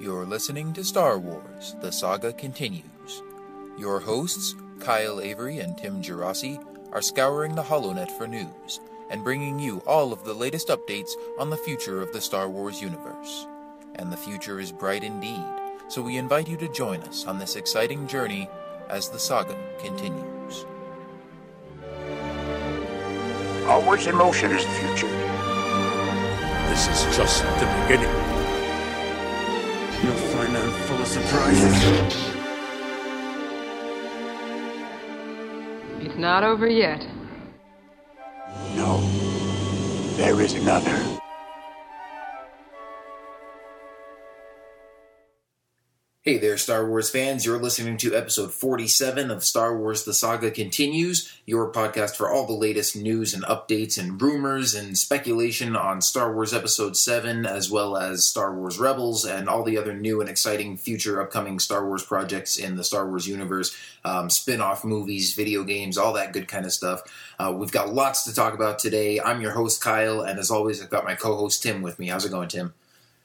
You're listening to Star Wars The Saga Continues. Your hosts, Kyle Avery and Tim Gerasi, are scouring the HoloNet for news and bringing you all of the latest updates on the future of the Star Wars universe. And the future is bright indeed, so we invite you to join us on this exciting journey as the saga continues. Always in motion is the future. This is just the beginning. You'll find I'm full of surprises. It's not over yet. No, there is another. Hey there, Star Wars fans. You're listening to episode 47 of Star Wars The Saga Continues, your podcast for all the latest news and updates and rumors and speculation on Star Wars Episode 7, as well as Star Wars Rebels and all the other new and exciting future upcoming Star Wars projects in the Star Wars universe, um, spin off movies, video games, all that good kind of stuff. Uh, we've got lots to talk about today. I'm your host, Kyle, and as always, I've got my co host, Tim, with me. How's it going, Tim?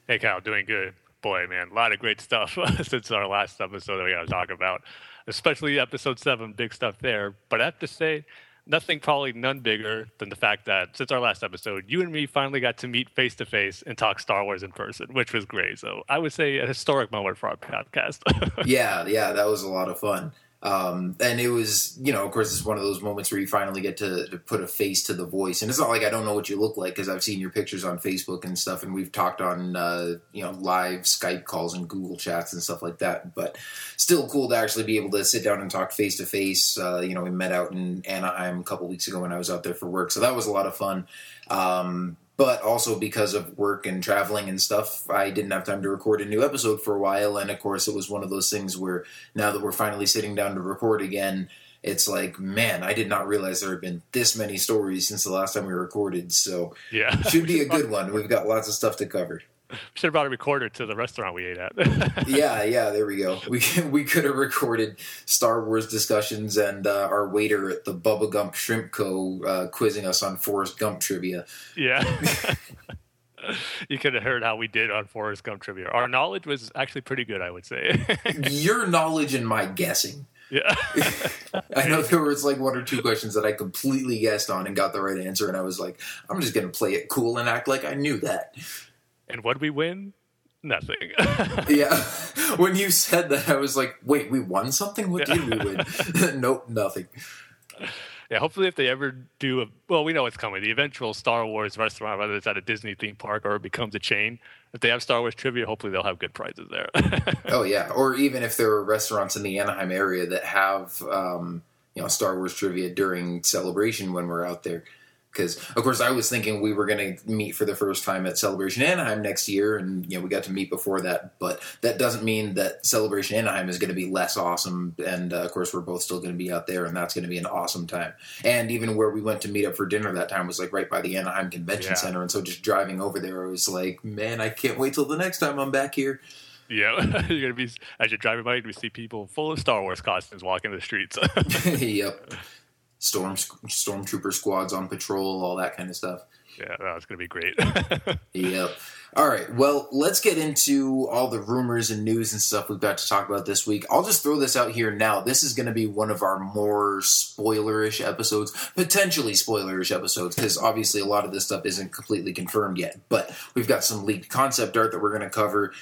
Hey, Kyle, doing good. Boy, man, a lot of great stuff since our last episode that we got to talk about, especially episode seven, big stuff there. But I have to say, nothing probably none bigger than the fact that since our last episode, you and me finally got to meet face to face and talk Star Wars in person, which was great. So I would say a historic moment for our podcast. yeah, yeah, that was a lot of fun. Um, and it was, you know, of course, it's one of those moments where you finally get to, to put a face to the voice. And it's not like I don't know what you look like because I've seen your pictures on Facebook and stuff, and we've talked on, uh, you know, live Skype calls and Google chats and stuff like that. But still cool to actually be able to sit down and talk face to face. Uh, you know, we met out in Anaheim a couple weeks ago when I was out there for work, so that was a lot of fun. Um, but also because of work and traveling and stuff, I didn't have time to record a new episode for a while. And of course, it was one of those things where now that we're finally sitting down to record again, it's like, man, I did not realize there had been this many stories since the last time we recorded. So, yeah, should be a good one. We've got lots of stuff to cover. Should have brought a recorder to the restaurant we ate at. yeah, yeah, there we go. We we could have recorded Star Wars discussions and uh, our waiter at the Bubba Gump Shrimp Co. Uh, quizzing us on Forrest Gump trivia. Yeah. you could have heard how we did on Forrest Gump trivia. Our knowledge was actually pretty good, I would say. Your knowledge and my guessing. Yeah. I know there was like one or two questions that I completely guessed on and got the right answer, and I was like, I'm just going to play it cool and act like I knew that. And what do we win? Nothing. yeah. When you said that, I was like, wait, we won something? What did we win? nope, nothing. Yeah, hopefully, if they ever do a well, we know it's coming. The eventual Star Wars restaurant, whether it's at a Disney theme park or it becomes a chain, if they have Star Wars trivia, hopefully they'll have good prizes there. oh yeah, or even if there are restaurants in the Anaheim area that have um, you know Star Wars trivia during celebration when we're out there. Because of course I was thinking we were going to meet for the first time at Celebration Anaheim next year, and you know we got to meet before that. But that doesn't mean that Celebration Anaheim is going to be less awesome. And uh, of course we're both still going to be out there, and that's going to be an awesome time. And even where we went to meet up for dinner that time was like right by the Anaheim Convention Yeah. Center, and so just driving over there, I was like, man, I can't wait till the next time I'm back here. yeah, you're gonna be as you're driving by, we see people full of Star Wars costumes walking the streets. yep. Storm stormtrooper squads on patrol, all that kind of stuff. yeah, that's gonna be great. Yep. All right. Well, let's get into all the rumors and news and stuff we've got to talk about this week. I'll just throw this out here now. This is going to be one of our more spoilerish episodes, potentially spoilerish episodes, because obviously a lot of this stuff isn't completely confirmed yet. But we've got some leaked concept art that we're going to cover.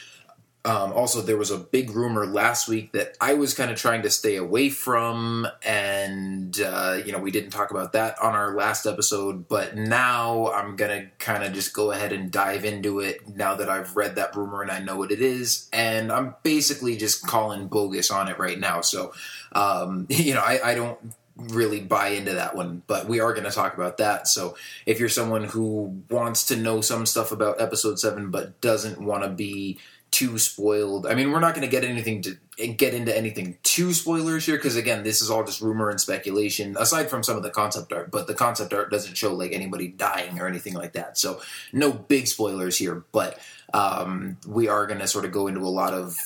Um, also, there was a big rumor last week that I was kind of trying to stay away from, and uh, you know we didn't talk about that on our last episode. But now I'm gonna kind of just go ahead and dive into it now that I've read that rumor and I know what it is, and I'm basically just calling bogus on it right now. So, um, you know, I, I don't really buy into that one, but we are going to talk about that. So if you're someone who wants to know some stuff about episode seven but doesn't want to be too spoiled, I mean, we're not going to get anything to get into anything too spoilers here because again, this is all just rumor and speculation. Aside from some of the concept art, but the concept art doesn't show like anybody dying or anything like that. So no big spoilers here, but um, we are going to sort of go into a lot of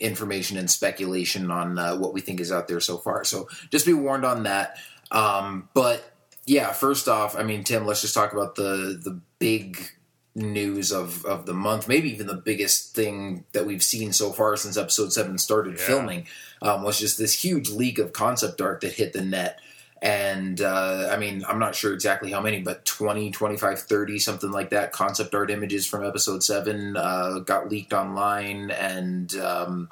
information and speculation on uh, what we think is out there so far. So just be warned on that. Um, but yeah, first off, I mean, Tim, let's just talk about the the big news of of the month, maybe even the biggest thing that we've seen so far since episode seven started Yeah. filming, um, was just this huge leak of concept art that hit the net. And uh, I mean, I'm not sure exactly how many, but 20, 25, 30, something like that. Concept art images from episode seven uh, got leaked online. And um,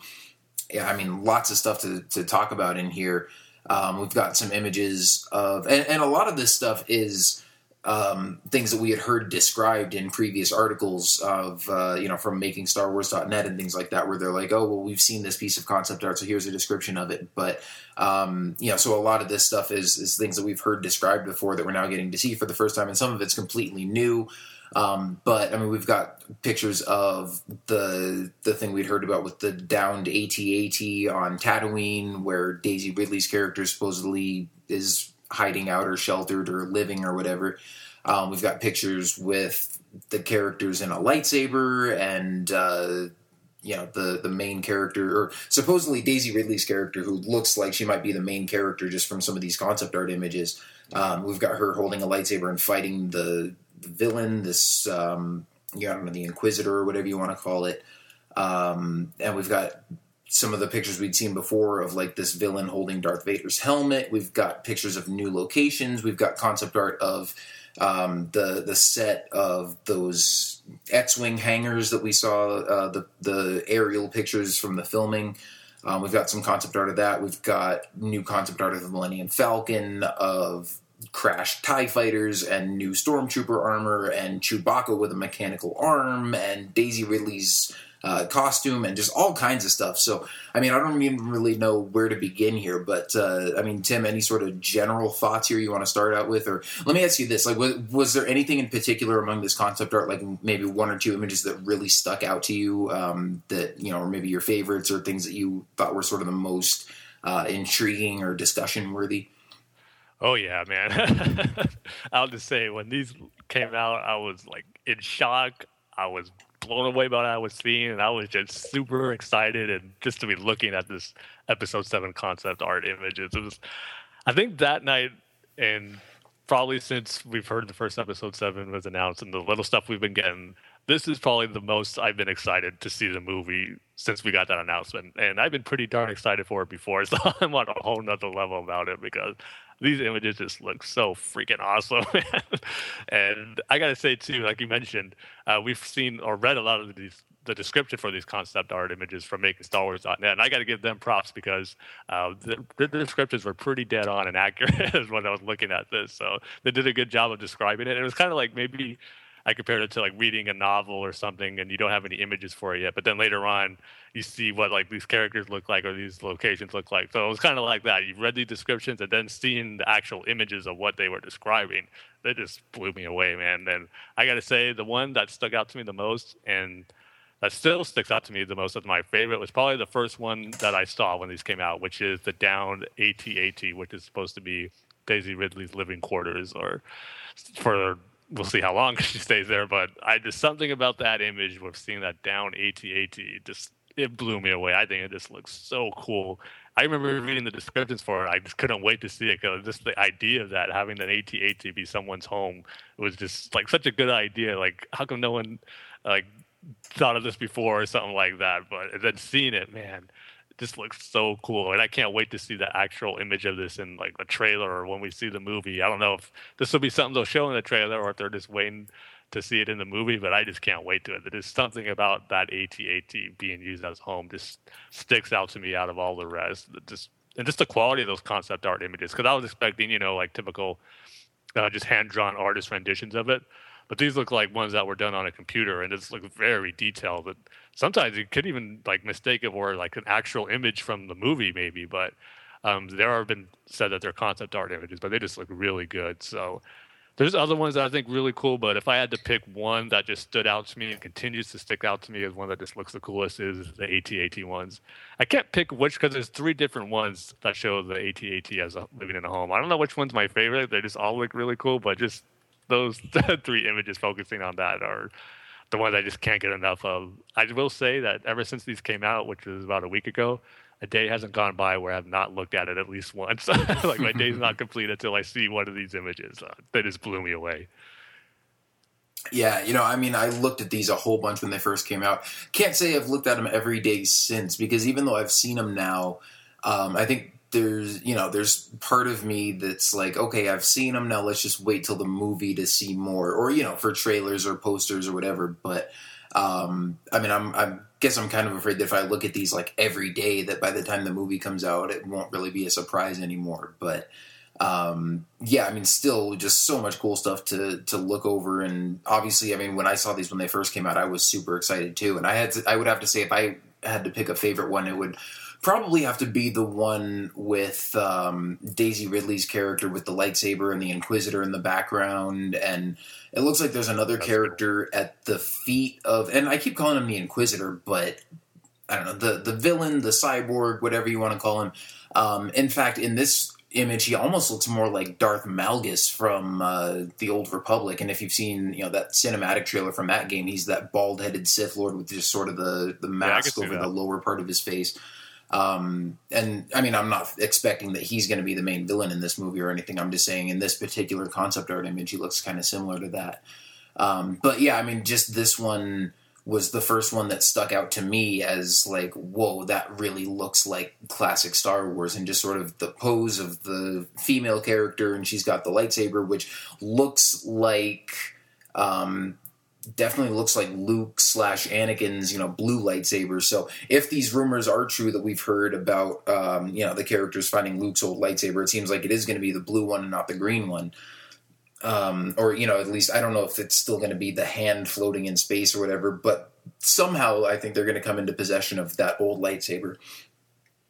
yeah, I mean, lots of stuff to, to talk about in here. Um, we've got some images of, and, and a lot of this stuff is um, things that we had heard described in previous articles of, uh, you know, from making Star Wars.net and things like that, where they're like, oh, well, we've seen this piece of concept art, so here's a description of it. But, um, you know, so a lot of this stuff is, is things that we've heard described before that we're now getting to see for the first time, and some of it's completely new. Um, but I mean, we've got pictures of the the thing we'd heard about with the downed AT-AT on Tatooine, where Daisy Ridley's character supposedly is hiding out or sheltered or living or whatever. Um, we've got pictures with the characters in a lightsaber and uh, you know the the main character or supposedly Daisy Ridley's character who looks like she might be the main character just from some of these concept art images. Um, we've got her holding a lightsaber and fighting the, the villain, this um, you know, I don't know, the Inquisitor or whatever you want to call it. Um, and we've got some of the pictures we'd seen before of like this villain holding Darth Vader's helmet. We've got pictures of new locations. We've got concept art of um, the the set of those X-wing hangars that we saw. Uh, the the aerial pictures from the filming. Um, we've got some concept art of that. We've got new concept art of the Millennium Falcon, of crashed TIE fighters, and new Stormtrooper armor, and Chewbacca with a mechanical arm, and Daisy Ridley's uh, costume, and just all kinds of stuff. So, I mean, I don't even really know where to begin here, but uh, I mean, Tim, any sort of general thoughts here you want to start out with? Or let me ask you this: like, was, was there anything in particular among this concept art, like maybe one or two images that really stuck out to you um, that, you know, or maybe your favorites or things that you thought were sort of the most uh, intriguing or discussion worthy? Oh yeah, man. I'll just say when these came out, I was like in shock. I was blown away by what I was seeing, and I was just super excited and just to be looking at this episode seven concept art images. It was, I think that night, and probably since we've heard the first episode seven was announced and the little stuff we've been getting, this is probably the most I've been excited to see the movie since we got that announcement. And I've been pretty darn excited for it before, so I'm on a whole nother level about it because these images just look so freaking awesome. and I gotta say too, like you mentioned, uh, we've seen or read a lot of these the description for these concept art images from making Star Wars.net, and I got to give them props because uh, the, the descriptions were pretty dead on and accurate when I was looking at this. So they did a good job of describing it. And it was kind of like maybe I compared it to like reading a novel or something, and you don't have any images for it yet. But then later on, you see what like these characters look like or these locations look like. So it was kind of like that. You read the descriptions and then seeing the actual images of what they were describing, they just blew me away, man. And I got to say, the one that stuck out to me the most and that still sticks out to me the most as my favorite was probably the first one that I saw when these came out, which is the downed AT-AT, which is supposed to be Daisy Ridley's living quarters, or for we'll see how long she stays there. But I just something about that image with seeing that down AT-AT just it blew me away. I think it just looks so cool. I remember reading the descriptions for it. I just couldn't wait to see it because just the idea of that having an AT-AT be someone's home was just like such a good idea. Like how come no one like thought of this before or something like that. But then seeing it, man, just looks so cool. And I can't wait to see the actual image of this in like the trailer or when we see the movie. I don't know if this will be something they'll show in the trailer or if they're just waiting to see it in the movie, but I just can't wait to it. There's something about that AT-AT being used as home just sticks out to me out of all the rest. Just and just the quality of those concept art images. Because I was expecting, you know, like typical, uh, just hand drawn artist renditions of it. But these look like ones that were done on a computer, and it's like very detailed. But sometimes you could even like mistake it for like an actual image from the movie, maybe. But um, there have been said that they're concept art images, but they just look really good. So there's other ones that I think really cool. But if I had to pick one that just stood out to me and continues to stick out to me as one that just looks the coolest, is the AT-AT ones. I can't pick which because there's three different ones that show the AT-AT as a, living in a home. I don't know which one's my favorite. They just all look really cool, but just those three images focusing on that are the ones I just can't get enough of. I will say that ever since these came out, which was about a week ago, a day hasn't gone by where I've not looked at it at least once. like my day's not complete until I see one of these images. Uh, they just blew me away. Yeah, you know, I mean, I looked at these a whole bunch when they first came out. Can't say I've looked at them every day since because even though I've seen them now, um, I think there's you know there's part of me that's like okay I've seen them now let's just wait till the movie to see more or you know for trailers or posters or whatever. But um, I mean, I'm I guess I'm kind of afraid that if I look at these like every day, that by the time the movie comes out, it won't really be a surprise anymore. But um, yeah, I mean, still just so much cool stuff to to look over, and obviously, I mean, when I saw these when they first came out, I was super excited too, and I had to, I would have to say if I had to pick a favorite one, it would probably have to be the one with um, Daisy Ridley's character with the lightsaber and the Inquisitor in the background, and it looks like there's another That's character at the feet of, and I keep calling him the Inquisitor, but I don't know the the villain, the cyborg, whatever you want to call him. Um, in fact, in this image, he almost looks more like Darth Malgus from uh, the Old Republic. And if you've seen, you know, that cinematic trailer from that game, he's that bald-headed Sith Lord with just sort of the the mask see over that. the lower part of his face. Um, and I mean, I'm not expecting that he's going to be the main villain in this movie or anything. I'm just saying, in this particular concept art image, he looks kind of similar to that. Um, but yeah, I mean, just this one was the first one that stuck out to me as like, whoa, that really looks like classic Star Wars, and just sort of the pose of the female character, and she's got the lightsaber, which looks like. Um, definitely looks like Luke slash Anakin's, you know, blue lightsaber. So if these rumors are true that we've heard about, um, you know, the characters finding Luke's old lightsaber, it seems like it is going to be the blue one and not the green one. Um, or you know, at least I don't know if it's still going to be the hand floating in space or whatever. But somehow I think they're going to come into possession of that old lightsaber.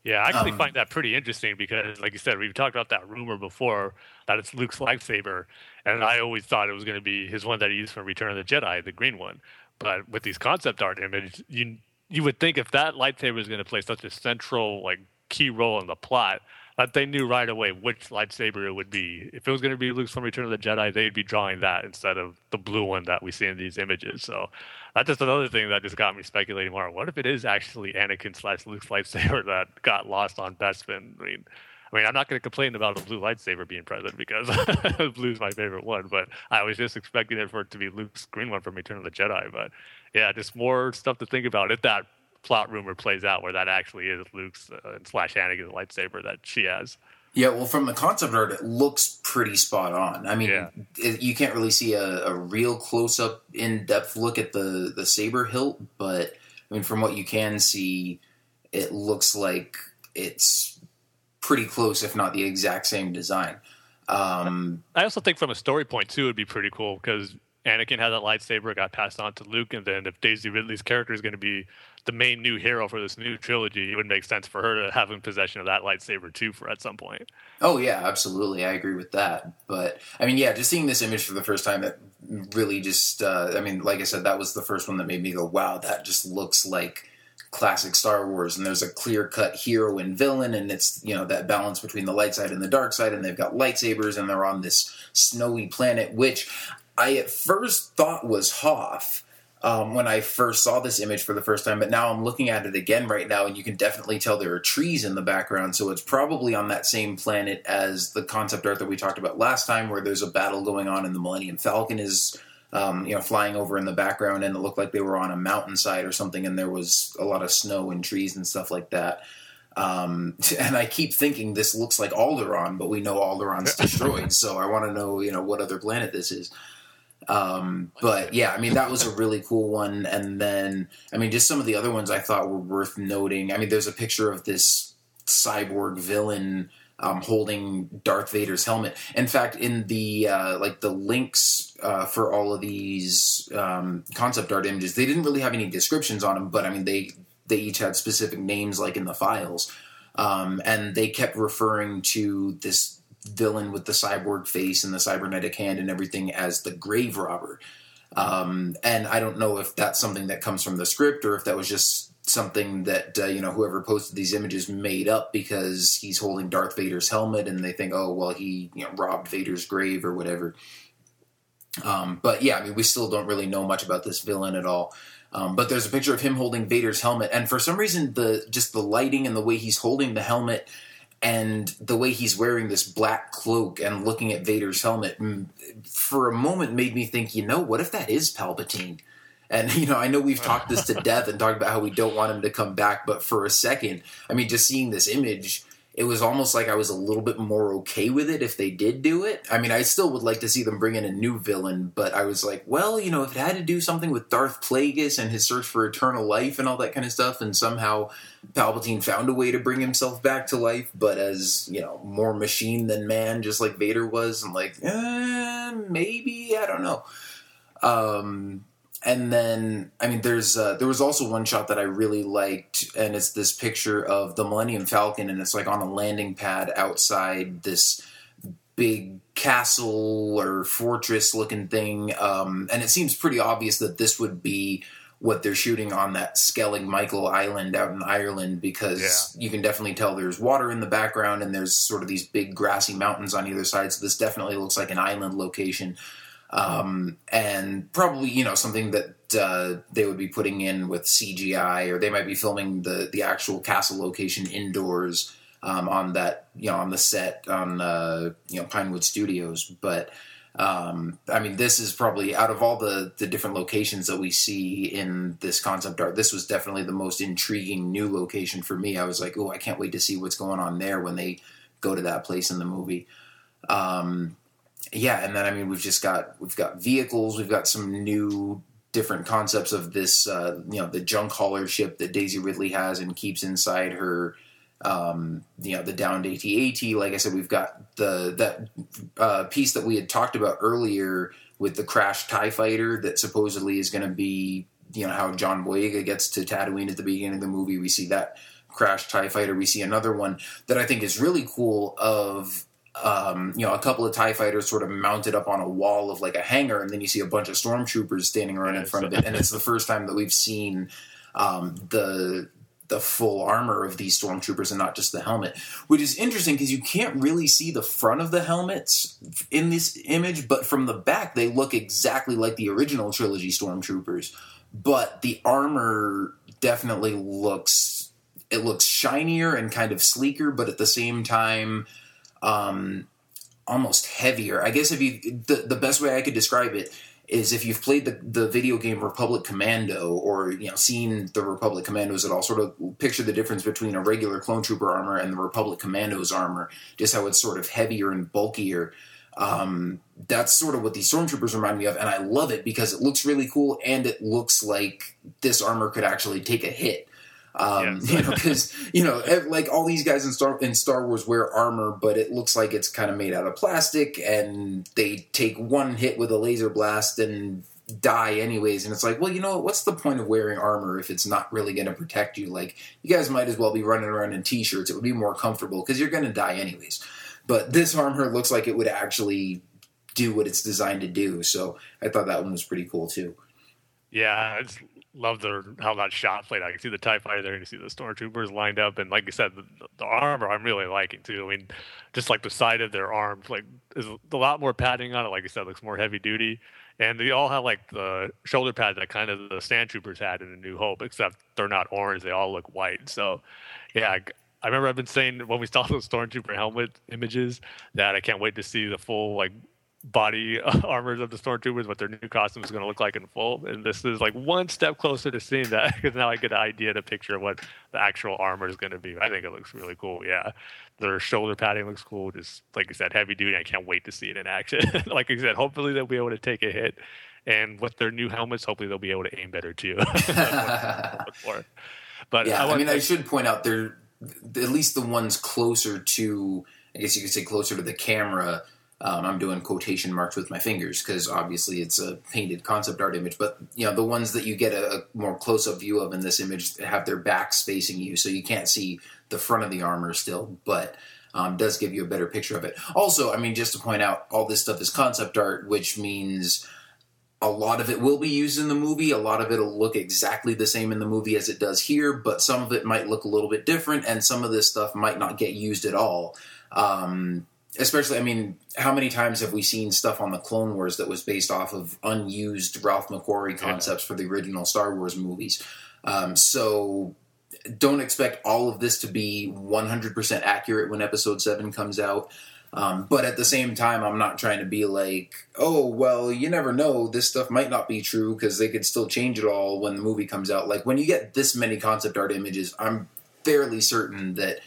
Yeah, I actually Um, find that pretty interesting because, like you said, we've talked about that rumor before that it's Luke's lightsaber, and I always thought it was going to be his one that he used from Return of the Jedi, the green one. But with these concept art images, you you would think if that lightsaber is going to play such a central, like, key role in the plot, that they knew right away which lightsaber it would be. If it was going to be Luke's from Return of the Jedi, they'd be drawing that instead of the blue one that we see in these images. So that's just another thing that just got me speculating more. What if it is actually Anakin slash Luke's lightsaber that got lost on Bespin? I mean, I mean, I'm not going to complain about a blue lightsaber being present because blue's my favorite one. But I was just expecting it for it to be Luke's green one from Return of the Jedi. But yeah, just more stuff to think about if that plot rumor plays out, where that actually is Luke's uh, slash Anakin's lightsaber that she has. Yeah, well, from the concept art, it looks pretty spot on. I mean, Yeah. it, you can't really see a, a real close up, in depth look at the the saber hilt, but I mean, from what you can see, it looks like it's pretty close, if not the exact same design. Um, I also think from a story point too, it'd be pretty cool because Anakin had that lightsaber, got passed on to Luke, and then if Daisy Ridley's character is going to be the main new hero for this new trilogy, it would make sense for her to have in possession of that lightsaber too, for at some point. Oh yeah, absolutely. I agree with that. But I mean, yeah, just seeing this image for the first time, it really just. Uh, I mean, like I said, that was the first one that made me go, "Wow, that just looks like classic Star Wars." And there's a clear cut hero and villain, and it's you know that balance between the light side and the dark side, and they've got lightsabers, and they're on this snowy planet, which I at first thought was Hoth um, when I first saw this image for the first time, but now I'm looking at it again right now, and you can definitely tell there are trees in the background. So it's probably on that same planet as the concept art that we talked about last time, where there's a battle going on, and the Millennium Falcon is, um, you know, flying over in the background, and it looked like they were on a mountainside or something, and there was a lot of snow and trees and stuff like that. Um, and I keep thinking this looks like Alderaan, but we know Alderaan's destroyed. so I want to know, you know, what other planet this is. Um, but yeah, I mean, that was a really cool one. And then, I mean, just some of the other ones I thought were worth noting. I mean, there's a picture of this cyborg villain um, holding Darth Vader's helmet. In fact, in the uh, like the links uh, for all of these um, concept art images, they didn't really have any descriptions on them, but I mean, they they each had specific names, like in the files, um, and they kept referring to this villain with the cyborg face and the cybernetic hand and everything as the grave robber. Um, and I don't know if that's something that comes from the script or if that was just something that uh, you know whoever posted these images made up because he's holding Darth Vader's helmet and they think, oh well, he you know robbed Vader's grave or whatever. Um, but yeah, I mean, we still don't really know much about this villain at all. Um, but there's a picture of him holding Vader's helmet, and for some reason, the just the lighting and the way he's holding the helmet and the way he's wearing this black cloak and looking at Vader's helmet, for a moment made me think, you know, what if that is Palpatine? And you know, I know we've talked this to death and talked about how we don't want him to come back, but for a second, I mean, just seeing this image, it was almost like I was a little bit more okay with it if they did do it. I mean, I still would like to see them bring in a new villain, but I was like, well, you know, if it had to do something with Darth Plagueis and his search for eternal life and all that kind of stuff, and somehow Palpatine found a way to bring himself back to life, but as, you know, more machine than man, just like Vader was, I'm like, eh, maybe, I don't know. Um, and then I mean, there's uh, there was also one shot that I really liked, and it's this picture of the Millennium Falcon, and it's like on a landing pad outside this big castle or fortress looking thing, um, and it seems pretty obvious that this would be what they're shooting on that Skellig Michael Island out in Ireland because Yeah. you can definitely tell there's water in the background and there's sort of these big grassy mountains on either side. So this definitely looks like an island location um, and probably you know something that uh, they would be putting in with CGI, or they might be filming the the actual castle location indoors um, on that you know on the set on uh, you know Pinewood Studios. But um, I mean, this is probably out of all the the different locations that we see in this concept art, this was definitely the most intriguing new location for me. I was like, oh, I can't wait to see what's going on there when they go to that place in the movie. Um, yeah, and then I mean we've just got we've got vehicles, we've got some new different concepts of this uh, you know the junk hauler ship that Daisy Ridley has and keeps inside her um, you know the downed AT-AT. Like I said, we've got the that uh, piece that we had talked about earlier with the crashed Tie Fighter that supposedly is going to be you know how John Boyega gets to Tatooine at the beginning of the movie. We see that crashed Tie Fighter. We see another one that I think is really cool of um, you know, a couple of TIE fighters sort of mounted up on a wall of like a hangar, and then you see a bunch of stormtroopers standing around in front of it. And it's the first time that we've seen um, the the full armor of these stormtroopers and not just the helmet, which is interesting because you can't really see the front of the helmets in this image, but from the back they look exactly like the original trilogy stormtroopers. But the armor definitely looks it looks shinier and kind of sleeker, but at the same time um, almost heavier. I guess if you the, the best way I could describe it is if you've played the, the video game Republic Commando or you know seen the Republic Commandos at all, sort of picture the difference between a regular clone trooper armor and the Republic Commandos armor, just how it's sort of heavier and bulkier. Um, that's sort of what these stormtroopers remind me of, and I love it because it looks really cool and it looks like this armor could actually take a hit. Um, Yes. you know, because you know, like all these guys in Star in Star Wars wear armor, but it looks like it's kind of made out of plastic, and they take one hit with a laser blast and die anyways. And it's like, well, you know, what's the point of wearing armor if it's not really going to protect you? Like, you guys might as well be running around in t-shirts. It would be more comfortable because you're going to die anyways. But this armor looks like it would actually do what it's designed to do. So I thought that one was pretty cool too. Yeah, I just love the how that shot played. I can see the Tie Fighter there, and you see the stormtroopers lined up, and like you said, the, the armor I'm really liking too. I mean, just like the side of their arms, like there's a lot more padding on it. Like you said, looks more heavy duty, and they all have like the shoulder pads that kind of the Sand Troopers had in A New Hope, except they're not orange; they all look white. So, yeah. I, I remember I've been saying when we saw those stormtrooper helmet images that I can't wait to see the full like body armors of the stormtroopers, what their new costume is going to look like in full. And this is like one step closer to seeing that because now I get an idea to picture of what the actual armor is going to be. I think it looks really cool. Yeah, their shoulder padding looks cool. Just like I said, heavy duty. I can't wait to see it in action. like I said, hopefully they'll be able to take a hit. And with their new helmets, hopefully they'll be able to aim better too. But yeah, I, want- mean, I should point out they're at least the ones closer to, I guess you could say closer to the camera. Um, I'm doing quotation marks with my fingers because obviously it's a painted concept art image. But you know, the ones that you get a, a more close up view of in this image have their backs facing you, so you can't see the front of the armor still, but. Um, does give you a better picture of it. Also, I mean, just to point out, all this stuff is concept art, which means a lot of it will be used in the movie. A lot of it will look exactly the same in the movie as it does here, but some of it might look a little bit different, and some of this stuff might not get used at all. Um, especially, I mean, how many times have we seen stuff on the Clone Wars that was based off of unused Ralph McQuarrie concepts for the original Star Wars movies? Um, so don't expect all of this to be 100% accurate when episode 7 comes out. Um, but at the same time, I'm not trying to be like, oh, well, you never know. This stuff might not be true because they could still change it all when the movie comes out. Like, when you get this many concept art images, I'm fairly certain that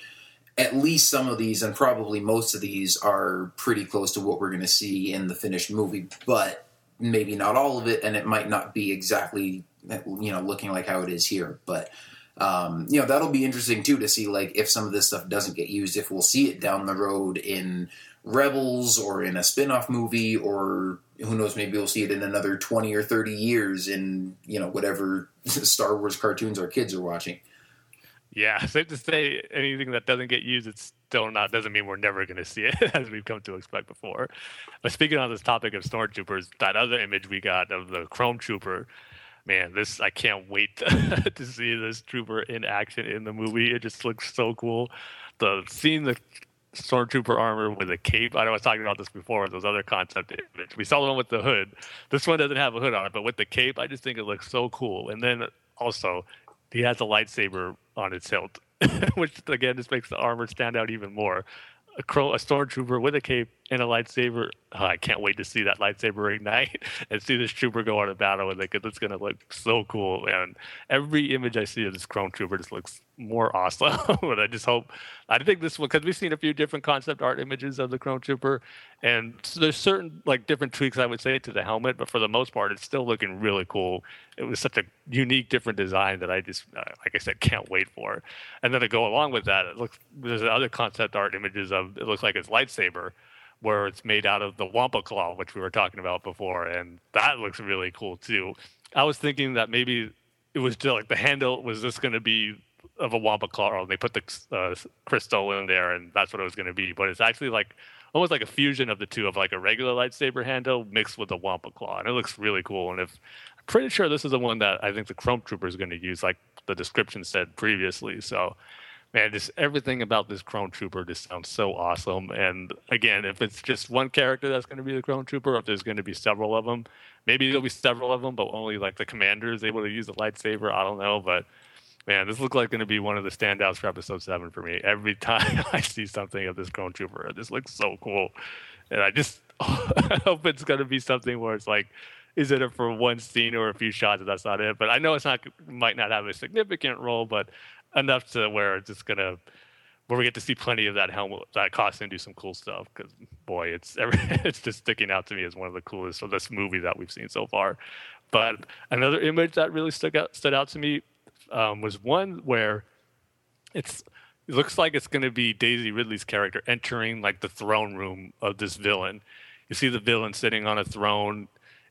at least some of these and probably most of these are pretty close to what we're going to see in the finished movie, but maybe not all of it, and it might not be exactly, you know, looking like how it is here. But um, you know that'll be interesting too to see like if some of this stuff doesn't get used if we'll see it down the road in rebels or in a spin-off movie or who knows maybe we'll see it in another 20 or 30 years in you know whatever star wars cartoons our kids are watching yeah safe to say anything that doesn't get used it's still not doesn't mean we're never going to see it as we've come to expect before but speaking on this topic of stormtroopers that other image we got of the chrome trooper man, this I can't wait to, to see this trooper in action in the movie. It just looks so cool. The seeing the stormtrooper armor with a cape. I know I was talking about this before. with Those other concept images. We saw the one with the hood. This one doesn't have a hood on it, but with the cape, I just think it looks so cool. And then also, he has a lightsaber on its hilt, which again just makes the armor stand out even more. A, crow, a stormtrooper with a cape and a lightsaber. Oh, I can't wait to see that lightsaber ignite and see this trooper go on a battle with it because it's going to look so cool. And every image I see of this chrome trooper just looks more awesome. but I just hope, I think this one, because we've seen a few different concept art images of the chrome trooper, and there's certain like different tweaks I would say to the helmet, but for the most part, it's still looking really cool. It was such a unique, different design that I just, uh, like I said, can't wait for. And then to go along with that, it looks there's other concept art images of it looks like it's lightsaber where it's made out of the wampa claw, which we were talking about before, and that looks really cool too. I was thinking that maybe it was just like the handle was just going to be of a wampa claw, and they put the uh, crystal in there, and that's what it was going to be. But it's actually like almost like a fusion of the two, of like a regular lightsaber handle mixed with a wampa claw, and it looks really cool. And if I'm pretty sure this is the one that I think the Chrome Trooper is going to use, like the description said previously. So man, just everything about this Chrome Trooper just sounds so awesome. And again, if it's just one character that's going to be the Chrome Trooper, if there's going to be several of them, maybe there'll be several of them, but only like the commander is able to use a lightsaber. I don't know, but man, this looks like going to be one of the standouts for episode seven for me. Every time I see something of this Chrome Trooper, this looks so cool, and I just hope it's going to be something where it's like. Is it for one scene or a few shots? And that's not it. But I know it's not might not have a significant role, but enough to where it's just gonna where we get to see plenty of that helmet that costume do some cool stuff because boy it's it's just sticking out to me as one of the coolest of this movie that we've seen so far but another image that really stuck out stood out to me um, was one where it's it looks like it's going to be Daisy Ridley's character entering like the throne room of this villain. You see the villain sitting on a throne.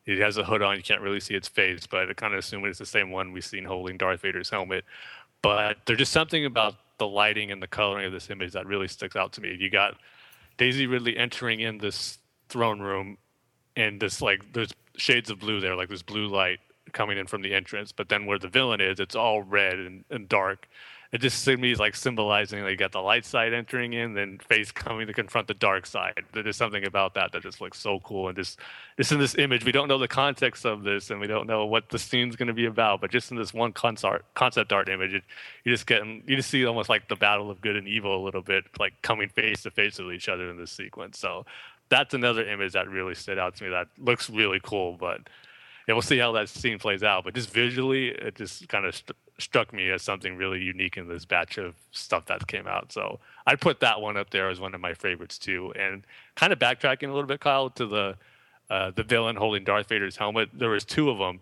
It has a hood on. You can't really see its face, but I kind of assume it's the same one we've seen holding Darth Vader's helmet but there's just something about the lighting and the coloring of this image that really sticks out to me. You got Daisy Ridley entering in this throne room, and this like there's shades of blue there, like this blue light coming in from the entrance. But then where the villain is, it's all red and, and dark it just to me is like symbolizing like you got the light side entering in, then face coming to confront the dark side. There's something about that that just looks so cool. And just just in this image, we don't know the context of this, and we don't know what the scene's going to be about. But just in this one concept concept art image, it, you just get you just see almost like the battle of good and evil a little bit, like coming face to face with each other in this sequence. So that's another image that really stood out to me. That looks really cool, but yeah, we'll see how that scene plays out. But just visually, it just kind of st- struck me as something really unique in this batch of stuff that came out. So I'd put that one up there as one of my favorites too. And kind of backtracking a little bit, Kyle, to the uh, the villain holding Darth Vader's helmet. There was two of them.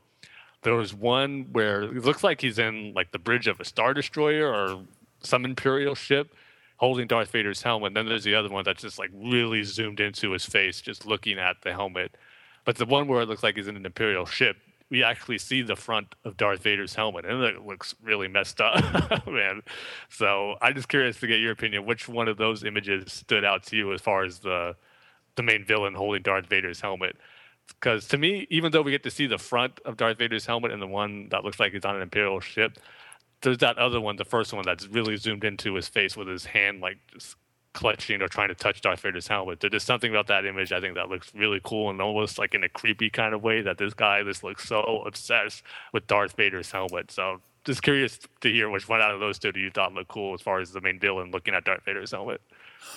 There was one where it looks like he's in like the bridge of a star destroyer or some imperial ship holding Darth Vader's helmet. And then there's the other one that's just like really zoomed into his face, just looking at the helmet. But the one where it looks like he's in an Imperial ship, we actually see the front of Darth Vader's helmet, and it looks really messed up, man. So I'm just curious to get your opinion. Which one of those images stood out to you as far as the the main villain holding Darth Vader's helmet? Because to me, even though we get to see the front of Darth Vader's helmet and the one that looks like he's on an Imperial ship, there's that other one, the first one that's really zoomed into his face with his hand like just clutching or trying to touch Darth Vader's helmet. There's something about that image I think that looks really cool and almost like in a creepy kind of way that this guy just looks so obsessed with Darth Vader's helmet. So just curious to hear which one out of those two do you thought looked cool as far as the main villain looking at Darth Vader's helmet.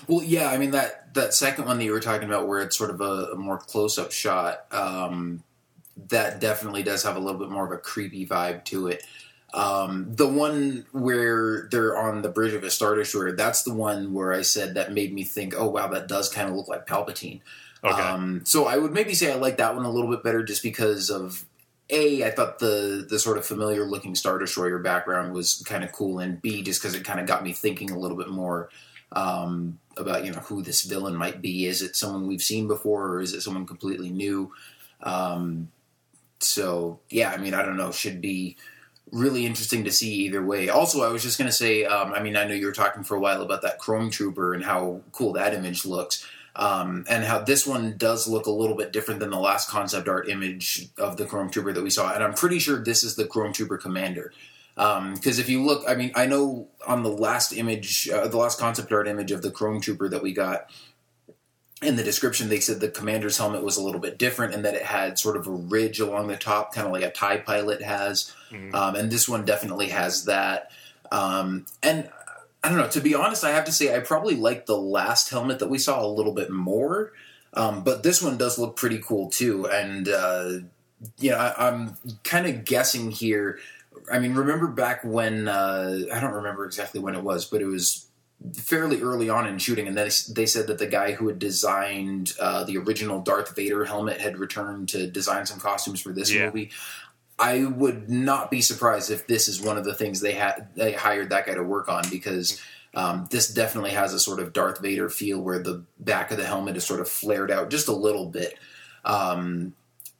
Well, yeah, I mean that that second one that you were talking about, where it's sort of a, a more close up shot, um, that definitely does have a little bit more of a creepy vibe to it. Um, the one where they're on the bridge of a star destroyer, that's the one where I said that made me think, oh wow, that does kind of look like Palpatine. Okay. Um, so I would maybe say I like that one a little bit better, just because of a, I thought the the sort of familiar looking Star Destroyer background was kind of cool, and B, just because it kind of got me thinking a little bit more um, about you know who this villain might be. Is it someone we've seen before, or is it someone completely new? Um, so yeah, I mean, I don't know. Should be really interesting to see either way. Also, I was just going to say, um, I mean, I know you were talking for a while about that Chrome Trooper and how cool that image looks. Um, and how this one does look a little bit different than the last concept art image of the Chrome Trooper that we saw. And I'm pretty sure this is the Chrome Trooper Commander. Because um, if you look, I mean, I know on the last image, uh, the last concept art image of the Chrome Trooper that we got, in the description, they said the commander's helmet was a little bit different and that it had sort of a ridge along the top, kind of like a TIE pilot has. Mm-hmm. Um, and this one definitely has that. Um, and I don't know. To be honest, I have to say I probably like the last helmet that we saw a little bit more, um, but this one does look pretty cool too. And uh, you know, I, am kind of guessing here. I mean, remember back when uh, I don't remember exactly when it was, but it was fairly early on in shooting, and they, they said that the guy who had designed uh, the original Darth Vader helmet had returned to design some costumes for this yeah. movie. I would not be surprised if this is one of the things they had they hired that guy to work on because um, this definitely has a sort of Darth Vader feel where the back of the helmet is sort of flared out just a little bit. Um,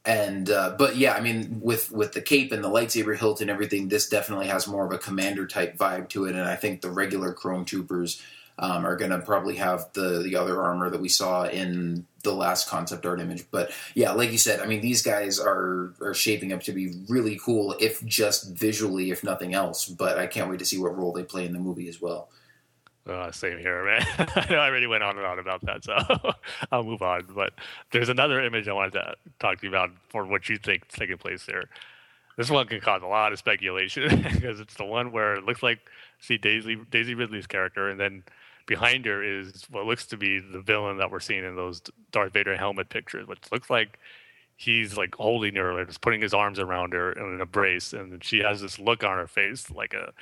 and uh, but yeah, I mean with with the cape and the lightsaber hilt and everything, this definitely has more of a commander type vibe to it. And I think the regular Chrome Troopers um, are going to probably have the the other armor that we saw in the last concept art image. But yeah, like you said, I mean, these guys are are shaping up to be really cool, if just visually, if nothing else. But I can't wait to see what role they play in the movie as well. Uh, same here, man. I know I already went on and on about that, so I'll move on. But there's another image I wanted to talk to you about for what you think taking place there. This one can cause a lot of speculation because it's the one where it looks like see Daisy Daisy Ridley's character, and then behind her is what looks to be the villain that we're seeing in those Darth Vader helmet pictures, which looks like he's like holding her, just putting his arms around her in an embrace, and she has this look on her face, like a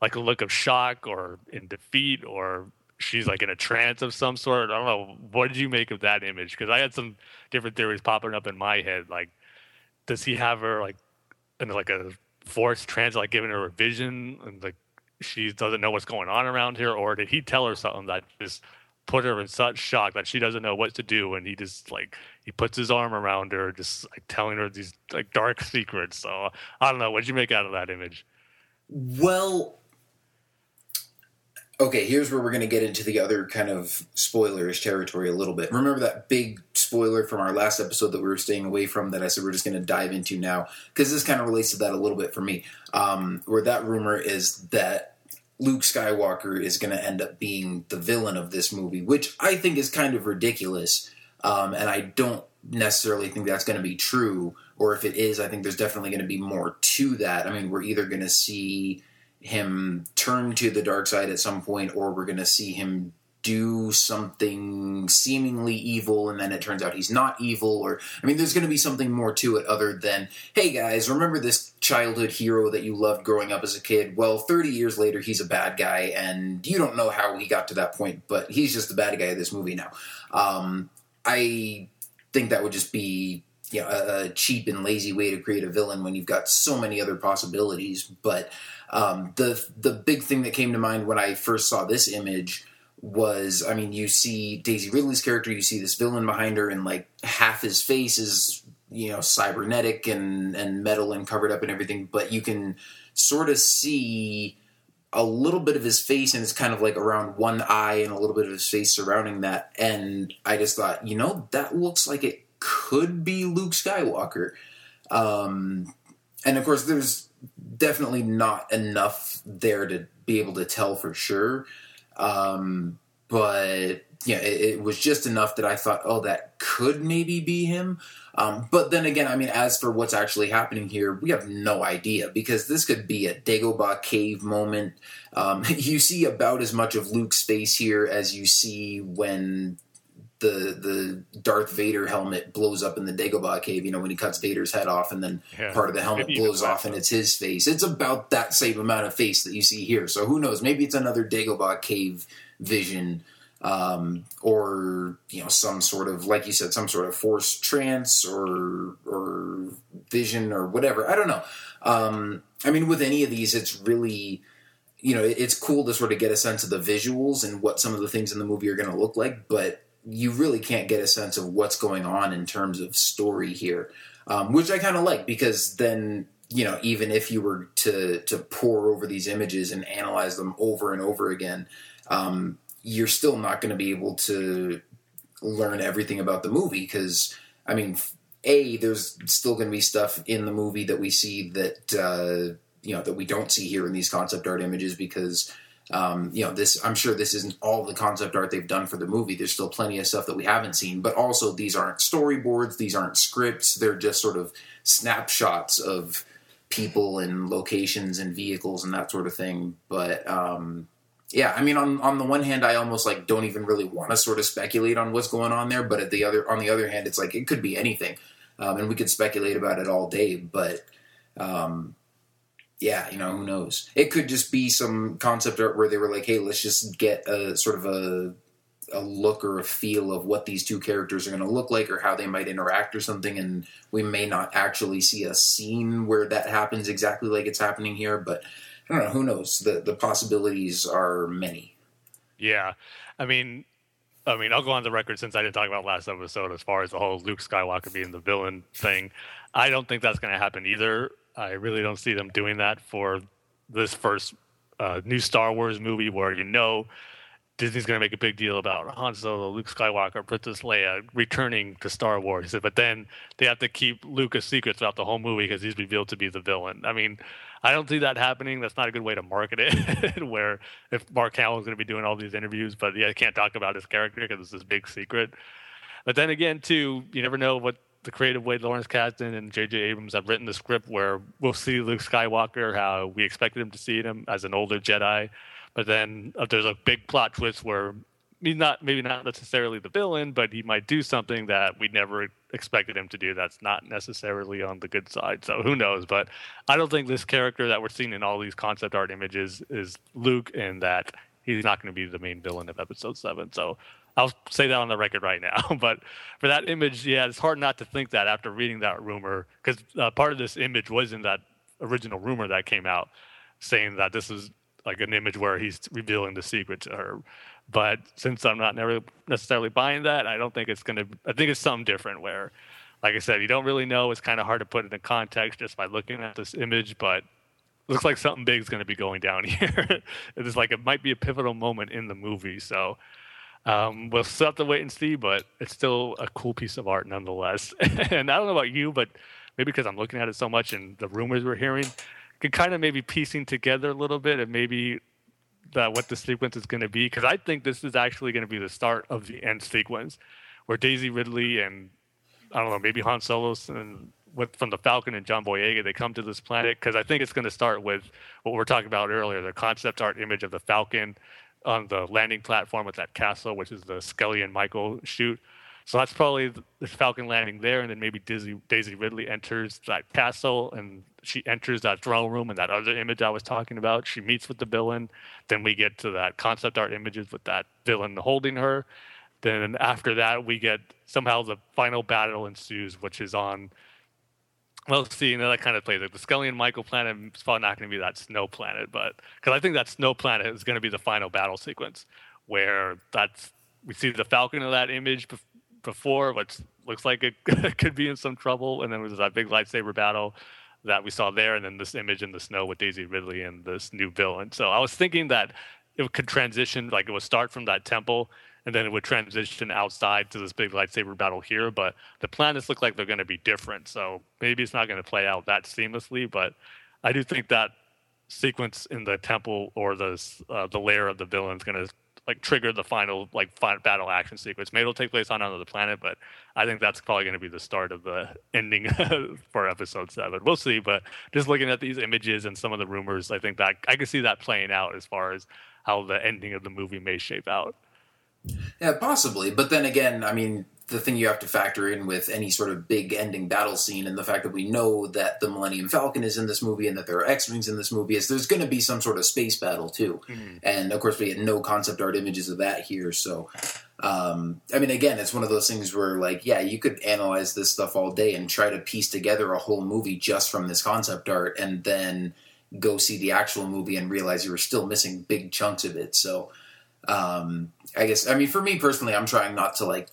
like a look of shock or in defeat, or she's like in a trance of some sort. I don't know. What did you make of that image? Because I had some different theories popping up in my head. Like, does he have her like in like a forced trance, like giving her a vision, and like she doesn't know what's going on around here, or did he tell her something that just put her in such shock that she doesn't know what to do, and he just like he puts his arm around her, just like telling her these like dark secrets. So I don't know. What'd you make out of that image? Well, okay, here's where we're going to get into the other kind of spoilerish territory a little bit. Remember that big spoiler from our last episode that we were staying away from that I said we're just going to dive into now? Because this kind of relates to that a little bit for me. Um, where that rumor is that Luke Skywalker is going to end up being the villain of this movie, which I think is kind of ridiculous. Um, and I don't necessarily think that's going to be true. Or if it is, I think there's definitely going to be more to that. I mean, we're either going to see him turn to the dark side at some point, or we're going to see him do something seemingly evil and then it turns out he's not evil or i mean there's going to be something more to it other than hey guys remember this childhood hero that you loved growing up as a kid? Well 30 years later he's a bad guy and you don't know how he got to that point but he's just the bad guy of this movie now. Um, i think that would just be a, a cheap and lazy way to create a villain when you've got so many other possibilities but um, the the big thing that came to mind when I first saw this image was, I mean, you see Daisy Ridley's character, you see this villain behind her, and like half his face is you know cybernetic and and metal and covered up and everything, but you can sort of see a little bit of his face and it's kind of like around one eye and a little bit of his face surrounding that and i just thought you know that looks like it could be luke skywalker. Um, and of course there's definitely not enough there to be able to tell for sure. Um, but yeah, it, it, was just enough that I thought, oh, that could maybe be him. Um, but then again, I mean, as for what's actually happening here, we have no idea because this could be a Dagobah cave moment. Um, you see about as much of Luke's face here as you see when the the Darth Vader helmet blows up in the Dagobah cave. You know when he cuts Vader's head off, and then yeah. part of the helmet Maybe blows off, and it's his face. It's about that same amount of face that you see here. So who knows? Maybe it's another Dagobah cave vision um, or you know some sort of like you said some sort of force trance or or vision or whatever i don't know um, i mean with any of these it's really you know it's cool to sort of get a sense of the visuals and what some of the things in the movie are going to look like but you really can't get a sense of what's going on in terms of story here um, which i kind of like because then you know even if you were to to pour over these images and analyze them over and over again um, you're still not going to be able to learn everything about the movie because I mean, a there's still going to be stuff in the movie that we see that uh, you know that we don't see here in these concept art images because um, you know this i'm sure this isn't all the concept art they've done for the movie. There's still plenty of stuff that we haven't seen but also these aren't storyboards. These aren't scripts. They're just sort of snapshots of people and locations and vehicles and that sort of thing. But um, yeah, I mean, on on the one hand, I almost like don't even really want to sort of speculate on what's going on there, but at the other on the other hand, it's like it could be anything, um, and we could speculate about it all day. But um, yeah, you know, who knows? It could just be some concept art where they were like, hey, let's just get a sort of a a look or a feel of what these two characters are going to look like or how they might interact or something and we may not actually see a scene where that happens exactly like it's happening here but I don't know. Who knows? The the possibilities are many. Yeah, I mean, I mean, I'll go on the record since I didn't talk about last episode as far as the whole Luke Skywalker being the villain thing. I don't think that's going to happen either. I really don't see them doing that for this first uh, new Star Wars movie, where you know Disney's going to make a big deal about Han Solo, Luke Skywalker, Princess Leia returning to Star Wars, but then they have to keep a secret throughout the whole movie because he's revealed to be the villain. I mean, I don't see that happening. That's not a good way to market it. where if Mark Hamill is going to be doing all these interviews, but yeah, I can't talk about his character because it's this big secret. But then again, too, you never know what the creative way Lawrence Kasdan and J.J. Abrams have written the script where we'll see Luke Skywalker how we expected him to see him as an older Jedi, but then uh, there's a big plot twist where he's not maybe not necessarily the villain, but he might do something that we never expected him to do. That's not necessarily on the good side. So who knows? But I don't think this character that we're seeing in all these concept art images is Luke, and that he's not going to be the main villain of Episode Seven. So I'll say that on the record right now. but for that image, yeah, it's hard not to think that after reading that rumor, because uh, part of this image was in that original rumor that came out, saying that this is like an image where he's revealing the secret to her. But since I'm not never necessarily buying that, I don't think it's going to. I think it's something different where, like I said, you don't really know. It's kind of hard to put it in context just by looking at this image, but looks like something big is going to be going down here. it's like it might be a pivotal moment in the movie. So um, we'll still have to wait and see, but it's still a cool piece of art nonetheless. and I don't know about you, but maybe because I'm looking at it so much and the rumors we're hearing, can kind of maybe piecing together a little bit and maybe that what the sequence is going to be because I think this is actually going to be the start of the end sequence where Daisy Ridley and I don't know maybe Han Solo and with from the Falcon and John Boyega they come to this planet because I think it's going to start with what we are talking about earlier the concept art image of the Falcon on the landing platform with that castle which is the Skellig Michael shoot so that's probably the Falcon landing there, and then maybe Daisy, Daisy Ridley enters that castle, and she enters that throne room, and that other image I was talking about. She meets with the villain. Then we get to that concept art images with that villain holding her. Then after that, we get somehow the final battle ensues, which is on. Well, see, you know, that kind of plays like the Skellig Michael planet is probably not going to be that snow planet, but because I think that snow planet is going to be the final battle sequence where that's we see the Falcon in that image before, which looks like it could be in some trouble. And then there's that big lightsaber battle that we saw there, and then this image in the snow with Daisy Ridley and this new villain. So I was thinking that it could transition, like it would start from that temple, and then it would transition outside to this big lightsaber battle here. But the planets look like they're going to be different, so maybe it's not going to play out that seamlessly. But I do think that sequence in the temple or the uh, the lair of the villain is going to like trigger the final like fi- battle action sequence. Maybe it'll take place on another planet, but I think that's probably going to be the start of the ending for episode seven. We'll see, but just looking at these images and some of the rumors, I think that I can see that playing out as far as how the ending of the movie may shape out. Yeah, possibly. But then again, I mean, the thing you have to factor in with any sort of big ending battle scene and the fact that we know that the Millennium Falcon is in this movie and that there are X Wings in this movie is there's going to be some sort of space battle too. Mm-hmm. And of course, we get no concept art images of that here. So, um, I mean, again, it's one of those things where, like, yeah, you could analyze this stuff all day and try to piece together a whole movie just from this concept art and then go see the actual movie and realize you were still missing big chunks of it. So, um, I guess I mean for me personally, I'm trying not to like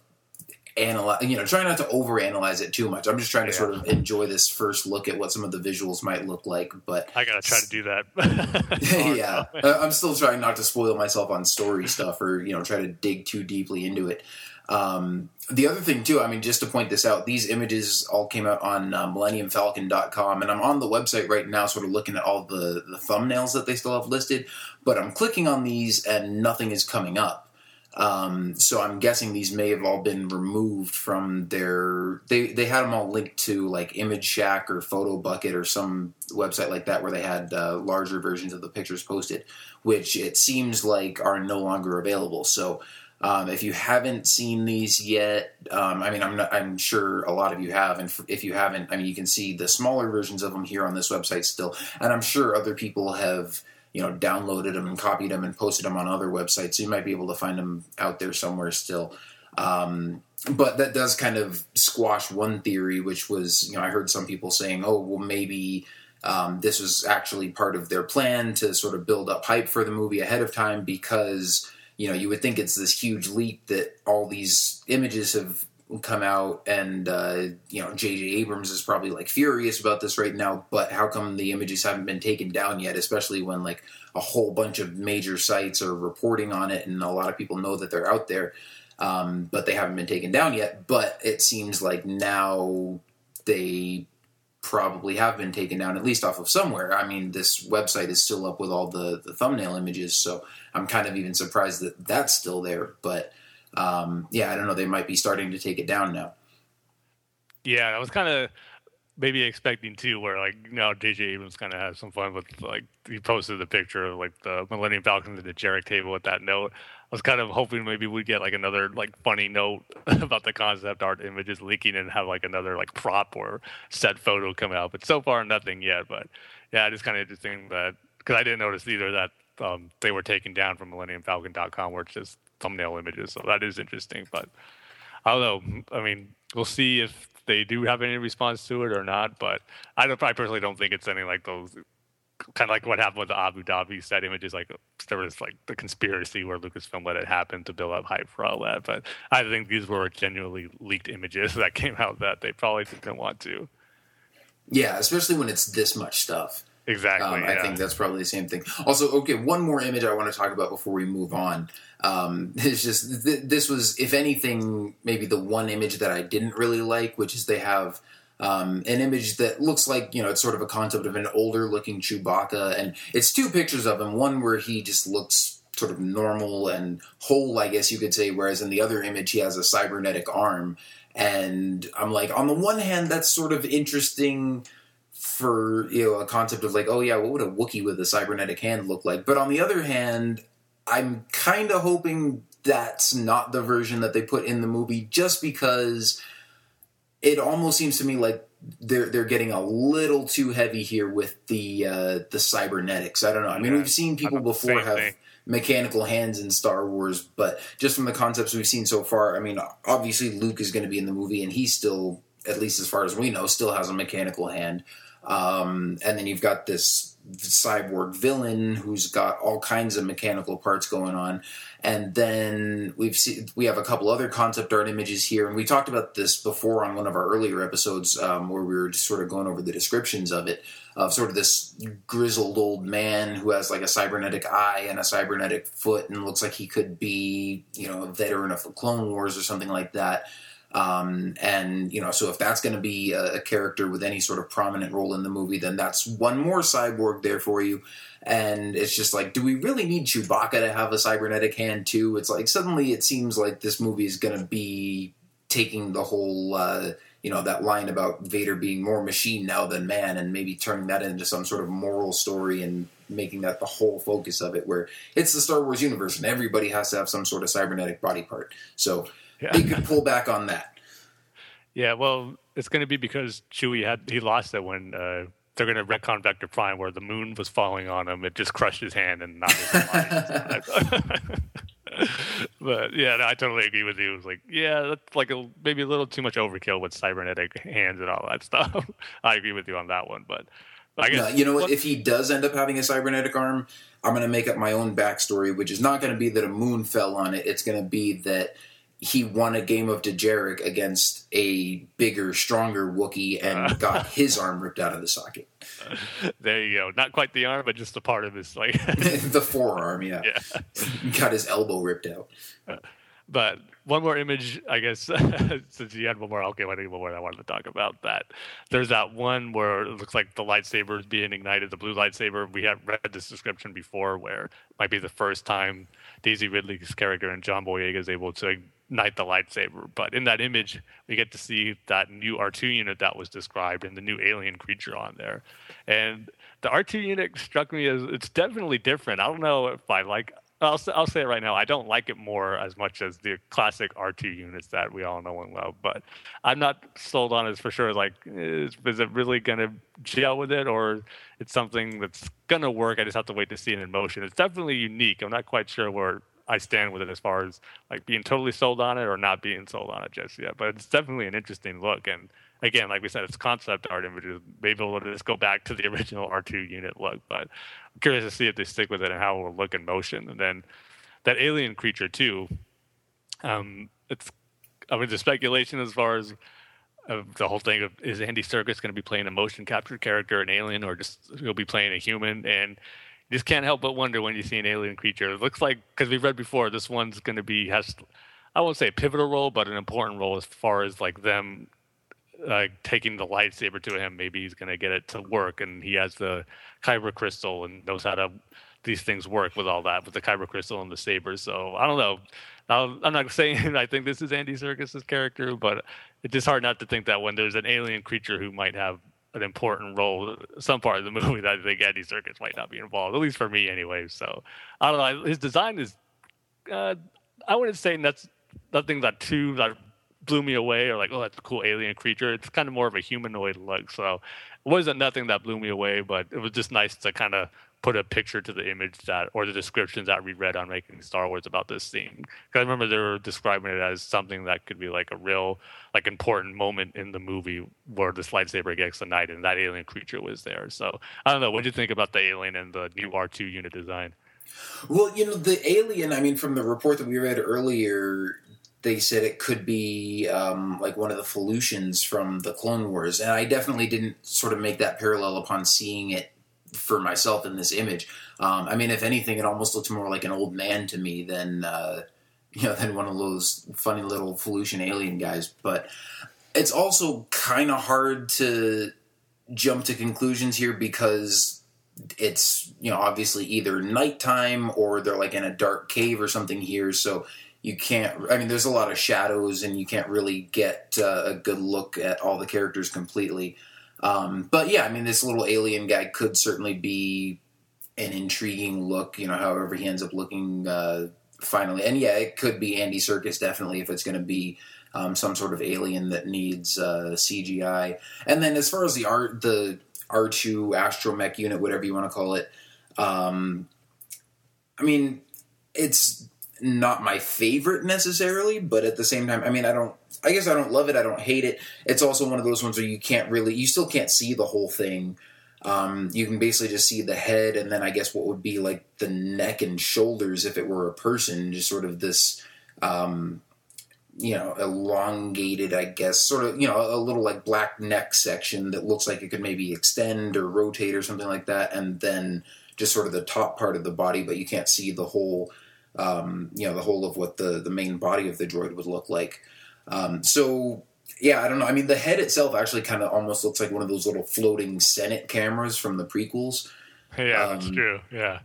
analyze, you know, trying not to overanalyze it too much. I'm just trying to yeah. sort of enjoy this first look at what some of the visuals might look like. But I gotta try to do that. yeah, I'm still trying not to spoil myself on story stuff or you know try to dig too deeply into it. Um, the other thing too, I mean, just to point this out, these images all came out on uh, MillenniumFalcon.com, and I'm on the website right now, sort of looking at all the the thumbnails that they still have listed. But I'm clicking on these, and nothing is coming up. Um, so I'm guessing these may have all been removed from their. They they had them all linked to like ImageShack or Photobucket or some website like that where they had uh, larger versions of the pictures posted, which it seems like are no longer available. So. Um, if you haven't seen these yet, um, I mean, I'm, not, I'm sure a lot of you have, and if you haven't, I mean, you can see the smaller versions of them here on this website still, and I'm sure other people have you know downloaded them and copied them and posted them on other websites. So you might be able to find them out there somewhere still. Um, but that does kind of squash one theory, which was you know I heard some people saying, oh well maybe. Um, this was actually part of their plan to sort of build up hype for the movie ahead of time because you know you would think it's this huge leap that all these images have come out and uh, you know J.J. Abrams is probably like furious about this right now. But how come the images haven't been taken down yet? Especially when like a whole bunch of major sites are reporting on it, and a lot of people know that they're out there, um, but they haven't been taken down yet. But it seems like now they probably have been taken down at least off of somewhere. I mean, this website is still up with all the, the thumbnail images, so I'm kind of even surprised that that's still there. But um, yeah, I don't know. They might be starting to take it down now. Yeah, I was kind of maybe expecting too, where like know J.J. Abrams kind of has some fun with like he posted the picture of like the Millennium Falcon at Dejarik table with that note. I was kind of hoping maybe we'd get like another like funny note about the concept art images leaking and have like another like prop or set photo come out, but so far nothing yet. But yeah, it's kind of interesting that because I didn't notice either that um, they were taken down from MillenniumFalcon.com, where it's just thumbnail images. So that is interesting. But I don't know. I mean, we'll see if they do have any response to it or not. But I don't. I personally don't think it's any like those. Kind of like what happened with the Abu Dhabi set images, like there was like the conspiracy where Lucasfilm let it happen to build up hype for all that. But I think these were genuinely leaked images that came out that they probably didn't want to. Yeah, especially when it's this much stuff. Exactly. Um, I think that's probably the same thing. Also, okay, one more image I want to talk about before we move on. Um, it's just th- this was, if anything, maybe the one image that I didn't really like, which is they have um, an image that looks like you know it's sort of a concept of an older looking Chewbacca, and it's two pictures of him. One where he just looks sort of normal and whole, I guess you could say, whereas in the other image he has a cybernetic arm. And I'm like, on the one hand, that's sort of interesting for you know a concept of like, oh yeah, what would a Wookiee with a cybernetic hand look like? But on the other hand, I'm kind of hoping that's not the version that they put in the movie, just because it almost seems to me like they're they're getting a little too heavy here with the uh, the cybernetics. I don't know. I mean, yeah. we've seen people before have thing. mechanical hands in Star Wars, but just from the concepts we've seen so far, I mean, obviously Luke is going to be in the movie, and he's still, at least as far as we know, still has a mechanical hand. Um, and then you've got this cyborg villain who's got all kinds of mechanical parts going on. And then we've seen we have a couple other concept art images here, and we talked about this before on one of our earlier episodes um, where we were just sort of going over the descriptions of it of sort of this grizzled old man who has like a cybernetic eye and a cybernetic foot and looks like he could be you know a veteran of the Clone Wars or something like that. Um, and you know, so if that's going to be a, a character with any sort of prominent role in the movie, then that's one more cyborg there for you. And it's just like, do we really need Chewbacca to have a cybernetic hand too? It's like suddenly it seems like this movie is going to be taking the whole. Uh, you know that line about Vader being more machine now than man, and maybe turning that into some sort of moral story and making that the whole focus of it, where it's the Star Wars universe and everybody has to have some sort of cybernetic body part. So Yeah. they could pull back on that. Yeah, well, it's going to be because Chewie had he lost it when uh, they're going to retcon Vector Prime, where the moon was falling on him. It just crushed his hand and not his mind. but yeah, no, I totally agree with you. It was like, yeah, that's like a, maybe a little too much overkill with cybernetic hands and all that stuff. I agree with you on that one, but I No, you know what? If he does end up having a cybernetic arm, I'm going to make up my own backstory, which is not going to be that a moon fell on it. It's going to be that he won a game of Dejarik against a bigger, stronger Wookiee and uh. got his arm ripped out of the socket. there you go. Not quite the arm, but just a part of his like. the forearm, yeah. yeah. Got his elbow ripped out. Uh, but one more image, I guess, since you had one more, okay, one more I wanted to talk about that. There's that one where it looks like the lightsaber is being ignited, the blue lightsaber. We have read this description before where it might be the first time Daisy Ridley's character and John Boyega is able to ignite the lightsaber. But in that image, we get to see that new R2 unit that was described and the new alien creature on there. And the R2 unit struck me as it's definitely different. I don't know if I like I'll, I'll say it right now. I don't like it more as much as the classic R2 units that we all know and love. But I'm not sold on it for sure. Like, is, is it really going to gel with it, or it's something that's going to work? I just have to wait to see it in motion. It's definitely unique. I'm not quite sure where I stand with it as far as like being totally sold on it or not being sold on it just yet. But it's definitely an interesting look. And again, like we said, it's concept art images. Maybe we'll just go back to the original R2 unit look. But I'm curious to see if they stick with it and how it will look in motion. And then that alien creature too. Um, it's I mean the speculation as far as of the whole thing of is Andy Serkis going to be playing a motion capture character, an alien, or just he'll be playing a human? And you just can't help but wonder when you see an alien creature. It looks like because we've read before, this one's going to be has I won't say a pivotal role, but an important role as far as like them uh, taking the lightsaber to him. Maybe he's going to get it to work, and he has the kyber crystal and knows how to these things work with all that with the kyber crystal and the saber. So I don't know. I'm not saying I think this is Andy Serkis's character, but it's just hard not to think that when there's an alien creature who might have an important role, some part of the movie, that I think Andy Serkis might not be involved. At least for me, anyway. So I don't know. His design is. Uh, I wouldn't say that's nothing that too that blew me away or like oh that's a cool alien creature. It's kind of more of a humanoid look. So it wasn't nothing that blew me away, but it was just nice to kind of put a picture to the image that or the descriptions that we read on making Star Wars about this scene. Because I remember they were describing it as something that could be like a real like important moment in the movie where this lightsaber gets ignited and that alien creature was there. So I don't know. What do you think about the alien and the new R two unit design? Well, you know, the alien, I mean, from the report that we read earlier, they said it could be um, like one of the Felucians from the Clone Wars. And I definitely didn't sort of make that parallel upon seeing it for myself in this image. Um, I mean, if anything, it almost looks more like an old man to me than, uh, you know, than one of those funny little Felucian alien guys. But it's also kind of hard to jump to conclusions here because it's you know obviously either nighttime or they're like in a dark cave or something here so you can't i mean there's a lot of shadows and you can't really get uh, a good look at all the characters completely um, but yeah i mean this little alien guy could certainly be an intriguing look you know however he ends up looking uh, finally and yeah it could be andy serkis definitely if it's going to be um, some sort of alien that needs uh, cgi and then as far as the art the R2 astromech unit, whatever you want to call it. Um, I mean, it's not my favorite necessarily, but at the same time, I mean, I don't. I guess I don't love it. I don't hate it. It's also one of those ones where you can't really, you still can't see the whole thing. Um, you can basically just see the head, and then I guess what would be like the neck and shoulders if it were a person, just sort of this. Um, you know, elongated, I guess, sort of, you know, a little like black neck section that looks like it could maybe extend or rotate or something like that, and then just sort of the top part of the body, but you can't see the whole, um, you know, the whole of what the the main body of the droid would look like. Um, so yeah, I don't know. I mean, the head itself actually kind of almost looks like one of those little floating Senate cameras from the prequels. Yeah, that's Um, true. Yeah.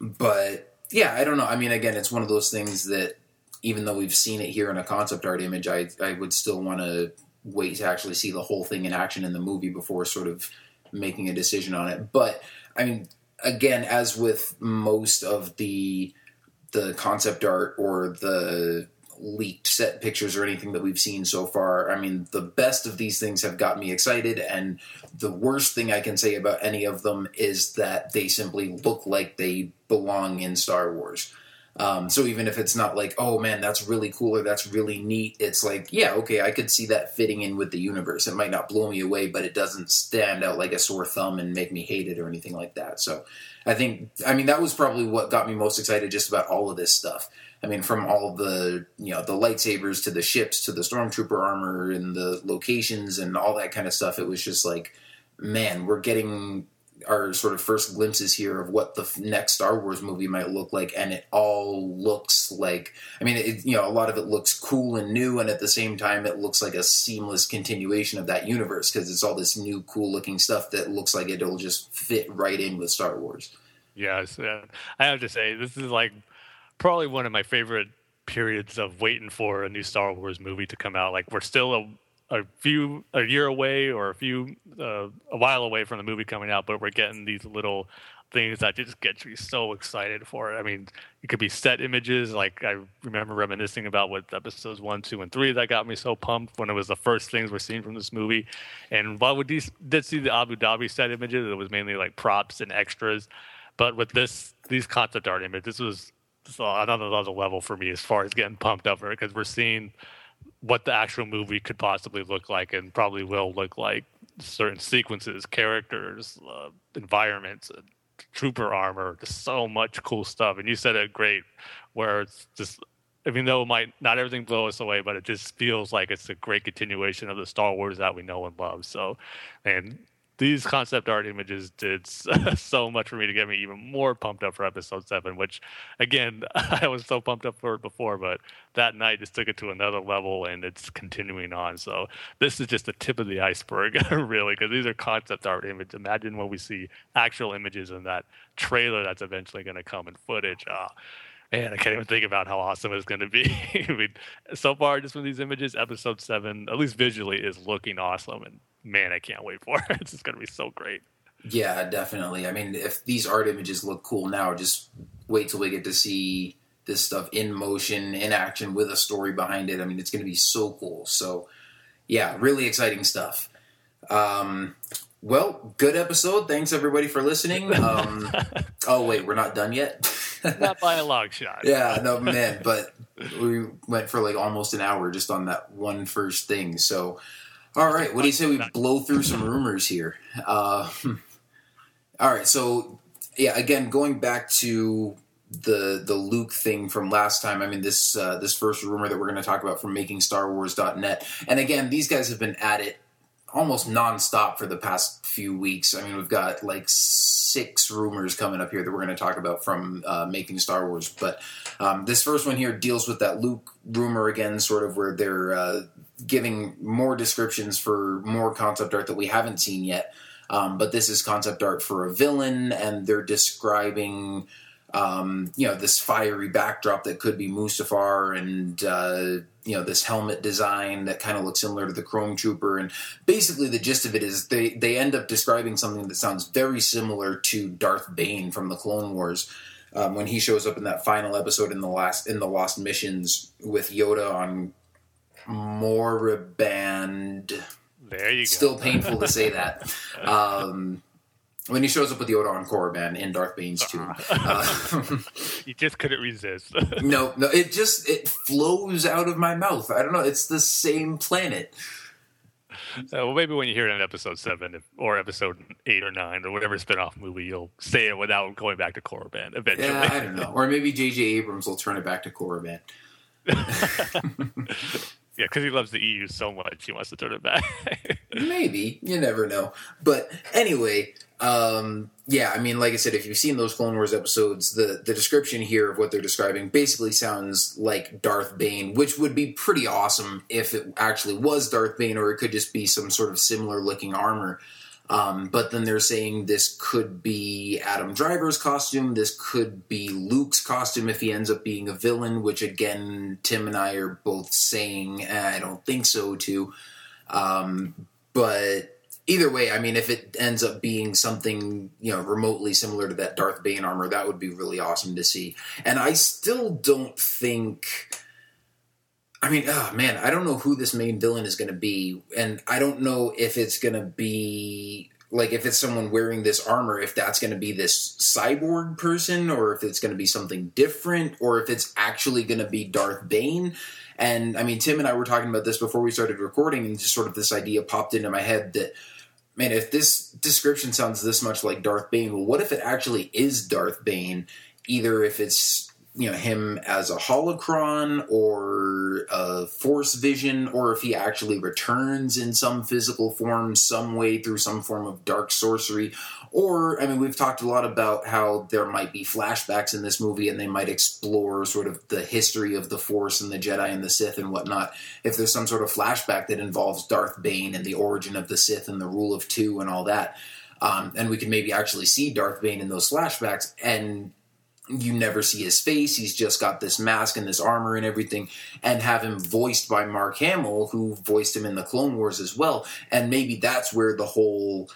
But yeah, I don't know. I mean, again, it's one of those things that even though we've seen it here in a concept art image, I I would still want to wait to actually see the whole thing in action in the movie before sort of making a decision on it. But I mean, again, as with most of the the concept art or the leaked set pictures or anything that we've seen so far, I mean, the best of these things have got me excited, and the worst thing I can say about any of them is that they simply look like they belong in Star Wars. Um, so even if it's not like, oh man, that's really cool or that's really neat, it's like, yeah, okay, I could see that fitting in with the universe. It might not blow me away, but it doesn't stand out like a sore thumb and make me hate it or anything like that. So I think, I mean, that was probably what got me most excited just about all of this stuff. I mean, from all the you know the lightsabers to the ships to the stormtrooper armor and the locations and all that kind of stuff, it was just like, man, we're getting our sort of first glimpses here of what the next Star Wars movie might look like, and it all looks like. I mean, it, you know, a lot of it looks cool and new, and at the same time, it looks like a seamless continuation of that universe because it's all this new, cool looking stuff that looks like it'll just fit right in with Star Wars. Yes. I have to say this is like probably one of my favorite periods of waiting for a new Star Wars movie to come out. Like we're still a, a few a year away or a few uh, a while away from the movie coming out, but we're getting these little things that just get me so excited for it. I mean, it could be set images. Like I remember reminiscing about what episodes one, two, and three that got me so pumped when it was the first things we're seeing from this movie. And while we did see the Abu Dhabi set images, it was mainly like props and extras. But with this, these concept art images, this was so another level for me as far as getting pumped up for it because we're seeing what the actual movie could possibly look like and probably will look like certain sequences, characters, uh, environments, uh, trooper armor, just so much cool stuff. And you said it great, where it's just even though it might not everything blow us away, but it just feels like it's a great continuation of the Star Wars that we know and love. So, and these concept art images did so much for me to get me even more pumped up for episode seven, which again, I was so pumped up for it before, but that night just took it to another level and it's continuing on. So this is just the tip of the iceberg, really, because these are concept art images. Imagine when we see actual images in that trailer that's eventually going to come in footage. Uh, Man, I can't even think about how awesome it's going to be. I mean, so far, just from these images, episode seven, at least visually, is looking awesome. And man, I can't wait for it. It's just going to be so great. Yeah, definitely. I mean, if these art images look cool now, just wait till we get to see this stuff in motion, in action, with a story behind it. I mean, it's going to be so cool. So, yeah, really exciting stuff. Um, well, good episode. Thanks everybody for listening. Um, oh wait, we're not done yet. Not by a long shot. yeah, no man, but we went for like almost an hour just on that one first thing. So, all right, what do you say we blow through some rumors here? Uh, all right, so yeah, again, going back to the the Luke thing from last time. I mean, this uh, this first rumor that we're going to talk about from MakingStarWars.net, and again, these guys have been at it almost nonstop for the past few weeks. I mean, we've got like six rumors coming up here that we're going to talk about from uh, Making Star Wars. But um, this first one here deals with that Luke rumor again, sort of where they're uh, giving more descriptions for more concept art that we haven't seen yet. Um, but this is concept art for a villain, and they're describing. Um, you know this fiery backdrop that could be Mustafar, and uh, you know this helmet design that kind of looks similar to the Chrome Trooper, and basically the gist of it is they they end up describing something that sounds very similar to Darth Bane from the Clone Wars. Um, when he shows up in that final episode in the last in the Lost Missions with Yoda on Moraband. There you go. Still painful to say that. Um, when he shows up with Yoda on Korriban in Darth Bane's tomb. Uh, you just couldn't resist. no, no, it just it flows out of my mouth. I don't know. It's the same planet. So, well, maybe when you hear it in episode seven if, or episode eight or nine or whatever spin-off movie, you'll say it without going back to Korriban eventually. Yeah, I don't know. Or maybe J.J. Abrams will turn it back to Korriban. Yeah, because he loves the EU so much, he wants to turn it back. Maybe you never know. But anyway, um, yeah, I mean, like I said, if you've seen those Clone Wars episodes, the the description here of what they're describing basically sounds like Darth Bane, which would be pretty awesome if it actually was Darth Bane, or it could just be some sort of similar looking armor. Um, but then they're saying this could be Adam Driver's costume. This could be Luke's costume if he ends up being a villain, which again, Tim and I are both saying eh, I don't think so too. Um, but either way, I mean, if it ends up being something you know remotely similar to that Darth Bane armor, that would be really awesome to see. And I still don't think. I mean, oh man, I don't know who this main villain is going to be, and I don't know if it's going to be like if it's someone wearing this armor, if that's going to be this cyborg person, or if it's going to be something different, or if it's actually going to be Darth Bane. And I mean, Tim and I were talking about this before we started recording, and just sort of this idea popped into my head that, man, if this description sounds this much like Darth Bane, well, what if it actually is Darth Bane? Either if it's you know him as a holocron or a force vision or if he actually returns in some physical form some way through some form of dark sorcery. Or i mean we've talked a lot about how there might be flashbacks in this movie and they might explore sort of the history of the force and the jedi and the sith and whatnot. If there's some sort of flashback that involves darth bane and the origin of the sith and the rule of two and all that um, and we can maybe actually see darth bane in those flashbacks and you never see his face. He's just got this mask and this armor and everything, and have him voiced by Mark Hamill, who voiced him in the Clone Wars as well. And maybe that's where the whole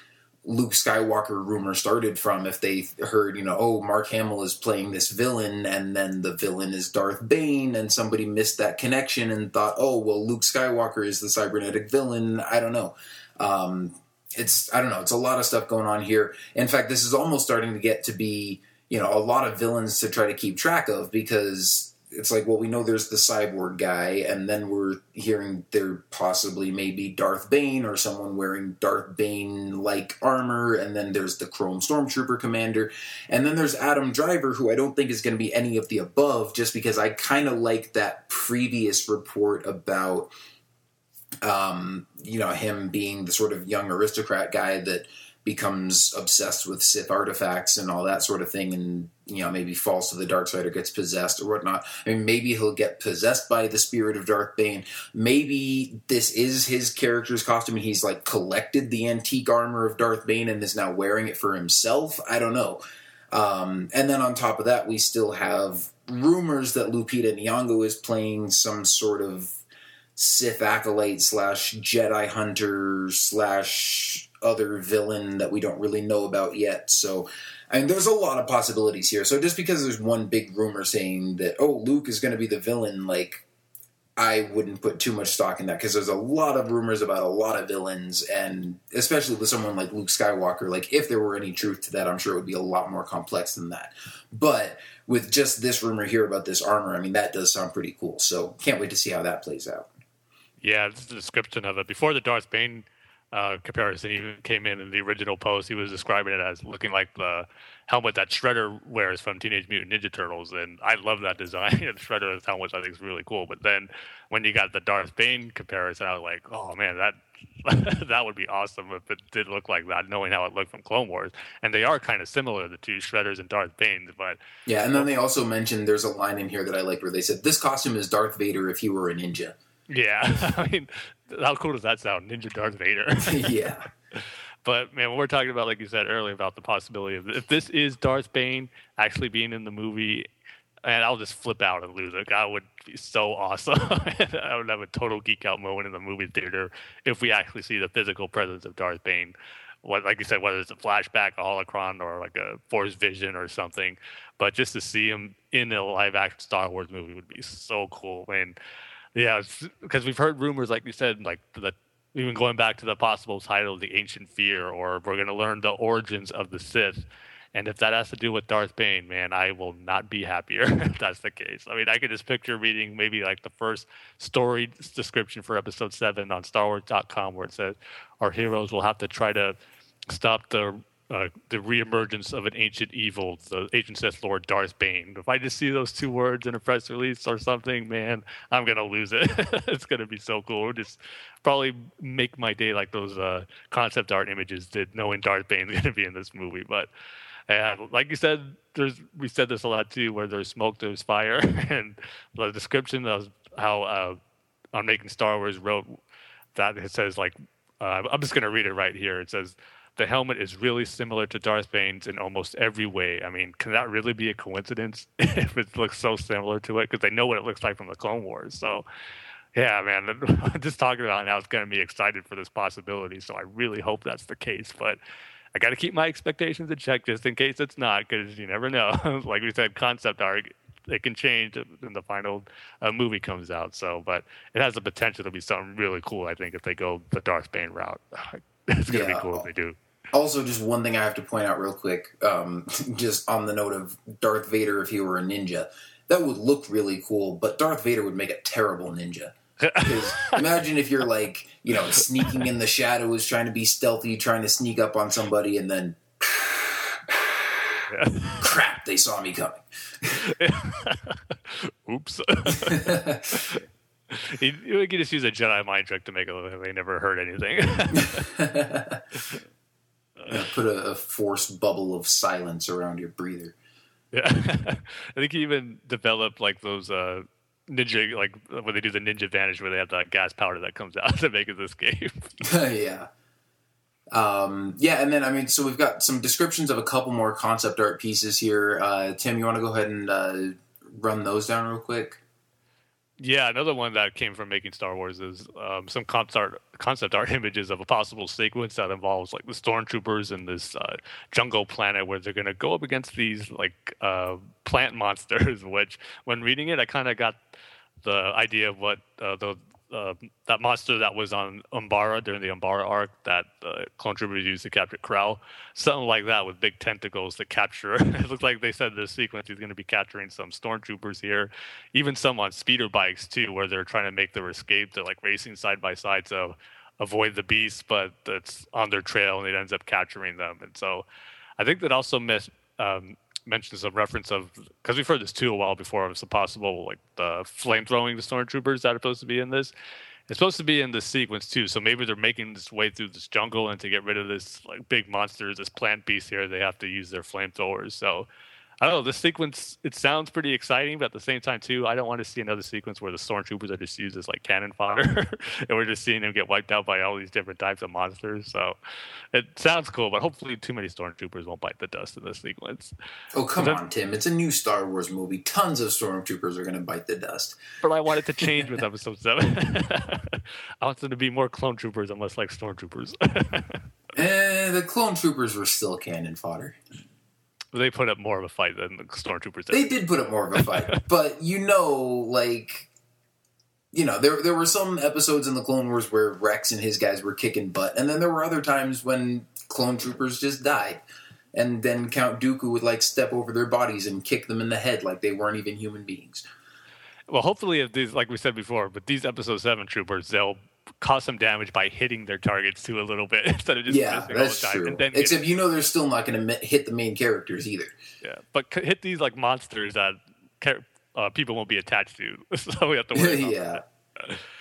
Luke Skywalker rumor started from. If they heard, you know, oh, Mark Hamill is playing this villain, and then the villain is Darth Bane, and somebody missed that connection and thought, oh, well, Luke Skywalker is the cybernetic villain. I don't know. Um, it's I don't know. It's a lot of stuff going on here. In fact, this is almost starting to get to be you know a lot of villains to try to keep track of because it's like well we know there's the cyborg guy and then we're hearing there possibly maybe Darth Bane or someone wearing Darth Bane like armor and then there's the Chrome Stormtrooper commander and then there's Adam Driver who I don't think is going to be any of the above just because I kind of like that previous report about um you know him being the sort of young aristocrat guy that becomes obsessed with Sith artifacts and all that sort of thing, and you know maybe falls to the dark side or gets possessed or whatnot. I mean, maybe he'll get possessed by the spirit of Darth Bane. Maybe this is his character's costume, and he's like collected the antique armor of Darth Bane and is now wearing it for himself. I don't know. Um, and then on top of that, we still have rumors that Lupita Nyong'o is playing some sort of Sith acolyte slash Jedi hunter slash other villain that we don't really know about yet. So, I mean, there's a lot of possibilities here. So just because there's one big rumor saying that oh Luke is going to be the villain, like I wouldn't put too much stock in that because there's a lot of rumors about a lot of villains, and especially with someone like Luke Skywalker. Like, if there were any truth to that, I'm sure it would be a lot more complex than that. But with just this rumor here about this armor, I mean, that does sound pretty cool. So, can't wait to see how that plays out. Yeah, this is the description of it. Before the Darth Bane uh, comparison even came in in the original post. He was describing it as looking like the helmet that Shredder wears from Teenage Mutant Ninja Turtles, and I love that design. Shredder's helmet I think is really cool. But then when you got the Darth Bane comparison, I was like, oh man, that that would be awesome if it did look like that, knowing how it looked from Clone Wars. And they are kind of similar, the two Shredders and Darth Banes. But yeah, and then they also mentioned there's a line in here that I like where they said this costume is Darth Vader if he were a ninja. Yeah, I mean, how cool does that sound? Ninja Darth Vader. yeah. But man, we're talking about, like you said earlier, about the possibility of if this is Darth Bane actually being in the movie, and I'll just flip out and lose it. That would be so awesome. I would have a total geek out moment in the movie theater if we actually see the physical presence of Darth Bane. What, like you said, whether it's a flashback, a holocron, or like a Force Vision or something, but just to see him in a live action Star Wars movie would be so cool. And yeah, because we've heard rumors, like you said, like that even going back to the possible title, the Ancient Fear, or we're going to learn the origins of the Sith. And if that has to do with Darth Bane, man, I will not be happier if that's the case. I mean, I could just picture reading maybe like the first story description for episode seven on StarWars.com where it says our heroes will have to try to stop the uh, the reemergence of an ancient evil, the ancient Sith Lord Darth Bane. If I just see those two words in a press release or something, man, I'm gonna lose it. it's gonna be so cool. Just probably make my day like those uh, concept art images did, knowing Darth Bane's gonna be in this movie. But and like you said, there's we said this a lot too, where there's smoke, there's fire, and the description of how uh, on making Star Wars wrote that it says like uh, I'm just gonna read it right here. It says the helmet is really similar to Darth Bane's in almost every way. I mean, can that really be a coincidence if it looks so similar to it? Because they know what it looks like from the Clone Wars. So, yeah, man, just talking about now, it's going to be excited for this possibility. So I really hope that's the case. But I got to keep my expectations in check just in case it's not, because you never know. like we said, concept art it can change when the final uh, movie comes out. So, but it has the potential to be something really cool. I think if they go the Darth Bane route, it's gonna Yeah. be cool if they do. Also, just one thing I have to point out real quick, um, just on the note of Darth Vader if he were a ninja, that would look really cool, but Darth Vader would make a terrible ninja. Because imagine if you're like, you know, sneaking in the shadows, trying to be stealthy, trying to sneak up on somebody, and then crap, they saw me coming. Oops. you, you could just use a Jedi mind trick to make it look like they never heard anything. Put a, a forced bubble of silence around your breather. yeah. I think he even developed like those uh, ninja, like when they do the ninja vanish, where they have that gas powder that comes out to make it escape. yeah. Um, yeah, and then I mean, so we've got some descriptions of a couple more concept art pieces here. Uh, Tim, you want to go ahead and uh, run those down real quick? Yeah, another one that came from making Star Wars is um, some concept art, concept art images of a possible sequence that involves like the stormtroopers in this uh, jungle planet where they're going to go up against these like uh, plant monsters. Which, when reading it, I kind of got the idea of what uh, the uh, that monster that was on Umbara during the Umbara arc that uh, clone troopers used to capture Krell, something like that with big tentacles to capture. it looks like they said this sequence is going to be capturing some stormtroopers here, even some on speeder bikes too, where they're trying to make their escape. They're like racing side by side to avoid the beast, but it's on their trail and it ends up capturing them. And so, I think that also miss. Um, mentioned some reference of because we've heard this too a while before of some possible like the flame throwing the stormtroopers that are supposed to be in this. It's supposed to be in this sequence too, so maybe they're making this way through this jungle, and to get rid of this like big monster, this plant beast here, they have to use their flamethrowers. So I don't know. This sequence it sounds pretty exciting, but at the same time too, I don't want to see another sequence where the stormtroopers are just used as like cannon fodder, and we're just seeing them get wiped out by all these different types of monsters. So it sounds cool, but hopefully too many stormtroopers won't bite the dust in this sequence. Oh, come on, Tim. It's a new Star Wars movie. Tons of stormtroopers are going to bite the dust. But I want it to change with episode seven. I want them to be more clone troopers and less like stormtroopers. Eh, the clone troopers were still cannon fodder. They put up more of a fight than the stormtroopers. They did. did put up more of a fight, but you know, like, you know, there there were some episodes in the Clone Wars where Rex and his guys were kicking butt, and then there were other times when clone troopers just died, and then Count Dooku would like step over their bodies and kick them in the head like they weren't even human beings. Well, hopefully, if these, like we said before, but these episode seven troopers, they'll cause some damage by hitting their targets too a little bit instead of just yeah, that's the time. true. And then Except you know they're still not going to hit the main characters either. yeah, but hit these like monsters that uh, people won't be attached to, so we have to worry. About yeah.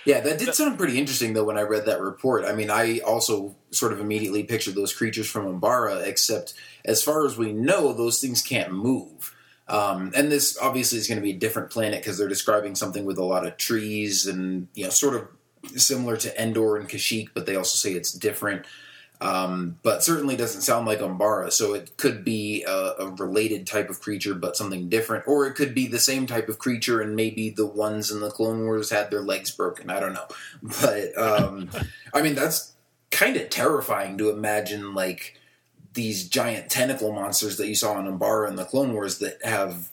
Yeah, that did sound pretty interesting though when I read that report. I mean, I also sort of immediately pictured those creatures from Umbara, except as far as we know, those things can't move. Um, and this obviously is going to be a different planet because they're describing something with a lot of trees and you know, sort of similar to Endor and Kashyyyk, but they also say it's different. Um, but certainly doesn't sound like Umbara, so it could be a, a related type of creature, but something different, or it could be the same type of creature, and maybe the ones in the Clone Wars had their legs broken. I don't know, but um, I mean that's kind of terrifying to imagine, like these giant tentacle monsters that you saw in Umbara in the Clone Wars that have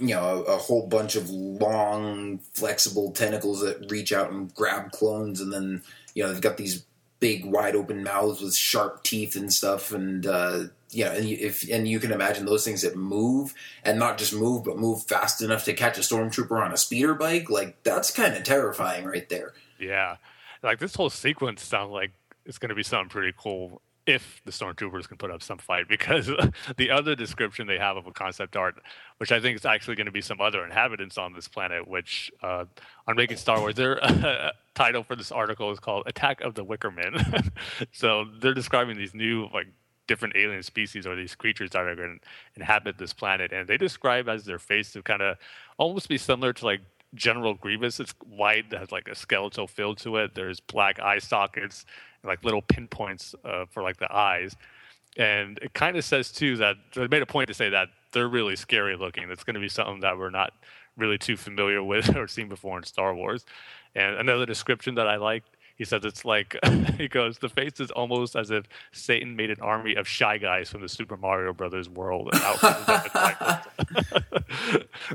you know a, a whole bunch of long, flexible tentacles that reach out and grab clones, and then you know they've got these big, wide open mouths with sharp teeth and stuff, and uh, you know, and if and you can imagine those things that move and not just move, but move fast enough to catch a stormtrooper on a speeder bike. Like that's kind of terrifying, right there. Yeah, like this whole sequence sounds like it's going to be something pretty cool. If the stormtroopers can put up some fight because the other description they have of a concept art which i think is actually going to be some other inhabitants on this planet which uh, on making star wars their uh, title for this article is called attack of the wickermen so they're describing these new like different alien species or these creatures that are going to inhabit this planet and they describe as their face to kind of almost be similar to like General Grievous. It's white, has like a skeletal feel to it. There's black eye sockets, like little pinpoints uh, for like the eyes. And it kind of says too that they made a point to say that they're really scary looking. It's going to be something that we're not really too familiar with or seen before in Star Wars. And another description that I liked he says it's like he goes the face is almost as if satan made an army of shy guys from the super mario brothers world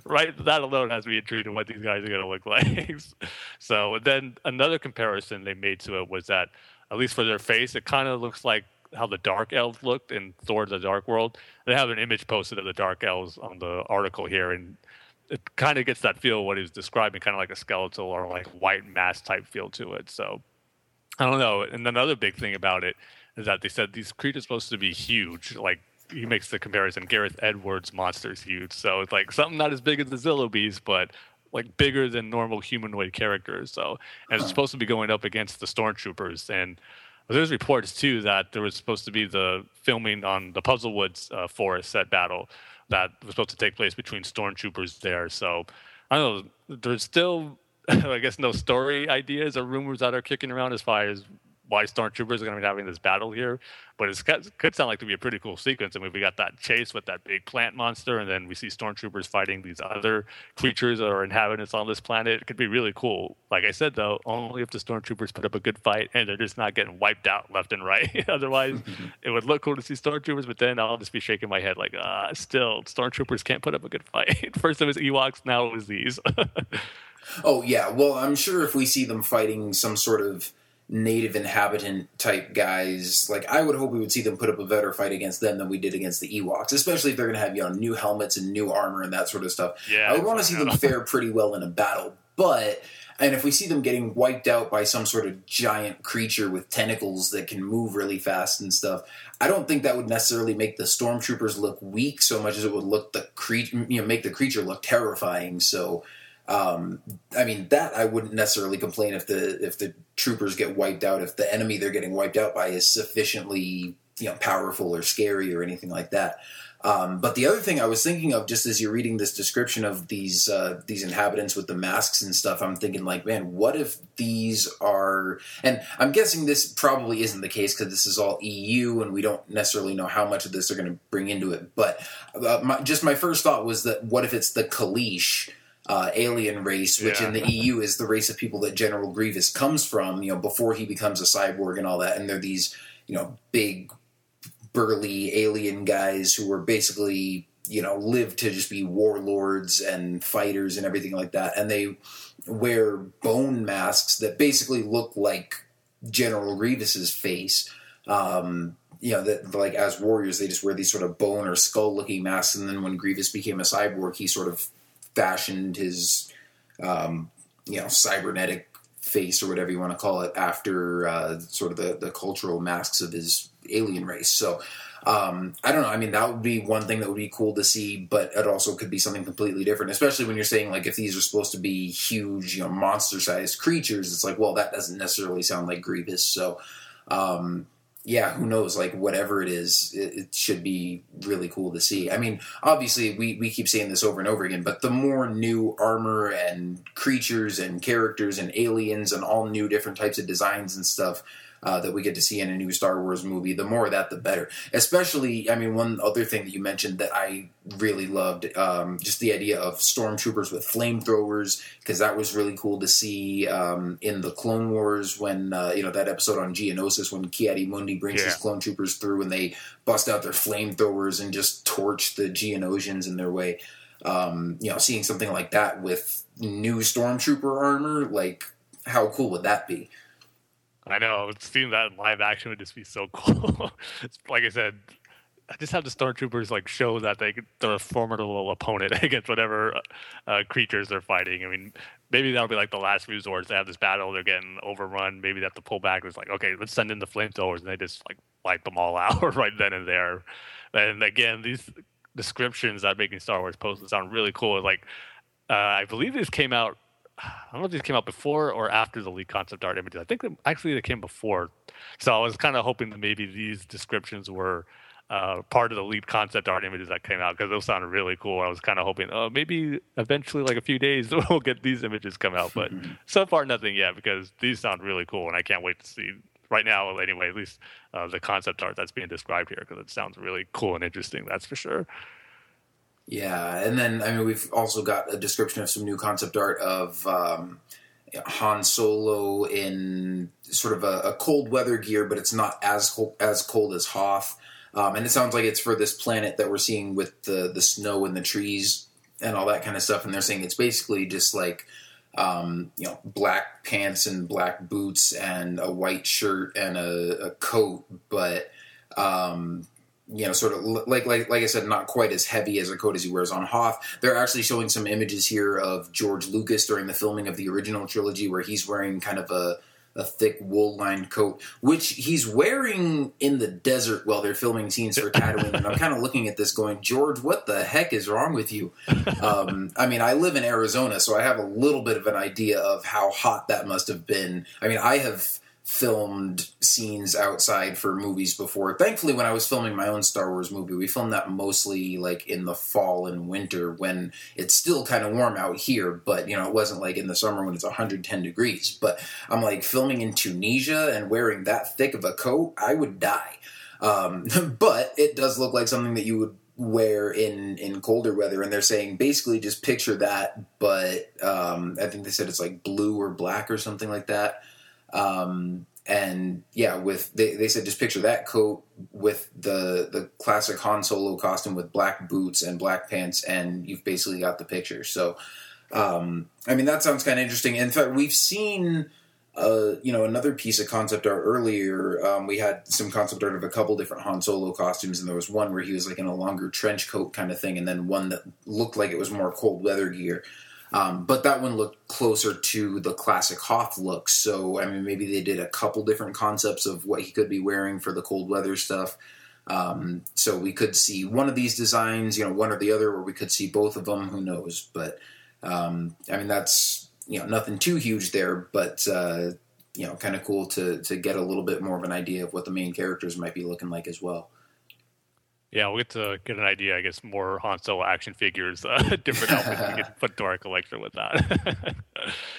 right that alone has me intrigued in what these guys are going to look like so then another comparison they made to it was that at least for their face it kind of looks like how the dark elves looked in thor the dark world they have an image posted of the dark elves on the article here and it kind of gets that feel what he's describing, kind of like a skeletal or like white mass type feel to it. So I don't know. And another big thing about it is that they said these creatures supposed to be huge. Like he makes the comparison, Gareth Edwards monsters huge. So it's like something not as big as the Zillo bees, but like bigger than normal humanoid characters. So and it's supposed to be going up against the stormtroopers. And there's reports too that there was supposed to be the filming on the Puzzlewoods uh, forest set battle that was supposed to take place between stormtroopers there. So I don't know. There's still I guess no story ideas or rumors that are kicking around as far as why stormtroopers are going to be having this battle here. But it could sound like to be a pretty cool sequence. I mean, we got that chase with that big plant monster, and then we see stormtroopers fighting these other creatures or inhabitants on this planet. It could be really cool. Like I said, though, only if the stormtroopers put up a good fight and they're just not getting wiped out left and right. Otherwise, it would look cool to see stormtroopers, but then I'll just be shaking my head like, ah, still, stormtroopers can't put up a good fight. First it was Ewoks, now it was these. oh yeah, well, I'm sure if we see them fighting some sort of native inhabitant type guys, like I would hope we would see them put up a better fight against them than we did against the Ewoks, especially if they're going to have you know new helmets and new armor and that sort of stuff. Yeah, I would want to see them fare pretty well in a battle, but and if we see them getting wiped out by some sort of giant creature with tentacles that can move really fast and stuff, I don't think that would necessarily make the stormtroopers look weak so much as it would look the creature, you know, make the creature look terrifying. So um, I mean, that I wouldn't necessarily complain if the if the troopers get wiped out, if the enemy they're getting wiped out by is sufficiently you know powerful or scary or anything like that. Um, but the other thing I was thinking of, just as you're reading this description of these uh, these inhabitants with the masks and stuff, I'm thinking like, man, what if these are? And I'm guessing this probably isn't the case because this is all EU, and we don't necessarily know how much of this they're going to bring into it. But uh, my, just my first thought was that what if it's the Kaleesh? Uh, alien race, which yeah. in the EU is the race of people that General Grievous comes from. You know, before he becomes a cyborg and all that, and they're these you know big, burly alien guys who were basically you know live to just be warlords and fighters and everything like that, and they wear bone masks that basically look like General Grievous's face. Um, you know that like as warriors they just wear these sort of bone or skull looking masks and then when grievous became a cyborg he sort of fashioned his, um, you know, cybernetic face or whatever you want to call it after uh, sort of the, the cultural masks of his alien race. So um, I don't know. I mean, that would be one thing that would be cool to see, but it also could be something completely different. Especially when you're saying like if these are supposed to be huge, you know, monster-sized creatures, it's like, well, that doesn't necessarily sound like Grievous. So um, yeah, who knows? Like whatever it is, it, it, should be really cool to see. I mean, obviously, we we keep saying this over and over again, but the more new armor and creatures and characters and aliens and all new different types of designs and stuff uh, that we get to see in a new Star Wars movie. The more of that, the better. Especially, I mean, one other thing that you mentioned that I really loved, um, just the idea of stormtroopers with flamethrowers, because that was really cool to see um, in the Clone Wars when uh, you know that episode on Geonosis when Ki-Adi-Mundi brings yeah. his clone troopers through and they bust out their flamethrowers and just torch the Geonosians in their way. Um, you know, seeing something like that with new stormtrooper armor, like how cool would that be? I know. Seeing that in live action would just be so cool. like I said, I just have the stormtroopers like show that they they're a formidable opponent against whatever uh, creatures they're fighting. I mean, maybe that'll be like the last resort. They have this battle, they're getting overrun. Maybe they have to pull back. It's like, okay, let's send in the flamethrowers, and they just like wipe them all out right then and there. And again, these descriptions that making Star Wars posts sound really cool. Like uh, I believe this came out. I don't know if these came out before or after the leaked concept art images. I think they, actually they came before. So I was kind of hoping that maybe these descriptions were uh, part of the lead concept art images that came out because those sounded really cool. I was kind of hoping, oh, maybe eventually, like a few days, we'll get these images come out. But so far, nothing yet because these sound really cool, and I can't wait to see. Right now, anyway, at least uh, the concept art that's being described here because it sounds really cool and interesting. That's for sure. Yeah, and then I mean we've also got a description of some new concept art of um, Han Solo in sort of a, a, cold weather gear, but it's not as cold, as cold as Hoth. Um, and it sounds like it's for this planet that we're seeing with the the snow and the trees and all that kind of stuff. And they're saying it's basically just like um, you know black pants and black boots and a white shirt and a, a coat, but um, you know, sort of like like like I said, not quite as heavy as a coat as he wears on Hoth. They're actually showing some images here of George Lucas during the filming of the original trilogy, where he's wearing kind of a a thick wool lined coat, which he's wearing in the desert while they're filming scenes for Tatooine. and I'm kind of looking at this going, George, what the heck is wrong with you? Um, I mean, I live in Arizona, so I have a little bit of an idea of how hot that must have been. I mean, I have filmed scenes outside for movies before. Thankfully, when I was filming my own Star Wars movie, we filmed that mostly like in the fall and winter when it's still kind of warm out here, but you know, it wasn't like in the summer when it's 110 degrees. But I'm like filming in Tunisia and wearing that thick of a coat, I would die. Um, but it does look like something that you would wear in in colder weather and they're saying basically just picture that but um i think they said it's like blue or black or something like that um, and yeah, with they, they said just picture that coat with the the classic Han Solo costume with black boots and black pants, and you've basically got the picture. So, um, I mean, that sounds kind of interesting. In fact, we've seen. Uh, you know, another piece of concept art earlier. Um, we had some concept art of a couple different Han Solo costumes, and there was one where he was like in a longer trench coat kind of thing, and then one that looked like it was more cold weather gear. Um, but that one looked closer to the classic Hoth look. So, I mean, maybe they did a couple different concepts of what he could be wearing for the cold weather stuff. Um, so we could see one of these designs, you know, one or the other, or we could see both of them. Who knows? But um, I mean, that's you know nothing too huge there, but uh, you know, kind of cool to to get a little bit more of an idea of what the main characters might be looking like as well. Yeah, we'll get to get an idea. I guess more Han Solo action figures, uh, different outfits we can put to our collection with that.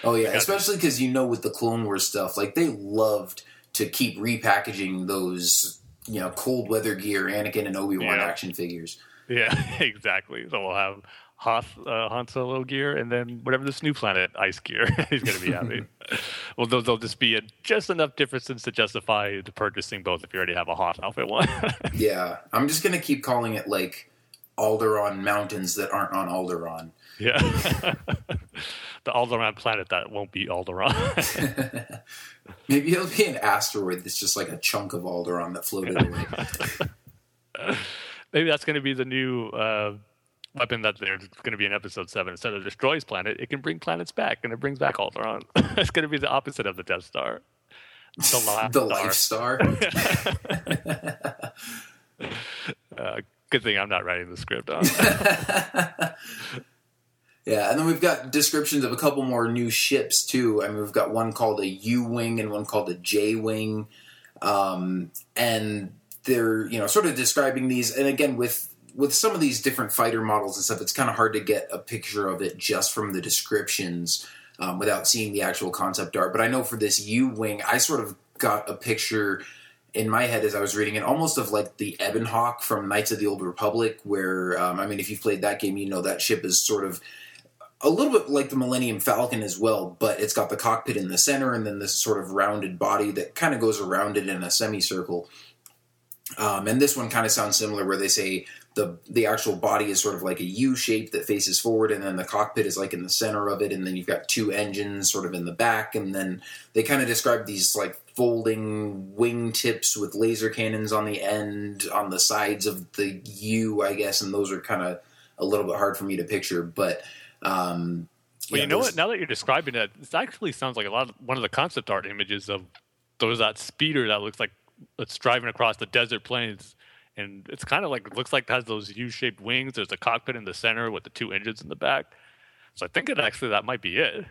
oh yeah, especially because you know with the Clone Wars stuff, like they loved to keep repackaging those, you know, cold weather gear Anakin and Obi Wan yeah. action figures. Yeah, exactly. So we'll have Hoth, uh, Han Solo gear, and then whatever this new planet ice gear he's going to be having. well, they'll, they'll just be a, just enough differences to justify the purchasing both if you already have a Hoth outfit one. yeah, I'm just going to keep calling it like Alderaan mountains that aren't on Alderaan. Yeah, the Alderaan planet that won't be Alderaan. Maybe it'll be an asteroid that's just like a chunk of Alderaan that floated away. Maybe that's going to be the new. Uh, weapon that there's going to be in episode seven. Instead of destroys planet, it can bring planets back, and it brings back Alderaan. it's going to be the opposite of the Death Star. The, the life star. uh, good thing I'm not writing the script on. yeah, and then we've got descriptions of a couple more new ships too. I mean, we've got one called a U wing and one called a J wing, um, and they're you know sort of describing these. And again, with with some of these different fighter models and stuff, it's kind of hard to get a picture of it just from the descriptions um, without seeing the actual concept art. But I know for this U wing, I sort of got a picture in my head as I was reading it, almost of like the Ebon Hawk from Knights of the Old Republic, where um, I mean, if you've played that game, you know that ship is sort of a little bit like the Millennium Falcon as well, but it's got the cockpit in the center and then this sort of rounded body that kind of goes around it in a semicircle. Um, and this one kind of sounds similar, where they say the the actual body is sort of like a U shape that faces forward, and then the cockpit is like in the center of it, and then you've got two engines sort of in the back, and then they kind of describe these like folding wing tips with laser cannons on the end on the sides of the U, I guess, and those are kind of a little bit hard for me to picture, but. Um, well, yeah, you know what? Now that you're describing it, this actually sounds like a lot of one of the concept art images of was that speeder that looks like it's driving across the desert plains, and it's kind of like it looks like it has those U-shaped wings. There's a cockpit in the center with the two engines in the back. So I think it actually that might be it.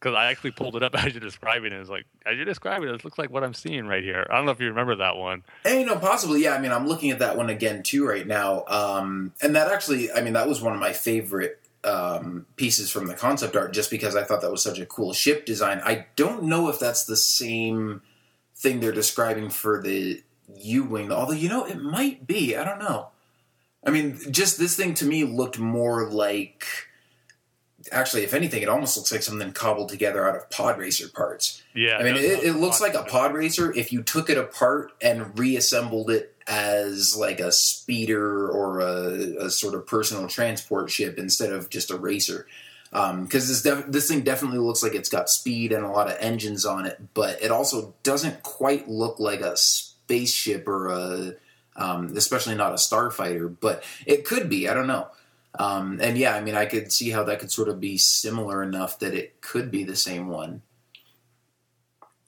Because I actually pulled it up as you're describing it. It's like as you're describing it, it looks like what I'm seeing right here. I don't know if you remember that one. Hey, no, possibly. Yeah, I mean, I'm looking at that one again too right now, um, and that actually, I mean, that was one of my favorite um, pieces from the concept art, just because I thought that was such a cool ship design. I don't know if that's the same thing they're describing for the U wing, although you know it might be. I don't know. I mean, just this thing to me looked more like. Actually, if anything, it almost looks like something cobbled together out of pod racer parts. Yeah, I mean, it, it looks like a pod racer if you took it apart and reassembled it as like a speeder or a, a sort of personal transport ship instead of just a racer. Um, because this def- this thing definitely looks like it's got speed and a lot of engines on it, but it also doesn't quite look like a spaceship or a, um, especially not a starfighter. But it could be. I don't know. Um, and yeah, I mean, I could see how that could sort of be similar enough that it could be the same one.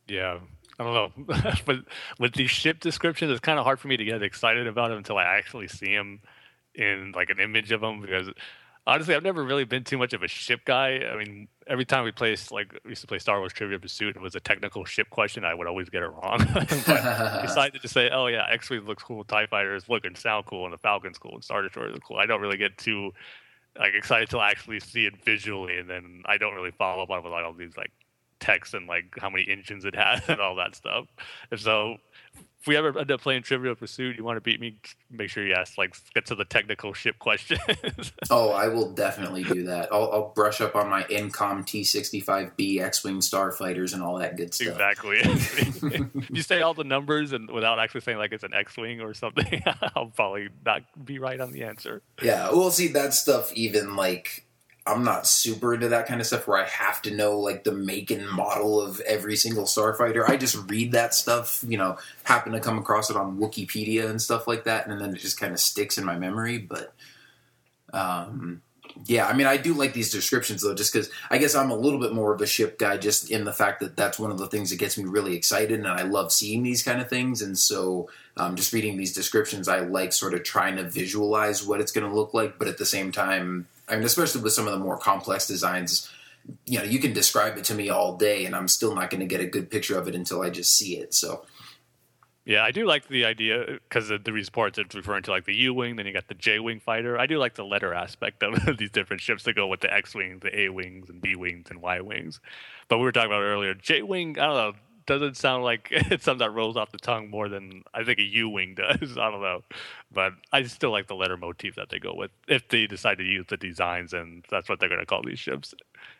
Yeah, I don't know, but with these ship descriptions, it's kind of hard for me to get excited about them until I actually see them in like an image of them. Because honestly, I've never really been too much of a ship guy. I mean, every time we play, like we used to play Star Wars Trivia Pursuit, it was a technical ship question. I would always get it wrong. but decided to say, oh yeah, X-wing looks cool, Tie fighters look and sound cool, and the Falcon's cool, and Star Destroyers are cool. I don't really get too like excited till I actually see it visually, and then I don't really follow up on it with like all these like text and like how many engines it has and all that stuff. And so if we ever end up playing Trivial Pursuit, you want to beat me, make sure you ask like get to the technical ship questions. Oh, I will definitely do that. I'll, I'll brush up on my Incom T65B X-wing starfighters and all that good stuff. exactly. you say all the numbers and without actually saying like it's an X-wing or something, I'll probably not be right on the answer. Yeah, well, see that stuff. Even like, I'm not super into that kind of stuff where I have to know like the make and model of every single starfighter. I just read that stuff. You know, happen to come across it on Wikipedia and stuff like that, and then it just kind of sticks in my memory. But, um, yeah, I mean, I do like these descriptions though, just because I guess I'm a little bit more of a ship guy, just in the fact that that's one of the things that gets me really excited, and I love seeing these kind of things. And so, um, just reading these descriptions, I like sort of trying to visualize what it's going to look like, but at the same time, I mean, especially with some of the more complex designs, you know, you can describe it to me all day, and I'm still not going to get a good picture of it until I just see it. So, Yeah, I do like the idea because the, reports it's referring to like the U wing, then you got the J wing fighter. I do like the letter aspect of these different ships that go with the X wings, the A wings, and B wings and Y wings. But we were talking about earlier, J wing. I don't know. Doesn't sound like it's something that rolls off the tongue more than I think a U wing does. I don't know, but I still like the letter motif that they go with if they decide to use the designs, and that's what they're going to call these ships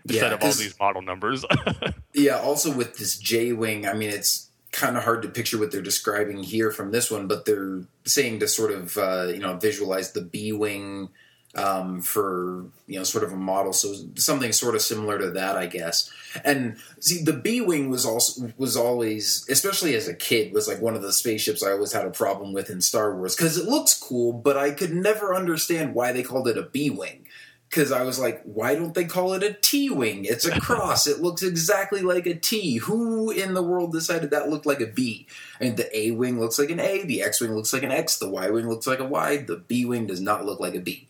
instead of all these model numbers. yeah, also with this J Wing, I mean, it's kind of hard to picture what they're describing here from this one, but they're saying to sort of, uh, you know, visualize the B Wing um, for, you know, sort of a model. So something sort of similar to that, I guess. And see, the B Wing was also, was always, especially as a kid, was like one of the spaceships I always had a problem with in Star Wars because it looks cool, but I could never understand why they called it a B Wing because I was like, why don't they call it a T wing? It's a cross. it looks exactly like a T. Who in the world decided that looked like a B? I mean, the A wing looks like an A, the X wing looks like an X, the Y wing looks like a Y, the B wing does not look like a B.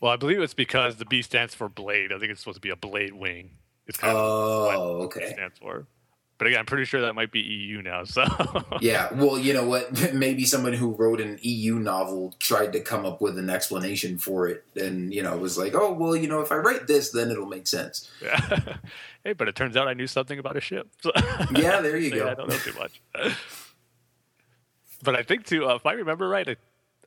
well, I believe it's because the B stands for blade. I think it's supposed to be a blade wing. It's kind of Oh, what it okay. stands for. But again, I'm pretty sure that might be EU now. So Yeah, well, you know what? Maybe someone who wrote an EU novel tried to come up with an explanation for it, and you know, was like, "Oh, well, you know, if I write this, then it'll make sense." Yeah. hey, but it turns out I knew something about a ship. So Yeah, there you go. I don't know too much. but I think too, uh, if I remember right, I,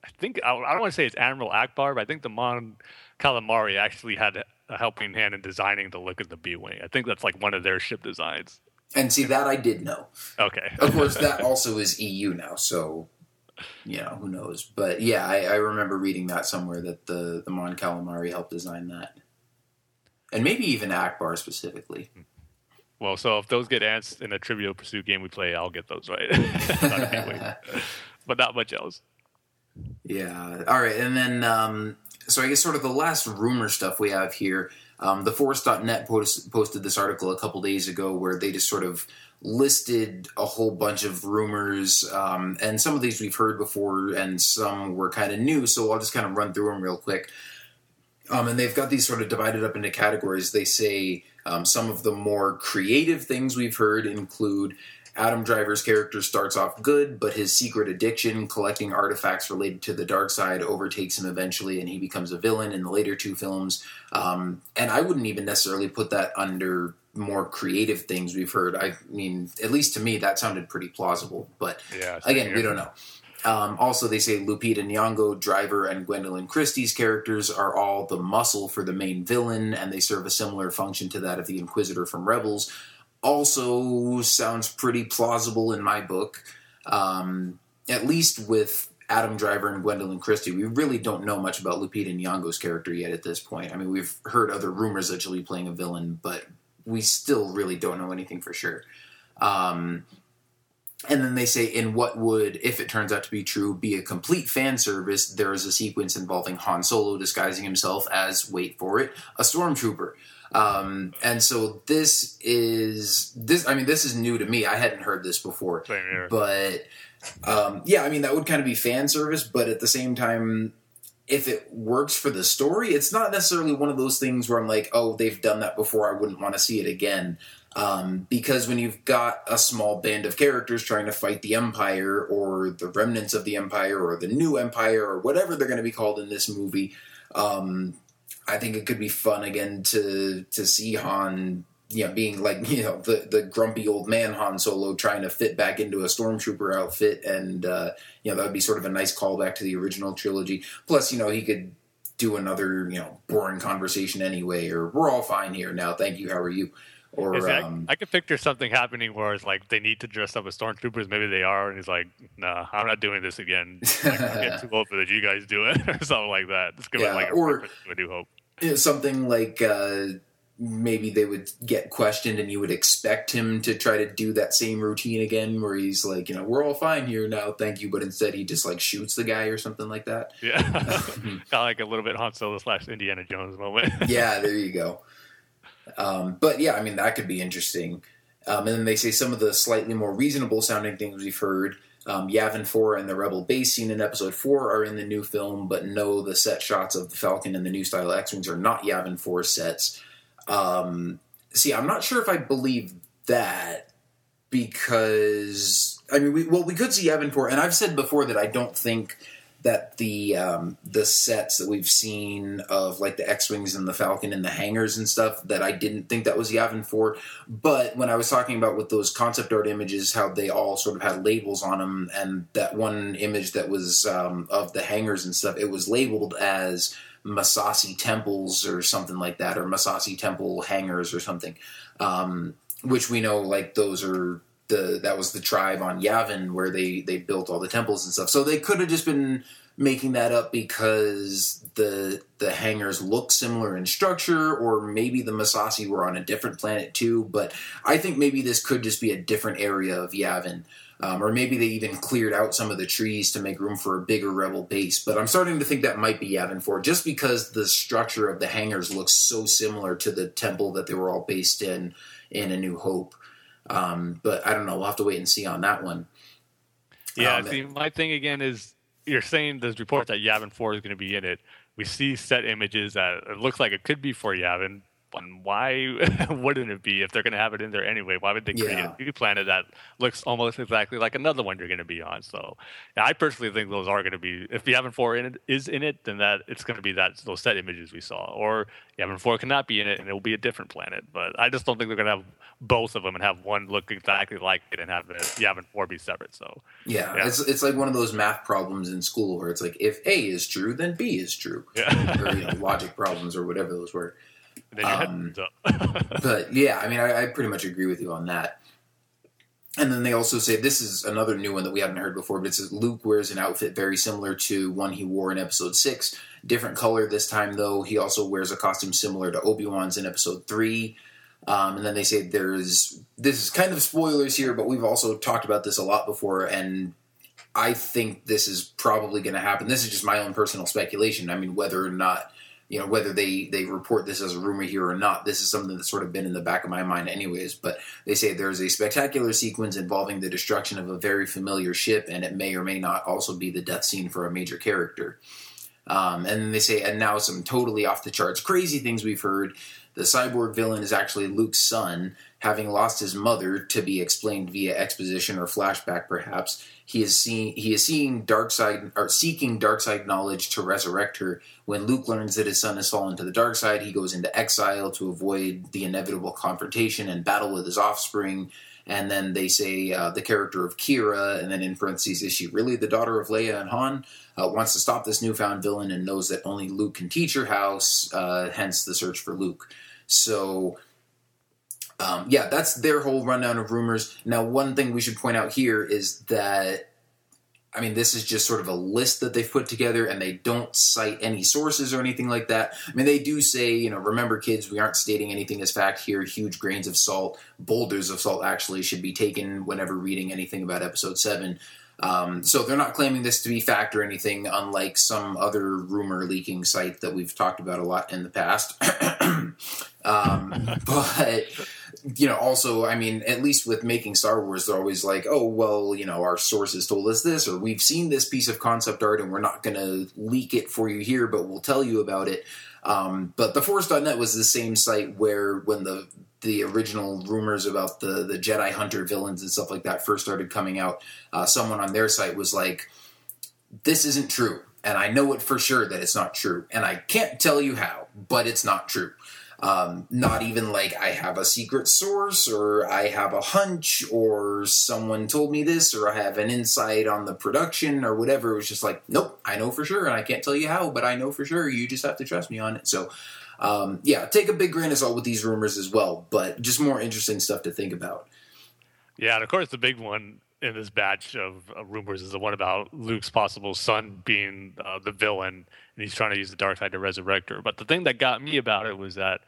I think I, I don't want to say it's Admiral Ackbar, but I think the Mon Calamari actually had a helping hand in designing the look of the B wing. I think that's like one of their ship designs. And see, that I did know. Okay. Of course, that also is EU now, so you know who knows. But yeah, I, I remember reading that somewhere that the the Mon Calamari helped design that, and maybe even Ackbar specifically. Well, so if those get ants in a Trivial Pursuit game we play, I'll get those right. Not a B wing. but not much else. Yeah. All right, and then um, so I guess sort of the last rumor stuff we have here. Um, the Force.net post, posted this article a couple days ago where they just sort of listed a whole bunch of rumors, um, and some of these we've heard before, and some were kind of new. So I'll just kind of run through them real quick. Um, and they've got these sort of divided up into categories. They say um, some of the more creative things we've heard include Adam Driver's character starts off good, but his secret addiction, collecting artifacts related to the dark side, overtakes him eventually, and he becomes a villain in the later two films. Um, and I wouldn't even necessarily put that under more creative things we've heard. I mean, at least to me, that sounded pretty plausible. But Yeah, again, here. we don't know. Um, also, they say Lupita Nyong'o, Driver, and Gwendoline Christie's characters are all the muscle for the main villain, and they serve a similar function to that of the Inquisitor from Rebels. Also, sounds pretty plausible in my book. Um, at least with Adam Driver and Gwendoline Christie, we really don't know much about Lupita Nyong'o's character yet at this point. I mean, we've heard other rumors that she'll be playing a villain, but we still really don't know anything for sure. Um, and then they say, in what would, if it turns out to be true, be a complete fan service, there is a sequence involving Han Solo disguising himself as, wait for it, a stormtrooper. Um, and so this is this. I mean, this is new to me. I hadn't heard this before, but um, yeah, I mean that would kind of be fan service, but at the same time, if it works for the story, it's not necessarily one of those things where I'm like, oh, they've done that before. I wouldn't want to see it again. Um, because when you've got a small band of characters trying to fight the Empire or the remnants of the Empire or the new Empire or whatever they're going to be called in this movie, um, I think it could be fun again to to see Han, you know, being like you know the the grumpy old man Han Solo trying to fit back into a stormtrooper outfit, and uh, you know that would be sort of a nice callback to the original trilogy. Plus, you know, he could do another you know boring conversation anyway, or we're all fine here now. Thank you. How are you? Or I- um, I, could picture something happening where it's like they need to dress up as stormtroopers. Maybe they are, and he's like, "Nah, I'm not doing this again. Like, I'm getting too old for this. You guys do it, or something like that." It's gonna Yeah, be like a or- A New Hope. something like uh, maybe they would get questioned and you would expect him to try to do that same routine again where he's like you know we're all fine here now thank you but instead he just like shoots the guy or something like that Yeah, kind of like a little bit Han Solo slash Indiana Jones moment. yeah there you go um, but yeah i mean that could be interesting um, and then they say some of the slightly more reasonable sounding things we've heard um, Yavin 4 and the Rebel base scene in episode 4 are in the new film, but no, the set shots of the Falcon and the new style X Wings are not Yavin 4 sets. Um, see, I'm not sure if I believe that because I mean, we, well, we could see Yavin 4, and I've said before that I don't think that the um, the sets that we've seen of like the X wings and the Falcon and the hangars and stuff that I didn't think that was Yavin 4. But when I was talking about with those concept art images, how they all sort of had labels on them, and that one image that was um, of the hangars and stuff, it was labeled as Massassi temples or something like that, or Massassi temple hangars or something, um, which we know like those are the that was the tribe on Yavin where they they built all the temples and stuff. So they could have just been making that up because the the hangars look similar in structure, or maybe the Massassi were on a different planet too. But I think maybe this could just be a different area of Yavin. Um, or maybe they even cleared out some of the trees to make room for a bigger rebel base. But I'm starting to think that might be Yavin 4, just because the structure of the hangars looks so similar to the temple that they were all based in in A New Hope. Um, but I don't know. We'll have to wait and see on that one. Yeah, Um, see, my thing again is you're saying there's reports that Yavin 4 is going to be in it. We see set images that it looks like it could be for Yavin. And why wouldn't it be if they're going to have it in there anyway? Why would they create Yeah. a new planet that looks almost exactly like another one you're going to be on? So, yeah, I personally think those are going to be. If Yavin 4 in it, is in it, then that it's going to be that those set images we saw. Or Yavin 4 cannot be in it, and it will be a different planet. But I just don't think they're going to have both of them and have one look exactly like it and have the Yavin 4 be separate. So, Yeah, Yeah. It's, it's like one of those math problems in school where it's like if A is true, then B is true. yeah. or you know, logic problems or whatever those were. And then your Um. But yeah, I mean, I, I pretty much agree with you on that. And then they also say this is another new one that we haven't heard before, but it says Luke wears an outfit very similar to one he wore in episode six. Different color this time, though. He also wears a costume similar to Obi Wan's in episode three. Um, and then they say there's this is kind of spoilers here, but we've also talked about this a lot before, and I think this is probably going to happen. This is just my own personal speculation. I mean, whether or not you know whether they they report this as a rumor here or not this is something that's sort of been in the back of my mind anyways but they say there's a spectacular sequence involving the destruction of a very familiar ship and it may or may not also be the death scene for a major character. Um, and then they say and now some totally off the charts crazy things we've heard. The cyborg villain is actually luke's son having lost his mother to be explained via exposition or flashback perhaps he is seeing he is seeing dark side or seeking dark side knowledge to resurrect her when luke learns that his son has fallen to the dark side he goes into exile to avoid the inevitable confrontation and battle with his offspring and then they say uh, the character of Kira, and then in parentheses, is she really the daughter of Leia and Han? Uh, wants to stop this newfound villain and knows that only Luke can teach her how, uh, hence the search for Luke. So um, yeah, that's their whole rundown of rumors. Now, one thing we should point out here is that, I mean, this is just sort of a list that they've put together and they don't cite any sources or anything like that. I mean, they do say, you know, remember, kids, we aren't stating anything as fact here. Huge grains of salt, boulders of salt actually should be taken whenever reading anything about episode 7. Um, so they're not claiming this to be fact or anything, unlike some other rumor leaking site that we've talked about a lot in the past. um, but you know, also, I mean, at least with making Star Wars, they're always like, oh, well, you know, our sources told us this, or we've seen this piece of concept art and we're not going to leak it for you here, but we'll tell you about it. Um, but the Force.net was the same site where when the the original rumors about the the Jedi Hunter villains and stuff like that first started coming out, uh, someone on their site was like, "This isn't true," and I know it for sure that it's not true, and I can't tell you how, but it's not true. Um, not even like I have a secret source or I have a hunch or someone told me this or I have an insight on the production or whatever. It was just like, nope, I know for sure and I can't tell you how, but I know for sure. You just have to trust me on it. So, um, yeah, take a big grain of salt with these rumors as well, but just more interesting stuff to think about. Yeah, and of course, the big one in this batch of rumors is the one about Luke's possible son being uh, the villain, and he's trying to use the dark side to resurrect her. But the thing that got me about it was that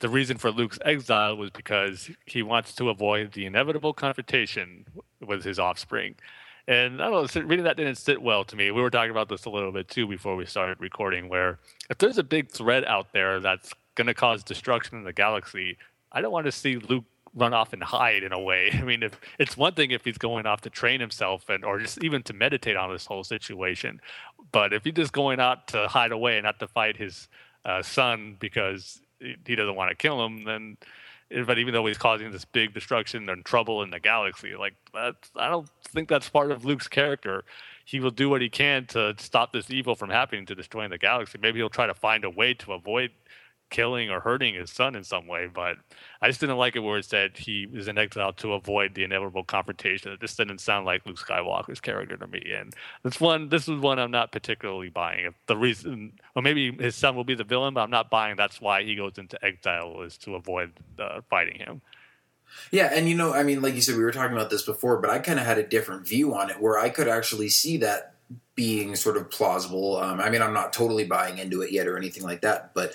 the reason for Luke's exile was because he wants to avoid the inevitable confrontation with his offspring. And I don't know, reading that didn't sit well to me. We were talking about this a little bit too before we started recording, where if there's a big threat out there that's going to cause destruction in the galaxy, I don't want to see Luke run off and hide in a way. I mean, if it's one thing if he's going off to train himself and or just even to meditate on this whole situation, but if he's just going out to hide away and not to fight his uh, son because he doesn't want to kill him, then but even though he's causing this big destruction and trouble in the galaxy, like I don't think that's part of Luke's character. He will do what he can to stop this evil from happening to destroying the galaxy. Maybe he'll try to find a way to avoid killing or hurting his son in some way. But I just didn't like it where it said he was in exile to avoid the inevitable confrontation. It just didn't sound like Luke Skywalker's character to me. And this one, this is one I'm not particularly buying. The reason, or maybe his son will be the villain, but I'm not buying that's why he goes into exile is to avoid uh, fighting him. Yeah, and you know, I mean, like you said, we were talking about this before, but I kind of had a different view on it where I could actually see that being sort of plausible. Um, I mean, I'm not totally buying into it yet or anything like that, but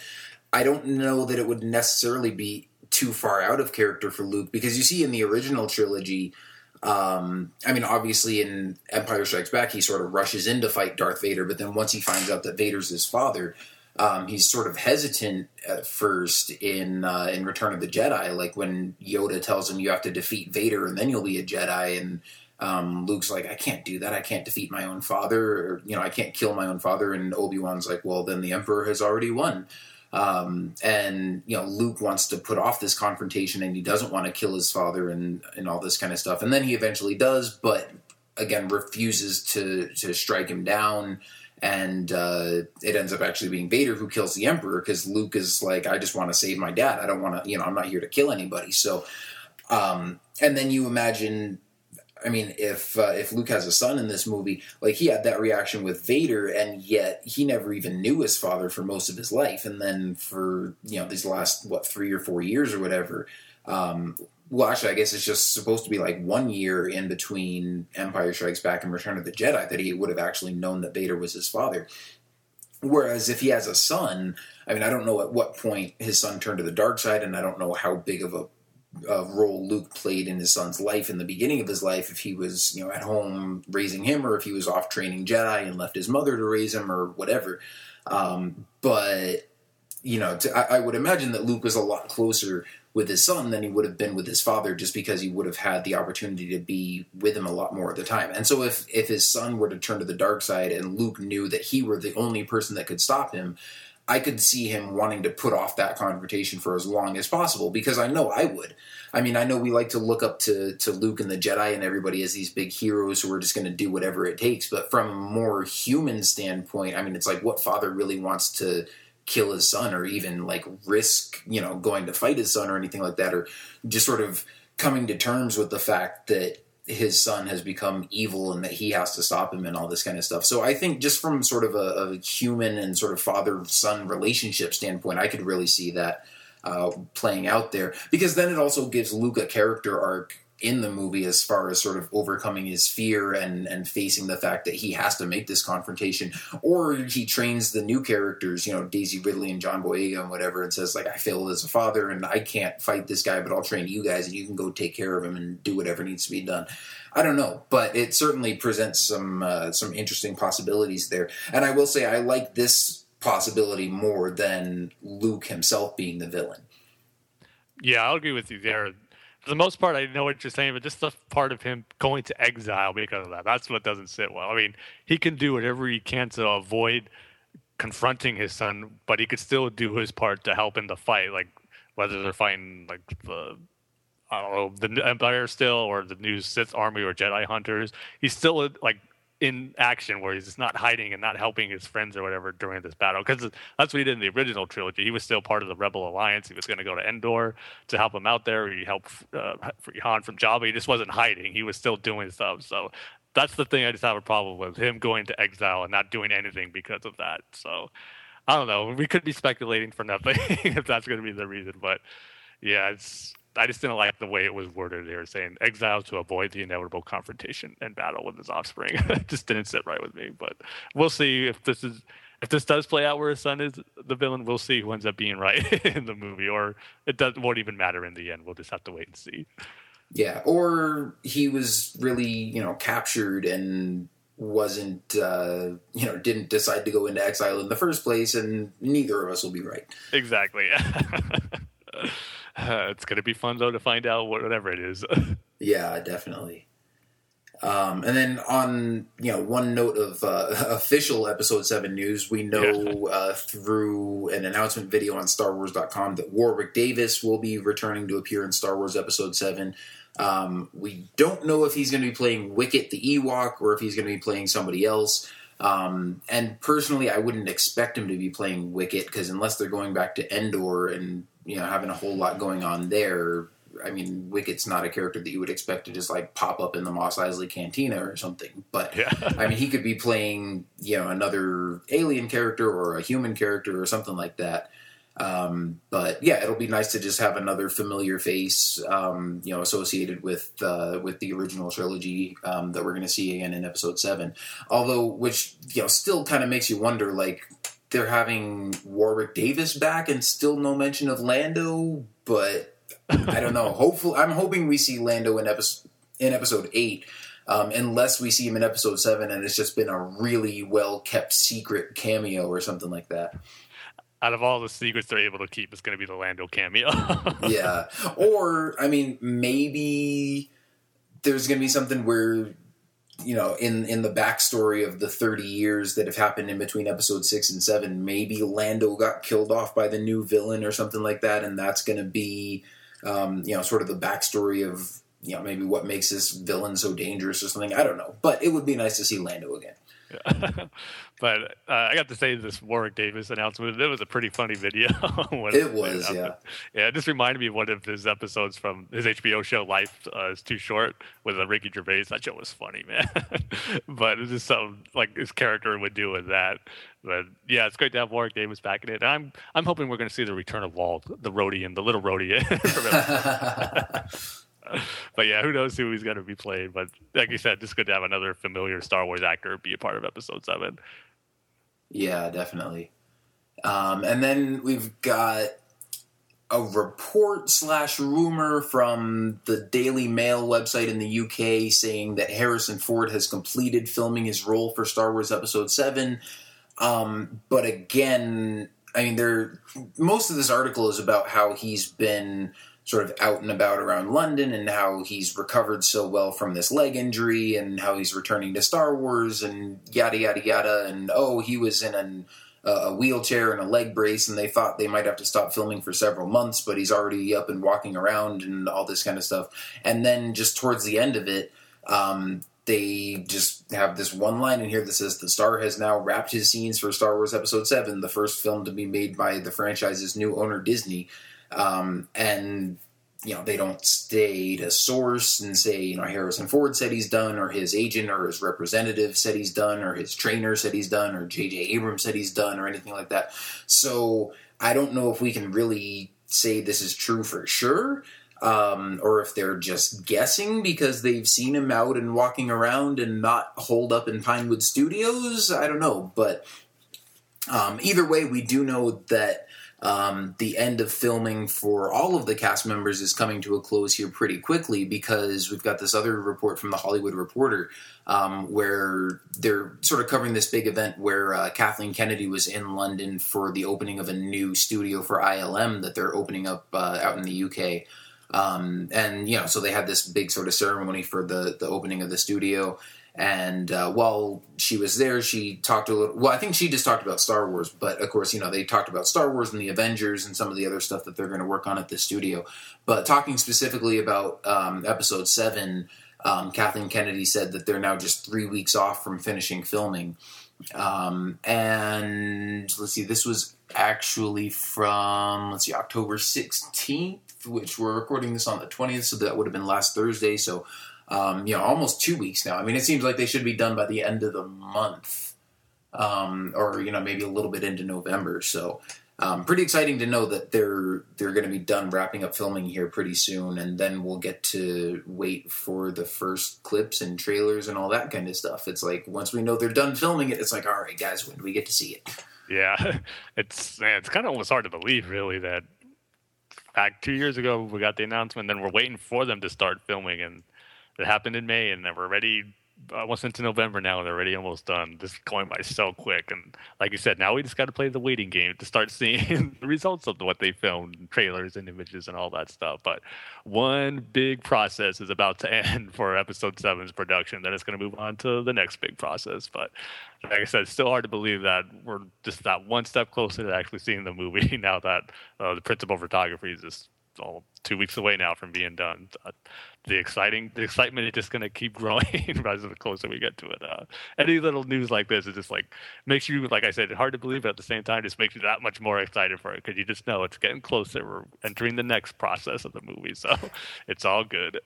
I don't know that it would necessarily be too far out of character for Luke because you see in the original trilogy, um, I mean, obviously in Empire Strikes Back, he sort of rushes in to fight Darth Vader, but then once he finds out that Vader's his father, um, he's sort of hesitant at first in uh, in Return of the Jedi, like when Yoda tells him you have to defeat Vader and then you'll be a Jedi, and um, Luke's like, I can't do that. I can't defeat my own father, or you know, I can't kill my own father. And Obi Wan's like, well, then the Emperor has already won. Um, and you know, Luke wants to put off this confrontation, and he doesn't want to kill his father, and and all this kind of stuff. And then he eventually does, but again refuses to to strike him down. And uh, it ends up actually being Vader who kills the Emperor because Luke is like, I just want to save my dad. I don't want to, you know, I'm not here to kill anybody. So, um, and then you imagine I mean, if uh, if Luke has a son in this movie, like he had that reaction with Vader, and yet he never even knew his father for most of his life, and then for you know these last what three or four years or whatever. Um, well, actually, I guess it's just supposed to be like one year in between Empire Strikes Back and Return of the Jedi that he would have actually known that Vader was his father. Whereas if he has a son, I mean, I don't know at what point his son turned to the dark side, and I don't know how big of a uh, role Luke played in his son's life in the beginning of his life, if he was, you know, at home raising him, or if he was off training Jedi and left his mother to raise him, or whatever. Um, but you know, to, I, I would imagine that Luke was a lot closer with his son than he would have been with his father, just because he would have had the opportunity to be with him a lot more at the time. And so, if if his son were to turn to the dark side, and Luke knew that he were the only person that could stop him, I could see him wanting to put off that confrontation for as long as possible because I know I would. I mean, I know we like to look up to, to Luke and the Jedi and everybody as these big heroes who are just going to do whatever it takes. But from a more human standpoint, I mean, it's like what father really wants to kill his son or even like risk, you know, going to fight his son or anything like that, or just sort of coming to terms with the fact that his son has become evil and that he has to stop him and all this kind of stuff. So I think just from sort of a, a human and sort of father son relationship standpoint, I could really see that uh, playing out there because then it also gives Luke a character arc in the movie as far as sort of overcoming his fear and and facing the fact that he has to make this confrontation or he trains the new characters you know daisy ridley and john boyega and whatever and says like i failed as a father and i can't fight this guy but i'll train you guys and you can go take care of him and do whatever needs to be done. I don't know but it certainly presents some uh, some interesting possibilities there. And i will say i like this possibility more than luke himself being the villain. Yeah, I'll agree with you there. For the most part, I know what you're saying, but just the part of him going to exile because of that, that's what doesn't sit well. I mean, he can do whatever he can to avoid confronting his son, but he could still do his part to help in the fight, like whether they're fighting like the I don't know the Empire still or the new Sith army or Jedi hunters. He's still like in action where he's just not hiding and not helping his friends or whatever during this battle because that's what he did in the original trilogy. He was still part of the Rebel Alliance. He was going to go to Endor to help him out there. He helped uh, free Han from Jabba. He just wasn't hiding. He was still doing stuff. So that's the thing I just have a problem with him going to exile and not doing anything because of that. So I don't know. We could be speculating for nothing if that's going to be the reason, but yeah, it's I just didn't like the way it was worded there, saying exile to avoid the inevitable confrontation and battle with his offspring. it just didn't sit right with me. But we'll see if this is if this does play out where his son is the villain. We'll see who ends up being right in the movie, or it doesn't won't even matter in the end. We'll just have to wait and see. Yeah, or he was really, you know, captured and wasn't, uh, you know, didn't decide to go into exile in the first place, and neither of us will be right. Exactly. Uh, it's going to be fun though to find out whatever it is. yeah, definitely. Um, and then on you know one note of uh, official episode seven news, we know yeah. uh, through an announcement video on StarWars.com that Warwick Davis will be returning to appear in Star Wars Episode Seven. Um, we don't know if he's going to be playing Wicket the Ewok or if he's going to be playing somebody else. Um, and personally, I wouldn't expect him to be playing Wicket because unless they're going back to Endor and you know having a whole lot going on there, I mean, Wicket's not a character that you would expect to just like pop up in the Mos Eisley Cantina or something. But yeah. I mean, he could be playing you know another alien character or a human character or something like that. Um, but yeah, it'll be nice to just have another familiar face, um, you know, associated with uh, with the original trilogy um, that we're going to see again in Episode Seven. Although, which you know, still kind of makes you wonder, like they're having Warwick Davis back and still no mention of Lando. But I don't know. Hopefully, I'm hoping we see Lando in episode in Episode Eight. Um, unless we see him in episode seven and it's just been a really well kept secret cameo or something like that out of all the secrets they're able to keep, it's going to be the Lando cameo. yeah, or I mean, maybe there's going to be something where you know, in in the backstory of the 30 years that have happened in between episode six and seven, maybe Lando got killed off by the new villain or something like that, and that's going to be, um, you know, sort of the backstory of you know maybe what makes this villain so dangerous or something. I don't know, but it would be nice to see Lando again. but uh, I got to say this Warwick Davis announcement. It was a pretty funny video. it was, yeah, yeah. It just reminded me of one of his episodes from his HBO show Life uh, is Too Short with uh, Ricky Gervais. That show was funny, man. but it's just something like his character would do with that. But yeah, it's great to have Warwick Davis back in it. And I'm I'm hoping we're going to see the return of Walt, the roadie and the little roadie. but yeah, who knows who he's going to be playing? But like you said, just good to have another familiar Star Wars actor be a part of Episode Seven. Yeah, definitely. Um, and then we've got a report slash rumor from the Daily Mail website in the UK saying that Harrison Ford has completed filming his role for Star Wars Episode Seven. Um, but again, I mean, there. Most of this article is about how he's been sort of out and about around London and how he's recovered so well from this leg injury and how he's returning to Star Wars and yada yada yada. And oh, he was in an, a wheelchair and a leg brace, and they thought they might have to stop filming for several months, but he's already up and walking around and all this kind of stuff. And then just towards the end of it. Um, they just have this one line in here that says the star has now wrapped his scenes for Star Wars Episode 7, the first film to be made by the franchise's new owner, Disney. Um, and, you know, they don't stay to source and say, you know, Harrison Ford said he's done, or his agent or his representative said he's done, or his trainer said he's done, or J.J. Abrams said he's done, or anything like that. So I don't know if we can really say this is true for sure um, or if they're just guessing because they've seen him out and walking around and not holed up in Pinewood Studios. I don't know, but um, either way, we do know that um, the end of filming for all of the cast members is coming to a close here pretty quickly because we've got this other report from the Hollywood Reporter um, where they're sort of covering this big event where uh, Kathleen Kennedy was in London for the opening of a new studio for ILM that they're opening up uh, out in the UK. Um, and you know, so they had this big sort of ceremony for the the opening of the studio. And uh, while she was there, she talked a little. Well, I think she just talked about Star Wars, but of course, you know, they talked about Star Wars and the Avengers and some of the other stuff that they're going to work on at the studio. But talking specifically about um, Episode Seven, um, Kathleen Kennedy said that they're now just three weeks off from finishing filming. Um, and let's see, this was actually from let's see, October sixteenth which we're recording this on the 20th, so that would have been last Thursday. So, um, you know, almost two weeks now. I mean, it seems like they should be done by the end of the month, um, or you know, maybe a little bit into November. So, um, pretty exciting to know that they're they're going to be done wrapping up filming here pretty soon, and then we'll get to wait for the first clips and trailers and all that kind of stuff. It's like once we know they're done filming it, it's like, all right, guys, when do we get to see it? Yeah, it's man, it's kind of almost hard to believe, really, that back two years ago we got the announcement. Then we're waiting for them to start filming, and it happened in May, and then we're ready almost into November now, and they're already almost done. This is going by so quick, and like you said, now we just got to play the waiting game to start seeing the results of what they filmed, trailers and images and all that stuff. But one big process is about to end for Episode Seven's production. Then it's going to move on to the next big process. But like I said, it's still hard to believe that we're just that one step closer to actually seeing the movie now that uh, the principal photography is just all two weeks away now from being done. Uh, the exciting, the excitement is just going to keep growing as the closer we get to it. Uh, any little news like this is just like makes you, like I said, hard to believe, but at the same time, it just makes you that much more excited for it because you just know it's getting closer. We're entering the next process of the movie, so it's all good.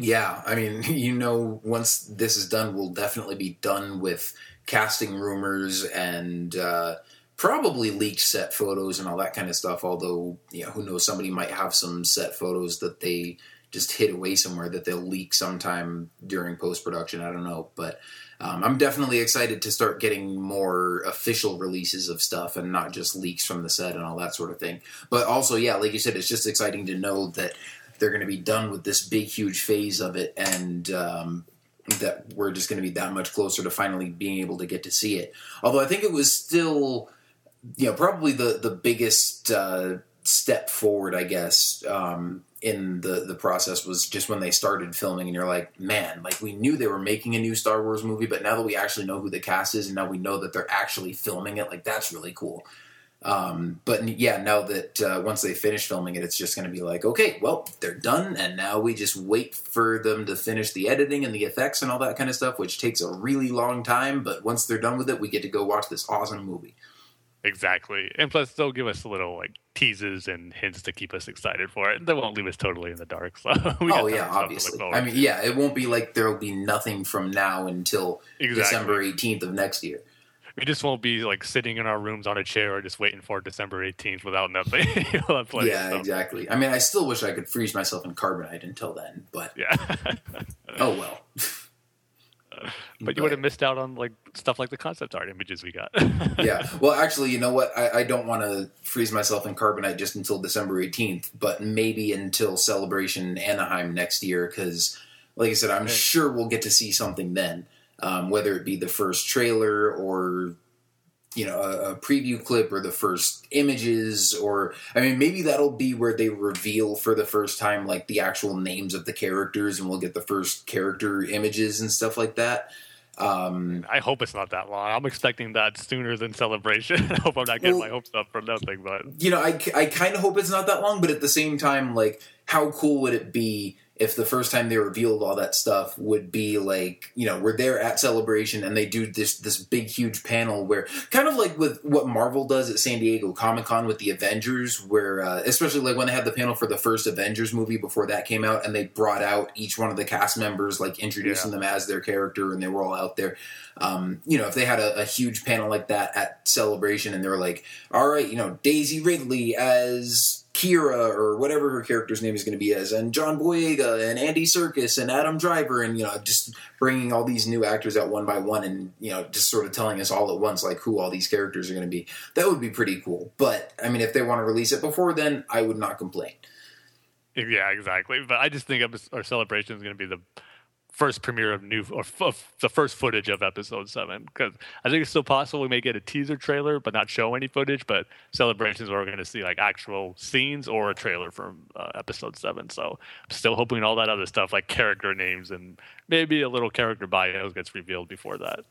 Yeah, I mean, you know, once this is done, we'll definitely be done with casting rumors and. Uh, probably leaked set photos and all that kind of stuff. Although, you know, who knows? Somebody might have some set photos that they just hid away somewhere that they'll leak sometime during post production. I don't know, but um, I'm definitely excited to start getting more official releases of stuff and not just leaks from the set and all that sort of thing. But also, yeah, like you said, it's just exciting to know that they're going to be done with this big, huge phase of it and. Um, that we're just going to be that much closer to finally being able to get to see it. Although I think it was still you know, probably the the biggest uh, step forward, I guess, um, in the the process was just when they started filming, and you're like, man, like we knew they were making a new Star Wars movie, but now that we actually know who the cast is, and now we know that they're actually filming it, like that's really cool. Um, but yeah, now that uh, once they finish filming it, it's just going to be like, okay, well, they're done, and now we just wait for them to finish the editing and the effects and all that kind of stuff, which takes a really long time. But once they're done with it, we get to go watch this awesome movie. Exactly. And plus, they'll give us little like teases and hints to keep us excited for it. They won't leave us totally in the dark. So oh yeah, obviously. I mean, yeah, it won't be like there will be nothing from now until exactly. December eighteenth of next year. We just won't be like sitting in our rooms on a chair or just waiting for December eighteenth without nothing. yeah, exactly. I mean, I still wish I could freeze myself in carbonite until then, but yeah. oh well but you would have missed out on like stuff like the concept art images we got. yeah. Well, actually, you know what? I, I don't want to freeze myself in carbonite just until December 18th, but maybe until Celebration Anaheim next year, because, like I said, I'm sure we'll get to see something then, um, whether it be the first trailer or you know a, a preview clip or the first images or i mean maybe that'll be where they reveal for the first time like the actual names of the characters and we'll get the first character images and stuff like that um I hope it's not that long. I'm expecting that sooner than celebration. I hope I'm not getting Well- my hopes up for nothing. But you know, I, I kind of hope it's not that long, but at the same time, like, how cool would it be if the first time they revealed all that stuff would be like, you know, we're there at Celebration and they do this this big huge panel where, kind of like with what Marvel does at San Diego Comic Con with the Avengers, where uh, especially like when they had the panel for the first Avengers movie before that came out, and they brought out each one of the cast members, like introducing them as their character, and they were all out there. Um, you know, if they had a, a huge panel like that at Celebration, and they were like, "All right, you know, Daisy Ridley as Kira or whatever her character's name is going to be as, and John Boyega and Andy Serkis and Adam Driver, and you know, just bringing all these new actors out one by one, and you know, just sort of telling us all at once like who all these characters are going to be. That would be pretty cool. But I mean, if they want to release it before then, I would not complain. yeah, exactly. But I just think our celebration is going to be the first premiere of new or f- the first footage of episode seven because I think it's still possible we may get a teaser trailer but not show any footage. But celebrations where we're going to see like actual scenes or a trailer from uh, episode seven. So I'm still hoping all that other stuff like character names and maybe a little character bio gets revealed before that.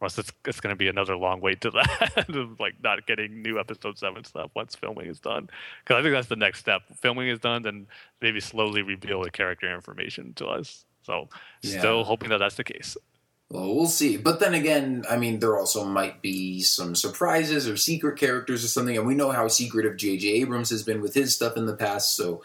Or else it's, it's going to be another long wait to that, like not getting new episode seven stuff once filming is done. Because I think that's the next step. Filming is done, then maybe slowly reveal the character information to us. So Yeah. still hoping that that's the case. Well, we'll see. But then again, I mean, there also might be some surprises or secret characters or something. And we know how secretive J.J. Abrams has been with his stuff in the past. So,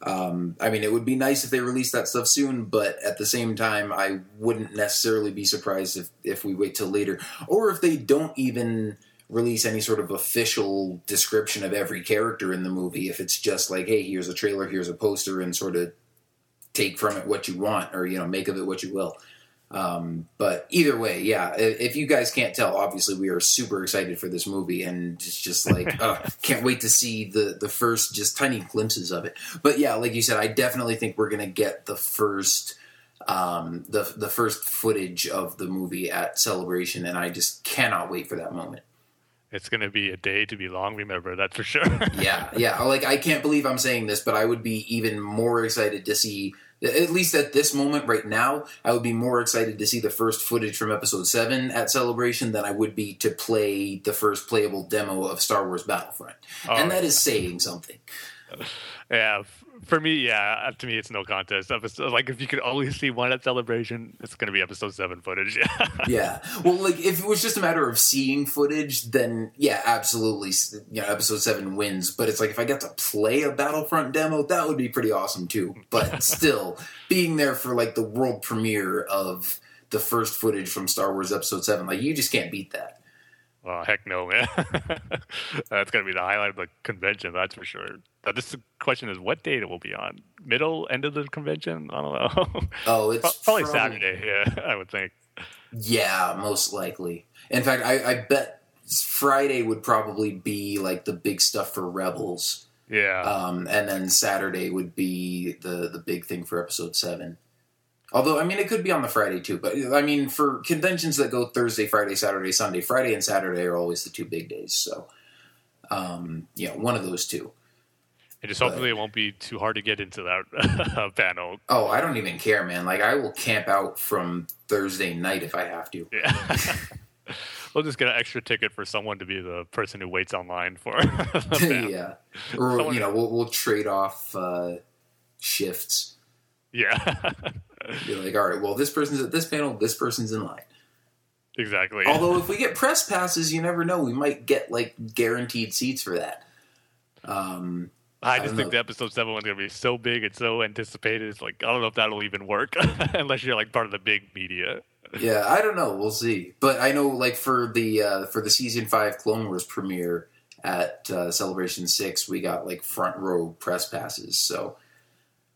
um, I mean, it would be nice if they released that stuff soon. But at the same time, I wouldn't necessarily be surprised if, if we wait till later. Or if they don't even release any sort of official description of every character in the movie. If it's just like, hey, here's a trailer, here's a poster, and sort of take from it what you want or, you know, make of it what you will. Um, but either way, yeah. If you guys can't tell, obviously we are super excited for this movie, and it's just like uh, can't wait to see the the first just tiny glimpses of it. But yeah, like you said, I definitely think we're gonna get the first um, the the first footage of the movie at Celebration, and I just cannot wait for that moment. It's going to be a day to be long. Remember that's for sure. yeah, yeah. Like I can't believe I'm saying this, but I would be even more excited to see. At least at this moment right now, I would be more excited to see the first footage from Episode Seven at Celebration than I would be to play the first playable demo of Star Wars Battlefront, oh, and that is saying something. yeah, for me, yeah. Uh, to me, it's no contest. Episode, like if you could only see one at celebration, it's going to be episode seven footage. Yeah. yeah. Well, like if it was just a matter of seeing footage, then yeah, absolutely. You know, episode seven wins. But it's like if I got to play a Battlefront demo, that would be pretty awesome too. But still, being there for like the world premiere of the first footage from Star Wars Episode Seven, like you just can't beat that. Oh heck no, man! that's gonna be the highlight of the convention, that's for sure. Now, this question is what date it will be on? Middle, end of the convention? I don't know. Oh, it's Pro- Probably Saturday. Yeah, I would think. Yeah, most likely. In fact, I, I bet Friday would probably be like the big stuff for Rebels. Yeah, um, and then Saturday would be the the big thing for episode seven. Although I mean, it could be on the Friday too. But I mean, for conventions that go Thursday, Friday, Saturday, Sunday, Friday and Saturday are always the two big days. So, um, yeah, one of those two. and just hopefully it won't be too hard to get into that panel. Oh, I don't even care, man. Like I will camp out from Thursday night if I have to. Yeah. We'll just get an extra ticket for someone to be the person who waits online for. yeah, or Someone- you know, we'll we'll trade off uh, shifts. yeah. Be like, all right, well, this person's at this panel, this person's in line. exactly. Although if we get press passes, you never know. We might get like guaranteed seats for that. Um, I I just think know. the episode seven one's gonna be so big and so anticipated. It's like I don't know if that'll even work unless you're like part of the big media. yeah, I don't know. We'll see. But I know, like for the uh, for the season five Clone Wars premiere at uh, Celebration Six, we got like front row press passes. So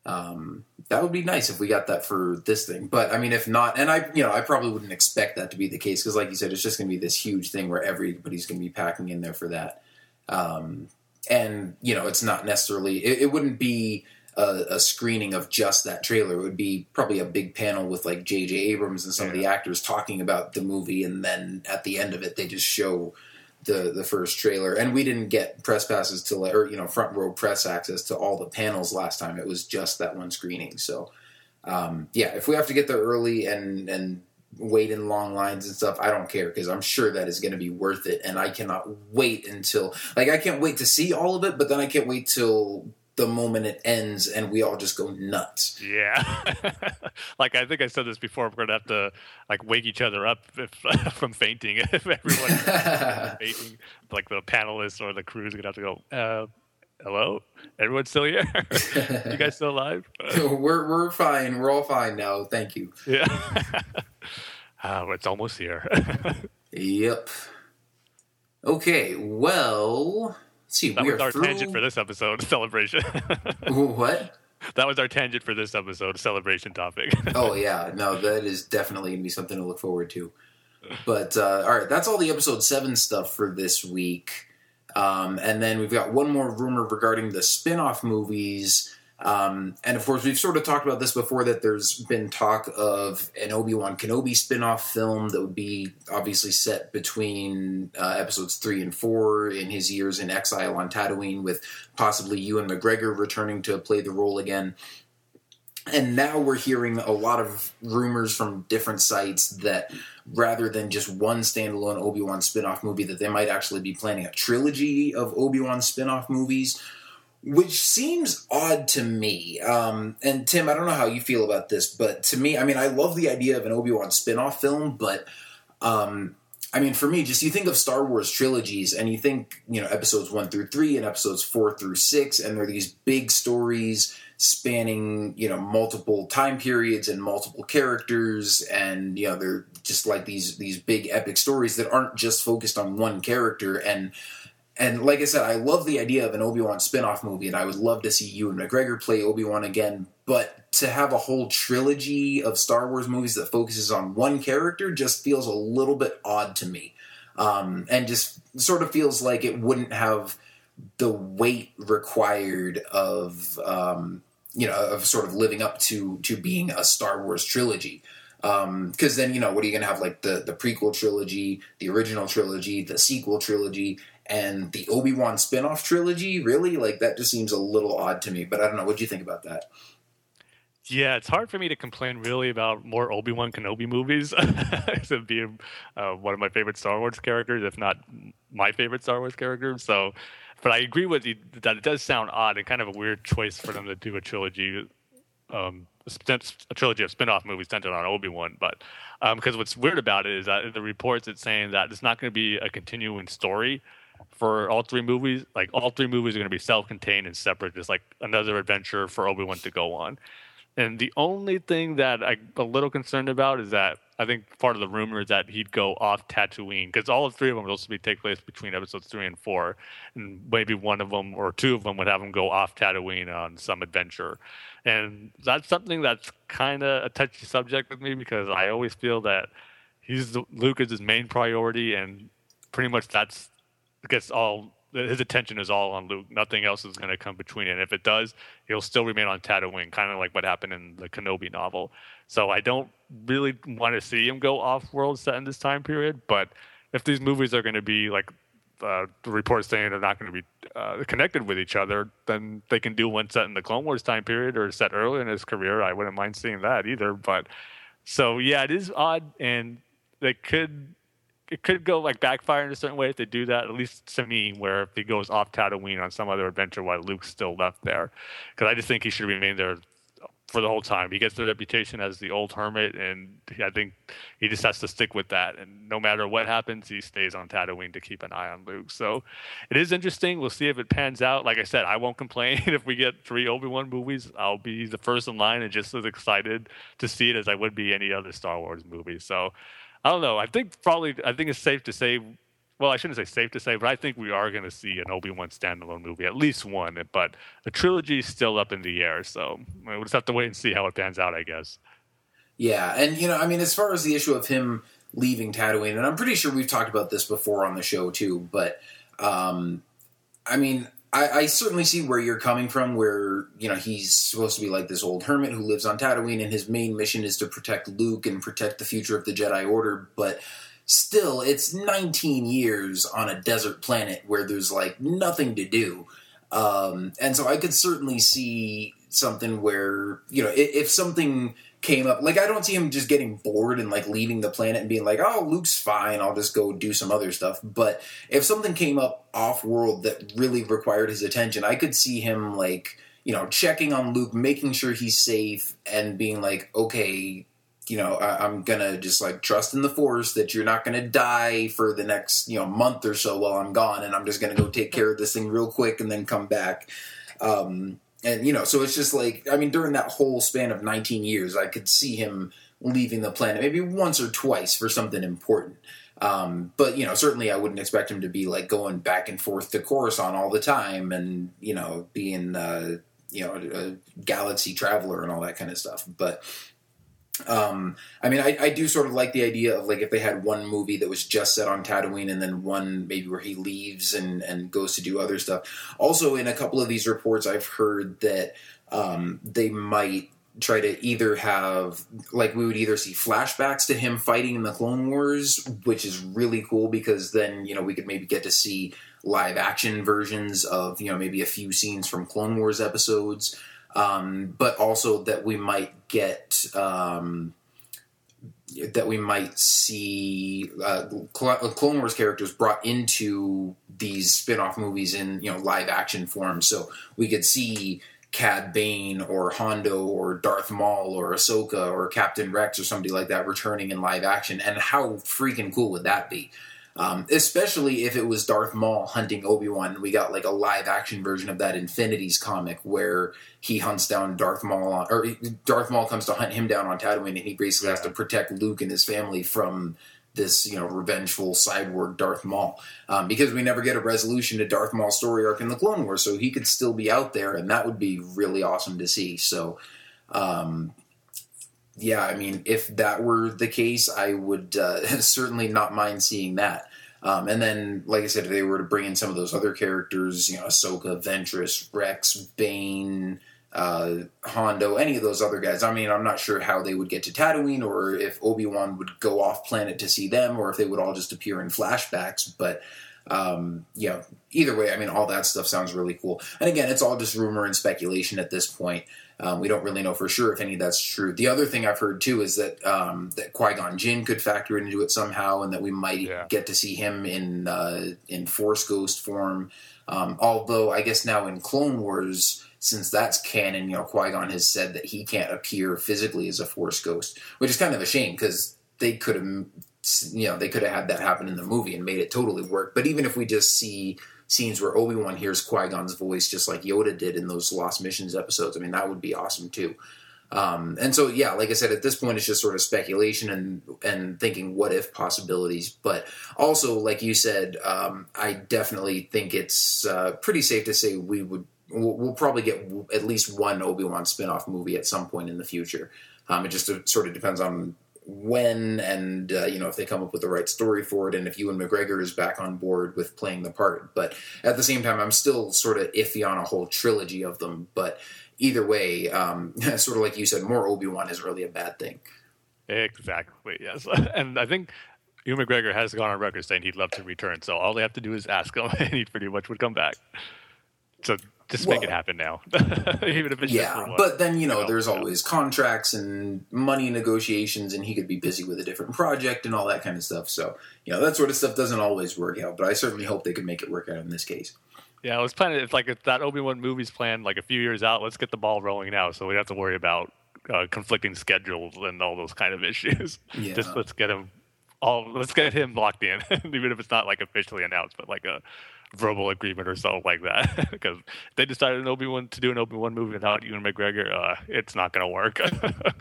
um, that would be nice if we got that for this thing. But I mean, if not, and I, you know, I probably wouldn't expect that to be the case because, like you said, it's just going to be this huge thing where everybody's going to be packing in there for that. Um, and you know, it's not necessarily. It, it wouldn't be a, a screening of just that trailer. It would be probably a big panel with like J.J. Abrams and some of the actors talking about the movie, and then at the end of it, they just show the the first trailer, and we didn't get press passes to or you know front row press access to all the panels last time. It was just that one screening. So um, yeah, if we have to get there early and and wait in long lines and stuff, I don't care because I'm sure that is going to be worth it, and I cannot wait until like I can't wait to see all of it, but then I can't wait till the moment it ends and we all just go nuts. Yeah. like I think I said this before, we're gonna have to like wake each other up if, from fainting if everyone fainting. Like the panelists or the crews are gonna have to go. Uh, hello, everyone's still here. you guys still alive? we're we're fine. We're all fine now. Thank you. Yeah. uh, it's almost here. yep. Okay. Well see, that we was are our through... tangent for this episode celebration. what? That was our tangent for this episode celebration topic. oh yeah, no, that is definitely gonna be something to look forward to. But uh, all right, that's all the episode seven stuff for this week. Um, and then we've got one more rumor regarding the spin-off movies um, and of course, we've sort of talked about this before that there's been talk of an Obi Wan Kenobi spin off film that would be obviously set between uh, episodes three and four in his years in exile on Tatooine, with possibly Ewan McGregor returning to play the role again. And now we're hearing a lot of rumors from different sites that rather than just one standalone Obi Wan spin off movie, that they might actually be planning a trilogy of Obi Wan spin off movies which seems odd to me. Um, and Tim, I don't know how you feel about this, but to me, I mean, I love the idea of an Obi Wan spin off film, but um, I mean, for me, just you think of Star Wars trilogies and you think, you know, episodes one through three and episodes four through six, and they're these big stories spanning, you know, multiple time periods and multiple characters, and you know, they're just like these these big epic stories that aren't just focused on one character and and like I said, I love the idea of an Obi Wan spin-off movie, and I would love to see Ewan McGregor play Obi Wan again. But to have a whole trilogy of Star Wars movies that focuses on one character just feels a little bit odd to me, um, and just sort of feels like it wouldn't have the weight required of um, you know of sort of living up to to being a Star Wars trilogy. Because um, then you know what are you going to have like the the prequel trilogy, the original trilogy, the sequel trilogy, and the Obi Wan spinoff trilogy. Really, like that just seems a little odd to me. But I don't know. What do you think about that? Yeah, it's hard for me to complain really about more Obi Wan Kenobi movies, except being uh, one of my favorite Star Wars characters, if not my favorite Star Wars character. So, but I agree with you that it does sound odd and kind of a weird choice for them to do a trilogy, um, a trilogy of spin-off movies centered on Obi Wan. But because um, what's weird about it is that the reports it's saying that it's not going to be a continuing story for all three movies. Like all three movies are going to be self-contained and separate, just like another adventure for Obi Wan to go on. And the only thing that I'm a little concerned about is that I think part of the rumor is that he'd go off Tatooine because all three of them supposed to be take place between episodes three and four, and maybe one of them or two of them would have him go off Tatooine on some adventure, and that's something that's kind of a touchy subject with me because I always feel that he's the, Luke is his main priority, and pretty much that's gets all his attention is all on Luke. Nothing else is going to come between it. And if it does, he'll still remain on Tatooine, kind of like what happened in the Kenobi novel. So I don't really want to see him go off world set in this time period. But if these movies are going to be like uh, the reports saying they're not going to be uh, connected with each other, then they can do one set in the Clone Wars time period or set earlier in his career. I wouldn't mind seeing that either. But so yeah, it is odd, and they could it could go like backfire in a certain way if they do that. At least to me, where if he goes off Tatooine on some other adventure while Luke's still left there, because I just think he should remain there for the whole time. He gets the reputation as the old hermit, and I think he just has to stick with that. And no matter what happens, he stays on Tatooine to keep an eye on Luke. So it is interesting. We'll see if it pans out. Like I said, I won't complain if we get three Obi Wan movies. I'll be the first in line and just as excited to see it as I would be any other Star Wars movie. So I don't know. I think probably I think it's safe to say. Well, I shouldn't say safe to say, but I think we are going to see an Obi Wan standalone movie, at least one. But the trilogy is still up in the air, so we'll just have to wait and see how it pans out, I guess. Yeah, and you know, I mean, as far as the issue of him leaving Tatooine, and I'm pretty sure we've talked about this before on the show too, but um, I mean, I, I, certainly see where you're coming from. Where you know he's supposed to be like this old hermit who lives on Tatooine, and his main mission is to protect Luke and protect the future of the Jedi Order. But still, it's 19 years on a desert planet where there's like nothing to do. Um, and so I could certainly see something where, you know, if, if something came up, like I don't see him just getting bored and like leaving the planet and being like, oh, Luke's fine, I'll just go do some other stuff. But if something came up off world that really required his attention, I could see him like, you know, checking on Luke, making sure he's safe, and being like, okay, you know, I, am gonna just like trust in the force that you're not gonna die for the next you know month or so while I'm gone, and I'm just gonna go take care of this thing real quick and then come back. Um, and you know, so it's just like I mean, during that whole span of 19 years, I could see him leaving the planet maybe once or twice for something important. Um, but you know, certainly I wouldn't expect him to be like going back and forth to Coruscant all the time, and you know, being uh, you know a galaxy traveler and all that kind of stuff. But um, I mean, I, I, do sort of like the idea of like if they had one movie that was just set on Tatooine, and then one maybe where he leaves and and goes to do other stuff. Also, in a couple of these reports, I've heard that um, they might try to either have like we would either see flashbacks to him fighting in the Clone Wars, which is really cool because then you know we could maybe get to see live action versions of you know maybe a few scenes from Clone Wars episodes um, but also that we might get um, that we might see uh, Clone Wars characters brought into these spin-off movies in you know live action form. So we could see Cad Bane or Hondo or Darth Maul or Ahsoka or Captain Rex or somebody like that returning in live action. And how freaking cool would that be? Um, especially if it was Darth Maul hunting Obi Wan. We got like a live action version of that Infinities comic where he hunts down Darth Maul, on, or Darth Maul comes to hunt him down on Tatooine, and he basically yeah. has to protect Luke and his family from this you know revengeful cyborg Darth Maul um, because we never get a resolution to Darth Maul's story arc in the Clone Wars, so he could still be out there, and that would be really awesome to see. So. Um, yeah, I mean, if that were the case, I would uh, certainly not mind seeing that. Um, and then, like I said, if they were to bring in some of those other characters, you know, Ahsoka, Ventress, Rex, Bane, uh, Hondo, any of those other guys. I mean, I'm not sure how they would get to Tatooine, or if Obi Wan would go off planet to see them, or if they would all just appear in flashbacks. But um, you know, either way, I mean, all that stuff sounds really cool. And again, it's all just rumor and speculation at this point. Um, we don't really know for sure if any of that's true. The other thing I've heard too is that um, that Qui Gon Jinn could factor into it somehow, and that we might yeah. get to see him in uh, in Force Ghost form. Um, although I guess now in Clone Wars, since that's canon, you know, Qui Gon has said that he can't appear physically as a Force Ghost, which is kind of a shame because they could have, you know, they could have had that happen in the movie and made it totally work. But even if we just see scenes where Obi Wan hears Qui Gon's voice, just like Yoda did in those Lost Missions episodes. I mean, that would be awesome too. Um, and so, yeah, like I said, at this point, it's just sort of speculation and and thinking what if possibilities. But also, like you said, um, I definitely think it's uh, pretty safe to say we would we'll, we'll probably get at least one Obi Wan spinoff movie at some point in the future. Um, it just sort of depends on when and uh, you know if they come up with the right story for it and if Ewan McGregor is back on board with playing the part. But at the same time I'm still sort of iffy on a whole trilogy of them. But either way um, sort of like you said more Obi-Wan is really a bad thing. Exactly yes. And I think Ewan McGregor has gone on record saying he'd love to return. So all they have to do is ask him and he pretty much would come back. So just well, make it happen now, even if it's yeah. But then you know, you know there's always contracts and money negotiations, and he could be busy with a different project and all that kind of stuff. So you know, that sort of stuff doesn't always work out. But I certainly hope they could make it work out in this case. Yeah, I was planning. It's like if that Obi Wan movie's planned like a few years out. Let's get the ball rolling now, so we don't have to worry about uh, conflicting schedules and all those kind of issues. Yeah. Just let's get him all. Let's get him locked in, even if it's not like officially announced, but like a verbal agreement or something like that. because they decided an Obi Wan to do an Obi Wan movie without Ewan McGregor, uh, it's not going to work.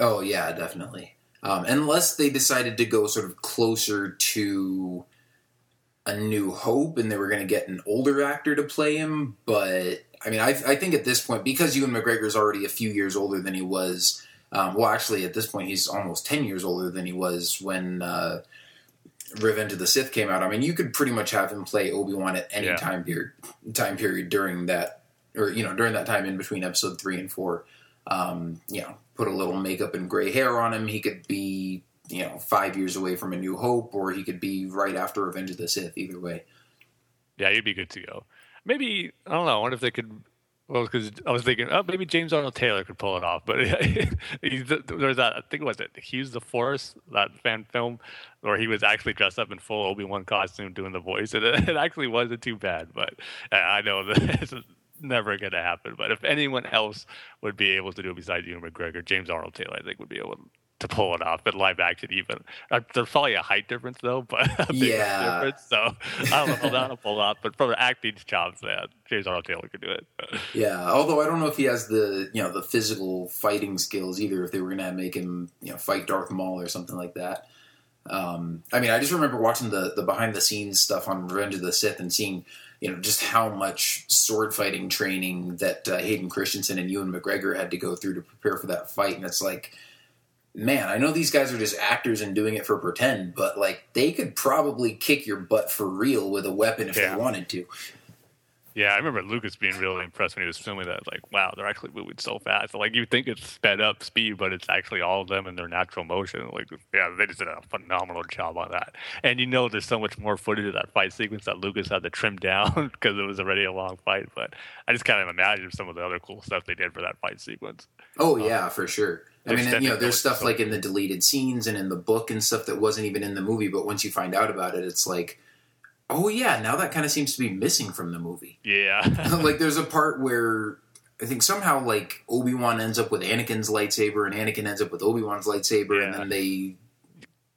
oh yeah, definitely. Um, unless they decided to go sort of closer to a New Hope, and they were going to get an older actor to play him. But I mean, I, I think at this point, because Ewan McGregor is already a few years older than he was. Um, well, actually, at this point, he's almost ten years older than he was when uh, Revenge of the Sith came out, I mean, you could pretty much have him play Obi Wan at any yeah. time period time period during that, or you know, during that time in between Episode three and four. Um, you know, put a little makeup and gray hair on him. He could be you know five years away from A New Hope, or he could be right after Revenge of the Sith. Either way. Yeah, you'd be good to go. Maybe I don't know. I wonder if they could. Well, because I was thinking, oh, maybe James Arnold Taylor could pull it off. But there's that. I think it was it Hughes the Force, that fan film, where he was actually dressed up in full Obi Wan costume doing the voice, and it, it actually wasn't too bad. But uh, I know that it's never going to happen. But if anyone else would be able to do it besides Ewan McGregor, James Arnold Taylor, I think would be able to pull it off in live action. Even uh, there's probably a height difference though, but a big Yeah. difference. So I don't know if that'll pull off. But from the acting chops, yeah, James Arnold Taylor could do it. Yeah, although I don't know if he has the you know the physical fighting skills either. If they were going to make him you know fight Darth Maul or something like that. Um, I mean, I just remember watching the the behind the scenes stuff on Revenge of the Sith and seeing you know just how much sword fighting training that uh, Hayden Christensen and Ewan McGregor had to go through to prepare for that fight, and it's like. Man, I know these guys are just actors and doing it for pretend, but like they could probably kick your butt for real with a weapon if Yeah. they wanted to. Yeah, I remember Lucas being really impressed when he was filming that. Like, wow, they're actually moving so fast. Like, you think it's sped up speed, but it's actually all of them in their natural motion. Like, yeah, they just did a phenomenal job on that. And you know, there's so much more footage of that fight sequence that Lucas had to trim down because it was already a long fight. But I just kind of imagine some of the other cool stuff they did for that fight sequence. Oh um, yeah, for sure. I mean, you know, there's stuff like in the deleted scenes and in the book and stuff that wasn't even in the movie, but once you find out about it, it's like, oh yeah, now that kind of seems to be missing from the movie. Yeah. like, there's a part where I think somehow like Obi Wan ends up with Anakin's lightsaber, and Anakin ends up with Obi Wan's lightsaber, and then they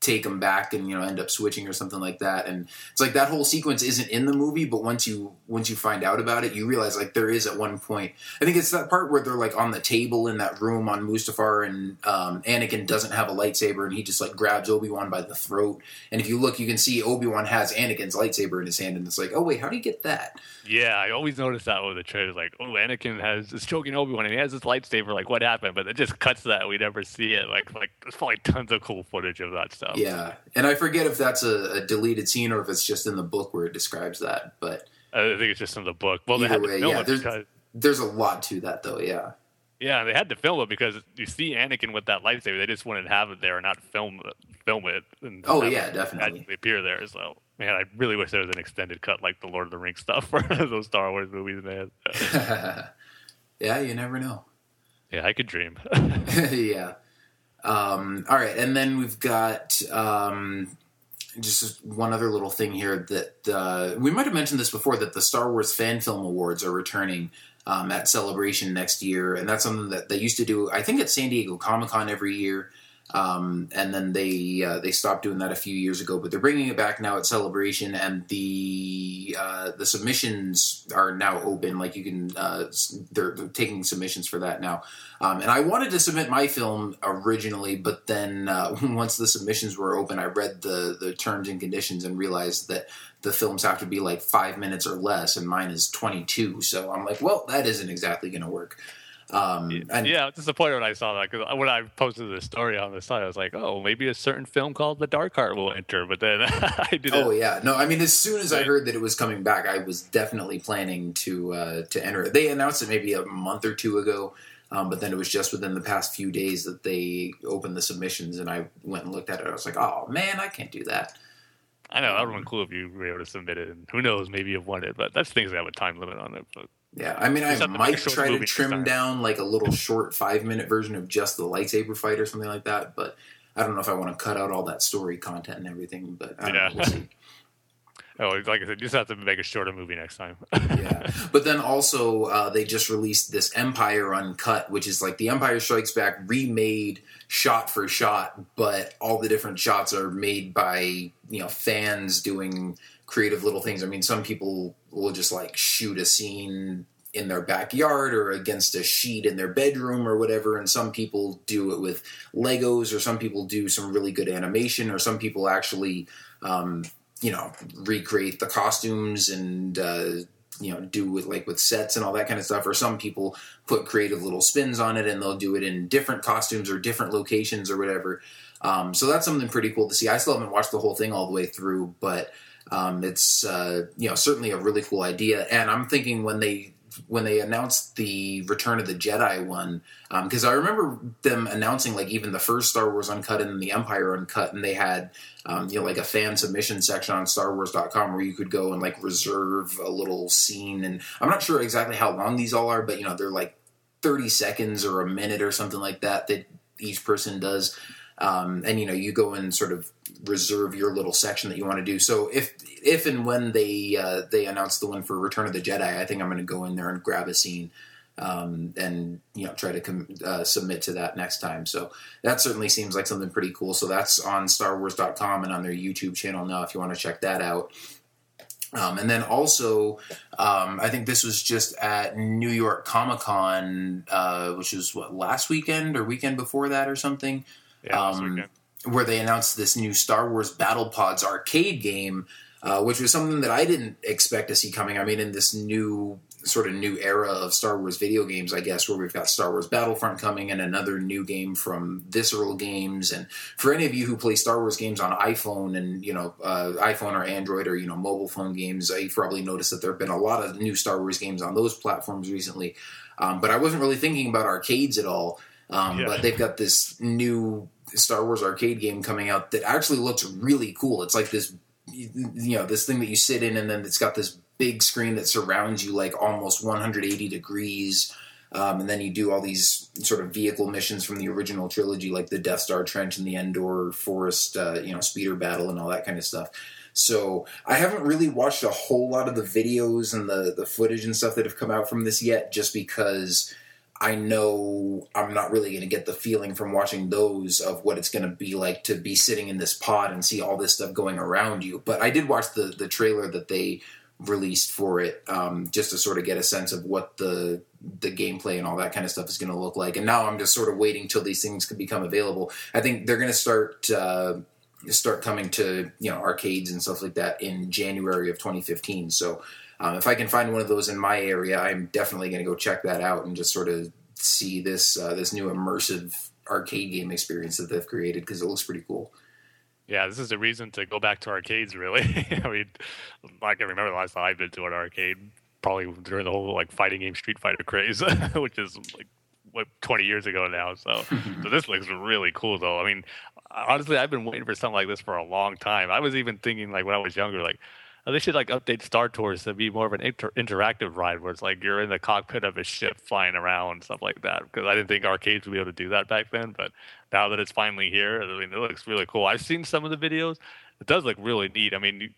take them back and you know end up switching or something like that and it's like that whole sequence isn't in the movie but once you once you find out about it you realize like there is at one point i think it's that part where they're like on the table in that room on mustafar and um, anakin doesn't have a lightsaber and he just like grabs obi-wan by the throat and if you look you can see obi-wan has anakin's lightsaber in his hand and it's like oh wait how do you get that Yeah, I always notice that with the trailers. Like, oh, Anakin has is choking Obi Wan, and he has his lightsaber. Like, what happened? But it just cuts that. We never see it. Like, like there's probably tons of cool footage of that stuff. Yeah and i forget if that's a, a deleted scene or if it's just in the book where it describes that but I think it's just in the book. Well, they Either to way, film yeah, it there's- because there's a lot to that though yeah yeah, they had to film it because you see Anakin with that lightsaber. They just wouldn't have it there and not film it, film it. And Oh, yeah, definitely. appear there. So man, I really wish there was an extended cut like the Lord of the Rings stuff for those Star Wars movies, man. yeah you never know yeah, I could dream. yeah. Um, all right, and then we've got um, just one other little thing here that uh, we might have mentioned this before that the Star Wars Fan Film Awards are returning um, at Celebration next year, and that's something that they used to do. I think at San Diego Comic Con every year. Um, and then they uh, they stopped doing that a few years ago, but they're bringing it back now at Celebration, and the uh, the submissions are now open. Like you can, uh, they're, they're taking submissions for that now. Um, and I wanted to submit my film originally, but then uh, once the submissions were open, I read the the terms and conditions and realized that the films have to be like five minutes or less, and mine is twenty two. So I'm like, well, that isn't exactly going to work. Um, and yeah, I was disappointed when I saw that because when I posted the story on the site, I was like, oh, maybe a certain film called The Dark Heart will enter. But then I didn't. Oh yeah, no. I mean, as soon as I heard that it was coming back, I was definitely planning to uh, to enter it. They announced it maybe a month or two ago, um, but then it was just within the past few days that they opened the submissions, and I went and looked at it. I was like, oh man, I can't do that. I know that would have been cool if you were able to submit it. And who knows, maybe you've won it. But that's things that have a time limit on it. But Yeah, I mean, I Just have to make might try to trim down like a little short five minute version of just the lightsaber fight or something like that, but. I don't know if I want to cut out all that story content and everything, but I Yeah. know. We'll see. oh, like I said, you just have to make a shorter movie next time. yeah. But then also, uh, they just released this Empire Uncut, which is like the Empire Strikes Back remade shot for shot, but all the different shots are made by you know fans doing creative little things. I mean, some people will just like shoot a scene in their backyard or against a sheet in their bedroom or whatever and some people do it with legos or some people do some really good animation or some people actually um, you know recreate the costumes and uh, you know do with like with sets and all that kind of stuff or some people put creative little spins on it and they'll do it in different costumes or different locations or whatever. Um, so that's something pretty cool to see. I still haven't watched the whole thing all the way through but um, it's uh, you know certainly a really cool idea and i'm thinking when they when they announced the Return of the Jedi one, because I remember them announcing like even the first Star Wars Uncut and the Empire Uncut, and they had um, you know like a fan submission section on StarWars.com where you could go and like reserve a little scene, and I'm not sure exactly how long these all are, but you know they're like 30 seconds or a minute or something like that that each person does. Um, and you know you go and sort of reserve your little section that you want to do. So if if and when they uh, they announce the one for Return of the Jedi, I think I'm going to go in there and grab a scene um, and you know try to com- uh, submit to that next time. So that certainly seems like something pretty cool. So that's on StarWars.com and on their YouTube channel now if you want to check that out. Um, and then also, um, I think this was just at New York Comic Con, uh, which was what last weekend or weekend before that or something. Yeah, Um. Where they announced this new Star Wars Battle Pods arcade game, uh, which was something that I didn't expect to see coming. I mean, in this new sort of new era of Star Wars video games, I guess, where we've got Star Wars Battlefront coming and another new game from Visceral Games. And for any of you who play Star Wars games on iPhone and you know uh, iPhone or Android or you know mobile phone games, you've probably noticed that there have been a lot of new Star Wars games on those platforms recently. Um, but I wasn't really thinking about arcades at all. Um, Yeah. But they've got this new Star Wars arcade game coming out that actually looks really cool. It's like this, you know, this thing that you sit in, and then it's got this big screen that surrounds you like almost 180 degrees. Um, and then you do all these sort of vehicle missions from the original trilogy, like the Death Star Trench and the Endor Forest, uh, you know, speeder battle and all that kind of stuff. So I haven't really watched a whole lot of the videos and the the footage and stuff that have come out from this yet, just because I know I'm not really going to get the feeling from watching those of what it's going to be like to be sitting in this pod and see all this stuff going around you. But I did watch the the trailer that they released for it um, just to sort of get a sense of what the the gameplay and all that kind of stuff is going to look like. And now I'm just sort of waiting till these things can become available. I think they're going to start. Uh, start coming to you know arcades and stuff like that in January of 2015. So um, if I can find one of those in my area, I'm definitely going to go check that out and just sort of see this uh, this new immersive arcade game experience that they've created because it looks pretty cool. Yeah, this is a reason to go back to arcades. Really, I mean, I can remember the last time I've been to an arcade, probably during the whole like fighting game Street Fighter craze, which is like what 20 years ago now. So, so this looks really cool, though. I mean, honestly, I've been waiting for something like this for a long time. I was even thinking like when I was younger, like. They should like update Star Tours to be more of an inter- interactive ride, where it's like you're in the cockpit of a ship flying around, stuff like that. Because I didn't think arcades would be able to do that back then, but now that it's finally here, I mean, it looks really cool. I've seen some of the videos; it does look really neat. I mean,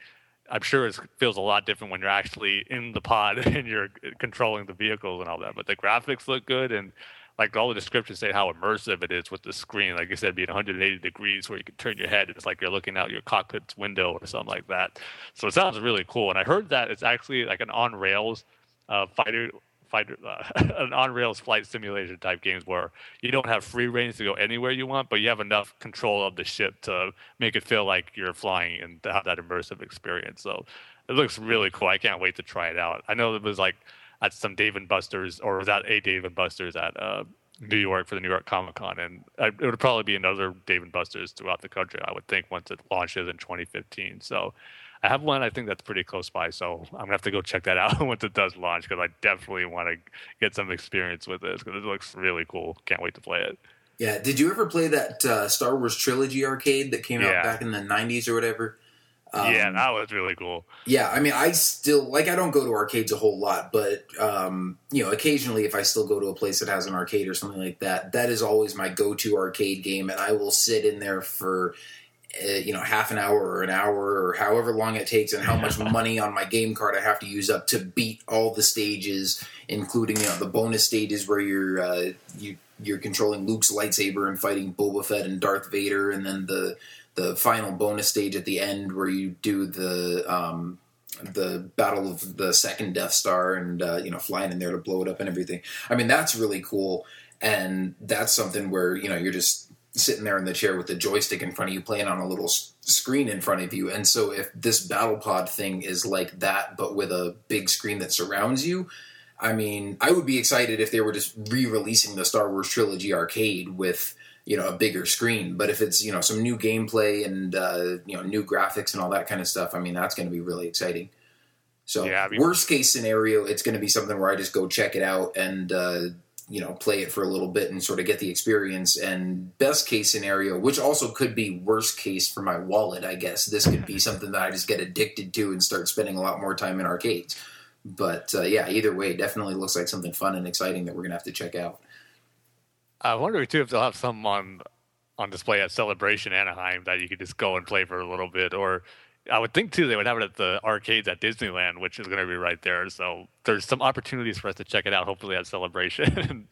I'm sure it feels a lot different when you're actually in the pod and you're controlling the vehicles and all that. But the graphics look good, and like all the descriptions say how immersive it is with the screen. Like you said, being 180 degrees where you can turn your head, and it's like you're looking out your cockpit's window or something like that. So it sounds really cool. And I heard that it's actually like an on rails uh, fighter fighter uh, an on rails flight simulation type games where you don't have free range to go anywhere you want, but you have enough control of the ship to make it feel like you're flying and to have that immersive experience. So it looks really cool. I can't wait to try it out. I know it was like at some Dave and Buster's or was that a Dave and Buster's at uh, New York for the New York Comic Con, and I, it would probably be another Dave and Buster's throughout the country. I would think once it launches in 2015. So I have one I think that's pretty close by, so I'm gonna have to go check that out once it does launch because I definitely want to get some experience with this because it looks really cool. Can't wait to play it. Yeah, did you ever play that uh, Star Wars trilogy arcade that came out back in the '90s or whatever? Um, yeah, that was really cool. Yeah, I mean, I still like. I don't go to arcades a whole lot, but um, you know, occasionally, if I still go to a place that has an arcade or something like that, that is always my go-to arcade game, and I will sit in there for uh, you know half an hour or an hour or however long it takes, and how much money on my game card I have to use up to beat all the stages, including you know the bonus stages where you're uh, you you're controlling Luke's lightsaber and fighting Boba Fett and Darth Vader, and then the the final bonus stage at the end where you do the um, the battle of the second Death Star and uh, you know flying in there to blow it up and everything. I mean that's really cool, and that's something where you know you're just sitting there in the chair with the joystick in front of you, playing on a little s- screen in front of you. And so if this battle pod thing is like that, but with a big screen that surrounds you. I mean, I would be excited if they were just re-releasing the Star Wars trilogy arcade with you know a bigger screen. But if it's you know some new gameplay and uh, you know new graphics and all that kind of stuff, I mean that's going to be really exciting. So Yeah, I mean- worst case scenario, it's going to be something where I just go check it out and uh, you know play it for a little bit and sort of get the experience. And best case scenario, which also could be worst case for my wallet, I guess this could be something that I just get addicted to and start spending a lot more time in arcades. But uh, yeah, either way, definitely looks like something fun and exciting that we're going to have to check out. I wonder too if they'll have some on on display at Celebration Anaheim that you could just go and play for a little bit, or I would think too they would have it at the arcades at Disneyland, which is going to be right there. So there's some opportunities for us to check it out. Hopefully at Celebration. and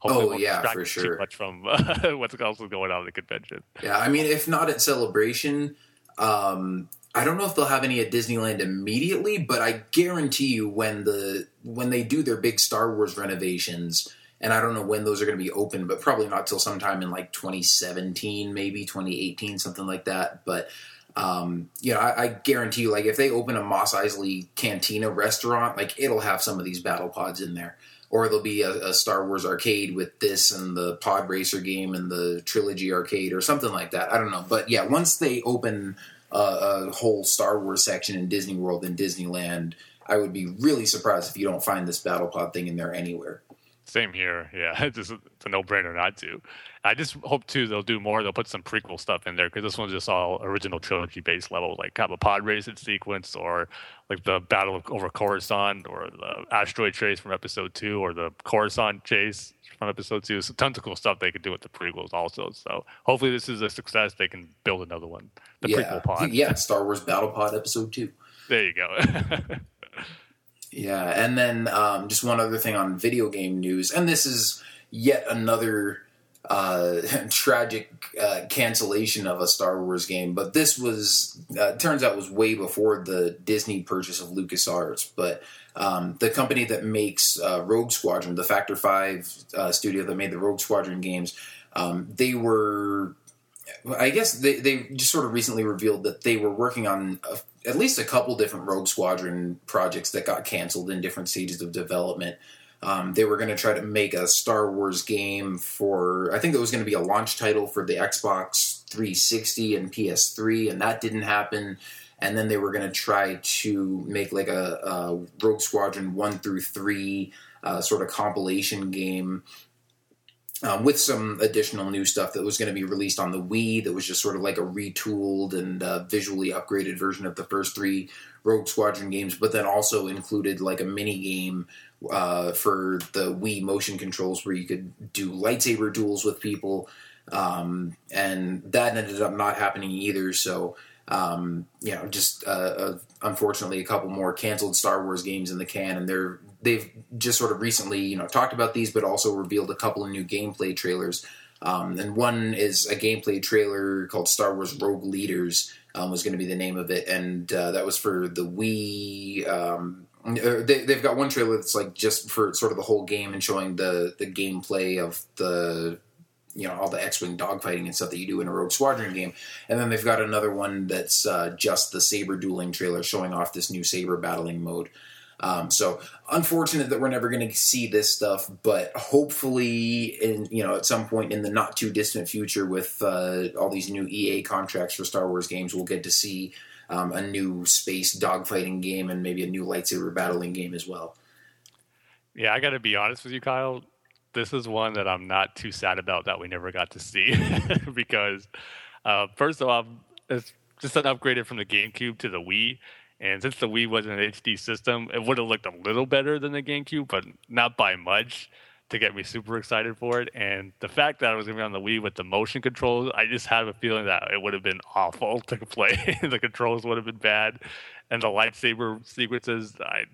hopefully Oh, yeah, for sure. Too much from uh, what's else is going on at the convention. Yeah, I mean, if not at Celebration, um, I don't know if they'll have any at Disneyland immediately, but I guarantee you when the when they do their big Star Wars renovations, and I don't know when those are going to be open, but probably not till sometime in like 2017, maybe 2018, something like that. But um, you know, I, I guarantee you, like if they open a Mos Eisley Cantina restaurant, like it'll have some of these battle pods in there. Or there'll be a, a Star Wars arcade with this and the Pod Racer game and the Trilogy arcade or something like that. I don't know, but yeah, once they open a, a whole Star Wars section in Disney World and Disneyland, I would be really surprised if you don't find this battle pod thing in there anywhere. Same here. Yeah, it's, just, it's a no-brainer not to. I just hope too they'll do more. They'll put some prequel stuff in there because this one's just all original trilogy-based level, like kind of a pod racing sequence, or like the battle over Coruscant, or the asteroid chase from Episode Two, or the Coruscant chase from Episode Two. So tons of cool stuff they could do with the prequels also. So hopefully this is a success. They can build another one. The yeah, prequel pod. yeah, Star Wars Battle Pod Episode Two. There you go. Yeah, and then um, just one other thing on video game news, and this is yet another uh, tragic uh, cancellation of a Star Wars game. But this was uh, turns out was way before the Disney purchase of LucasArts. But um, the company that makes uh, Rogue Squadron, the Factor Five uh, studio that made the Rogue Squadron games, um, they were I guess they, they just sort of recently revealed that they were working on a, at least a couple different Rogue Squadron projects that got canceled in different stages of development. Um, they were going to try to make a Star Wars game for, I think it was going to be a launch title for the Xbox 360 and PS3, and that didn't happen. And then they were going to try to make like a, a Rogue Squadron 1 through 3 uh, sort of compilation game um, with some additional new stuff that was going to be released on the Wii. That was just sort of like a retooled and uh, visually upgraded version of the first three Rogue Squadron games, but then also included like a mini game uh, for the Wii motion controls where you could do lightsaber duels with people. Um, and that ended up not happening either. So, um, you know, just uh, uh, unfortunately, a couple more canceled Star Wars games in the can, and they're they've just sort of recently, you know, talked about these, but also revealed a couple of new gameplay trailers. Um, and one is a gameplay trailer called Star Wars Rogue Leaders, um, was going to be the name of it, and uh, that was for the Wii. Um, uh, they, they've got one trailer that's like just for sort of the whole game and showing the the gameplay of the you know all the X-wing dogfighting and stuff that you do in a Rogue Squadron game, and then they've got another one that's uh, just the saber dueling trailer showing off this new saber battling mode. Um, so unfortunate that we're never going to see this stuff, but hopefully, in you know, at some point in the not too distant future, with uh, all these new EA contracts for Star Wars games, we'll get to see um, a new space dogfighting game and maybe a new lightsaber battling game as well. Yeah, I got to be honest with you, Kyle. This is one that I'm not too sad about that we never got to see because, uh, first of all, it's just an upgraded from the GameCube to the Wii. And since the Wii wasn't an HD system, it would have looked a little better than the GameCube, but not by much to get me super excited for it. And the fact that I was going to be on the Wii with the motion controls, I just have a feeling that it would have been awful to play. the controls would have been bad. And the lightsaber sequences, I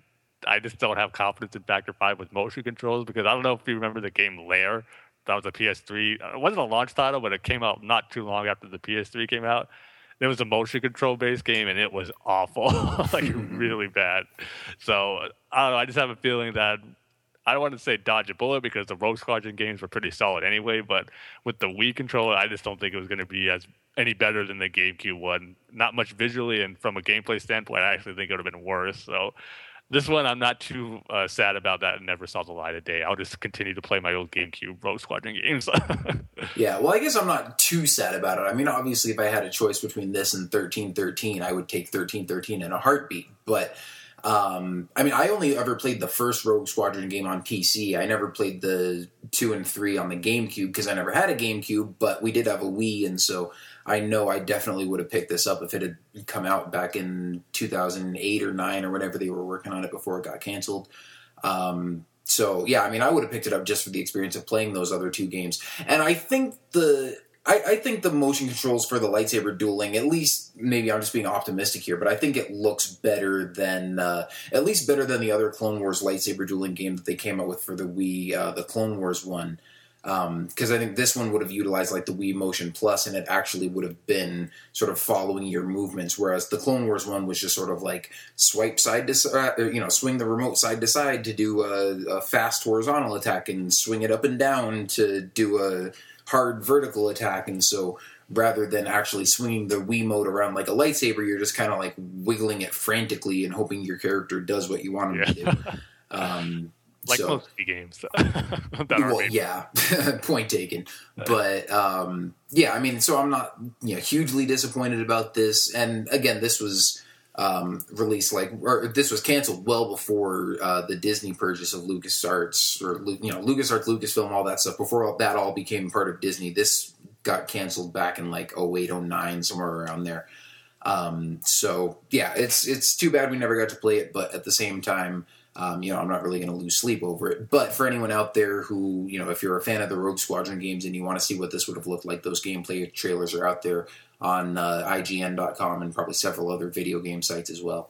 I just don't have confidence in Factor 5 with motion controls because I don't know if you remember the game Lair. That was a PS3. It wasn't a launch title, but it came out not too long after the PS3 came out. It was a motion control based game and it was awful, like mm-hmm. really bad. So I don't know. I just have a feeling that I don't want to say dodge a bullet because the Rogue Squadron games were pretty solid anyway. But with the Wii controller, I just don't think it was going to be as any better than the GameCube one. Not much visually, and from a gameplay standpoint, I actually think it would have been worse. So this one, I'm not too uh, sad about that. It never saw the light of day. I'll just continue to play my old GameCube Rogue Squadron games. Yeah, well, I guess I'm not too sad about it. I mean, obviously, if I had a choice between this and 1313, I would take 1313 in a heartbeat. But Um, I mean, I only ever played the first Rogue Squadron game on PC. I never played the two and three on the GameCube because I never had a GameCube. But we did have a Wii, and so I know I definitely would have picked this up if it had come out back in 2008 or nine or whenever they were working on it before it got canceled. Um, so yeah, I mean, I would have picked it up just for the experience of playing those other two games. And I think the I, I, think the motion controls for the lightsaber dueling, at least maybe I'm just being optimistic here, but I think it looks better than uh, at least better than the other Clone Wars lightsaber dueling game that they came out with for the Wii, uh, the Clone Wars one. Because um, I think this one would have utilized like the Wii Motion Plus, and it actually would have been sort of following your movements. Whereas the Clone Wars one was just sort of like swipe side to side, you know, swing the remote side to side to do a, a fast horizontal attack, and swing it up and down to do a hard vertical attack, and so rather than actually swinging the Wiimote around like a lightsaber, you're just kind of like wiggling it frantically and hoping your character does what you want him yeah. to do. Um, like so, most games. well, yeah, point taken. But um, yeah, I mean, so I'm not you know hugely disappointed about this. And again, this was um, released like or this was canceled well before uh, the Disney purchase of LucasArts or you know LucasArts, Lucasfilm, all that stuff. Before that all became part of Disney, this got canceled back in like 08, 09, somewhere around there. Um, so yeah, it's it's too bad we never got to play it, but at the same time. Um, you know, I'm not really going to lose sleep over it. But for anyone out there who, you know, if you're a fan of the Rogue Squadron games and you want to see what this would have looked like, those gameplay trailers are out there on uh, IGN.com and probably several other video game sites as well.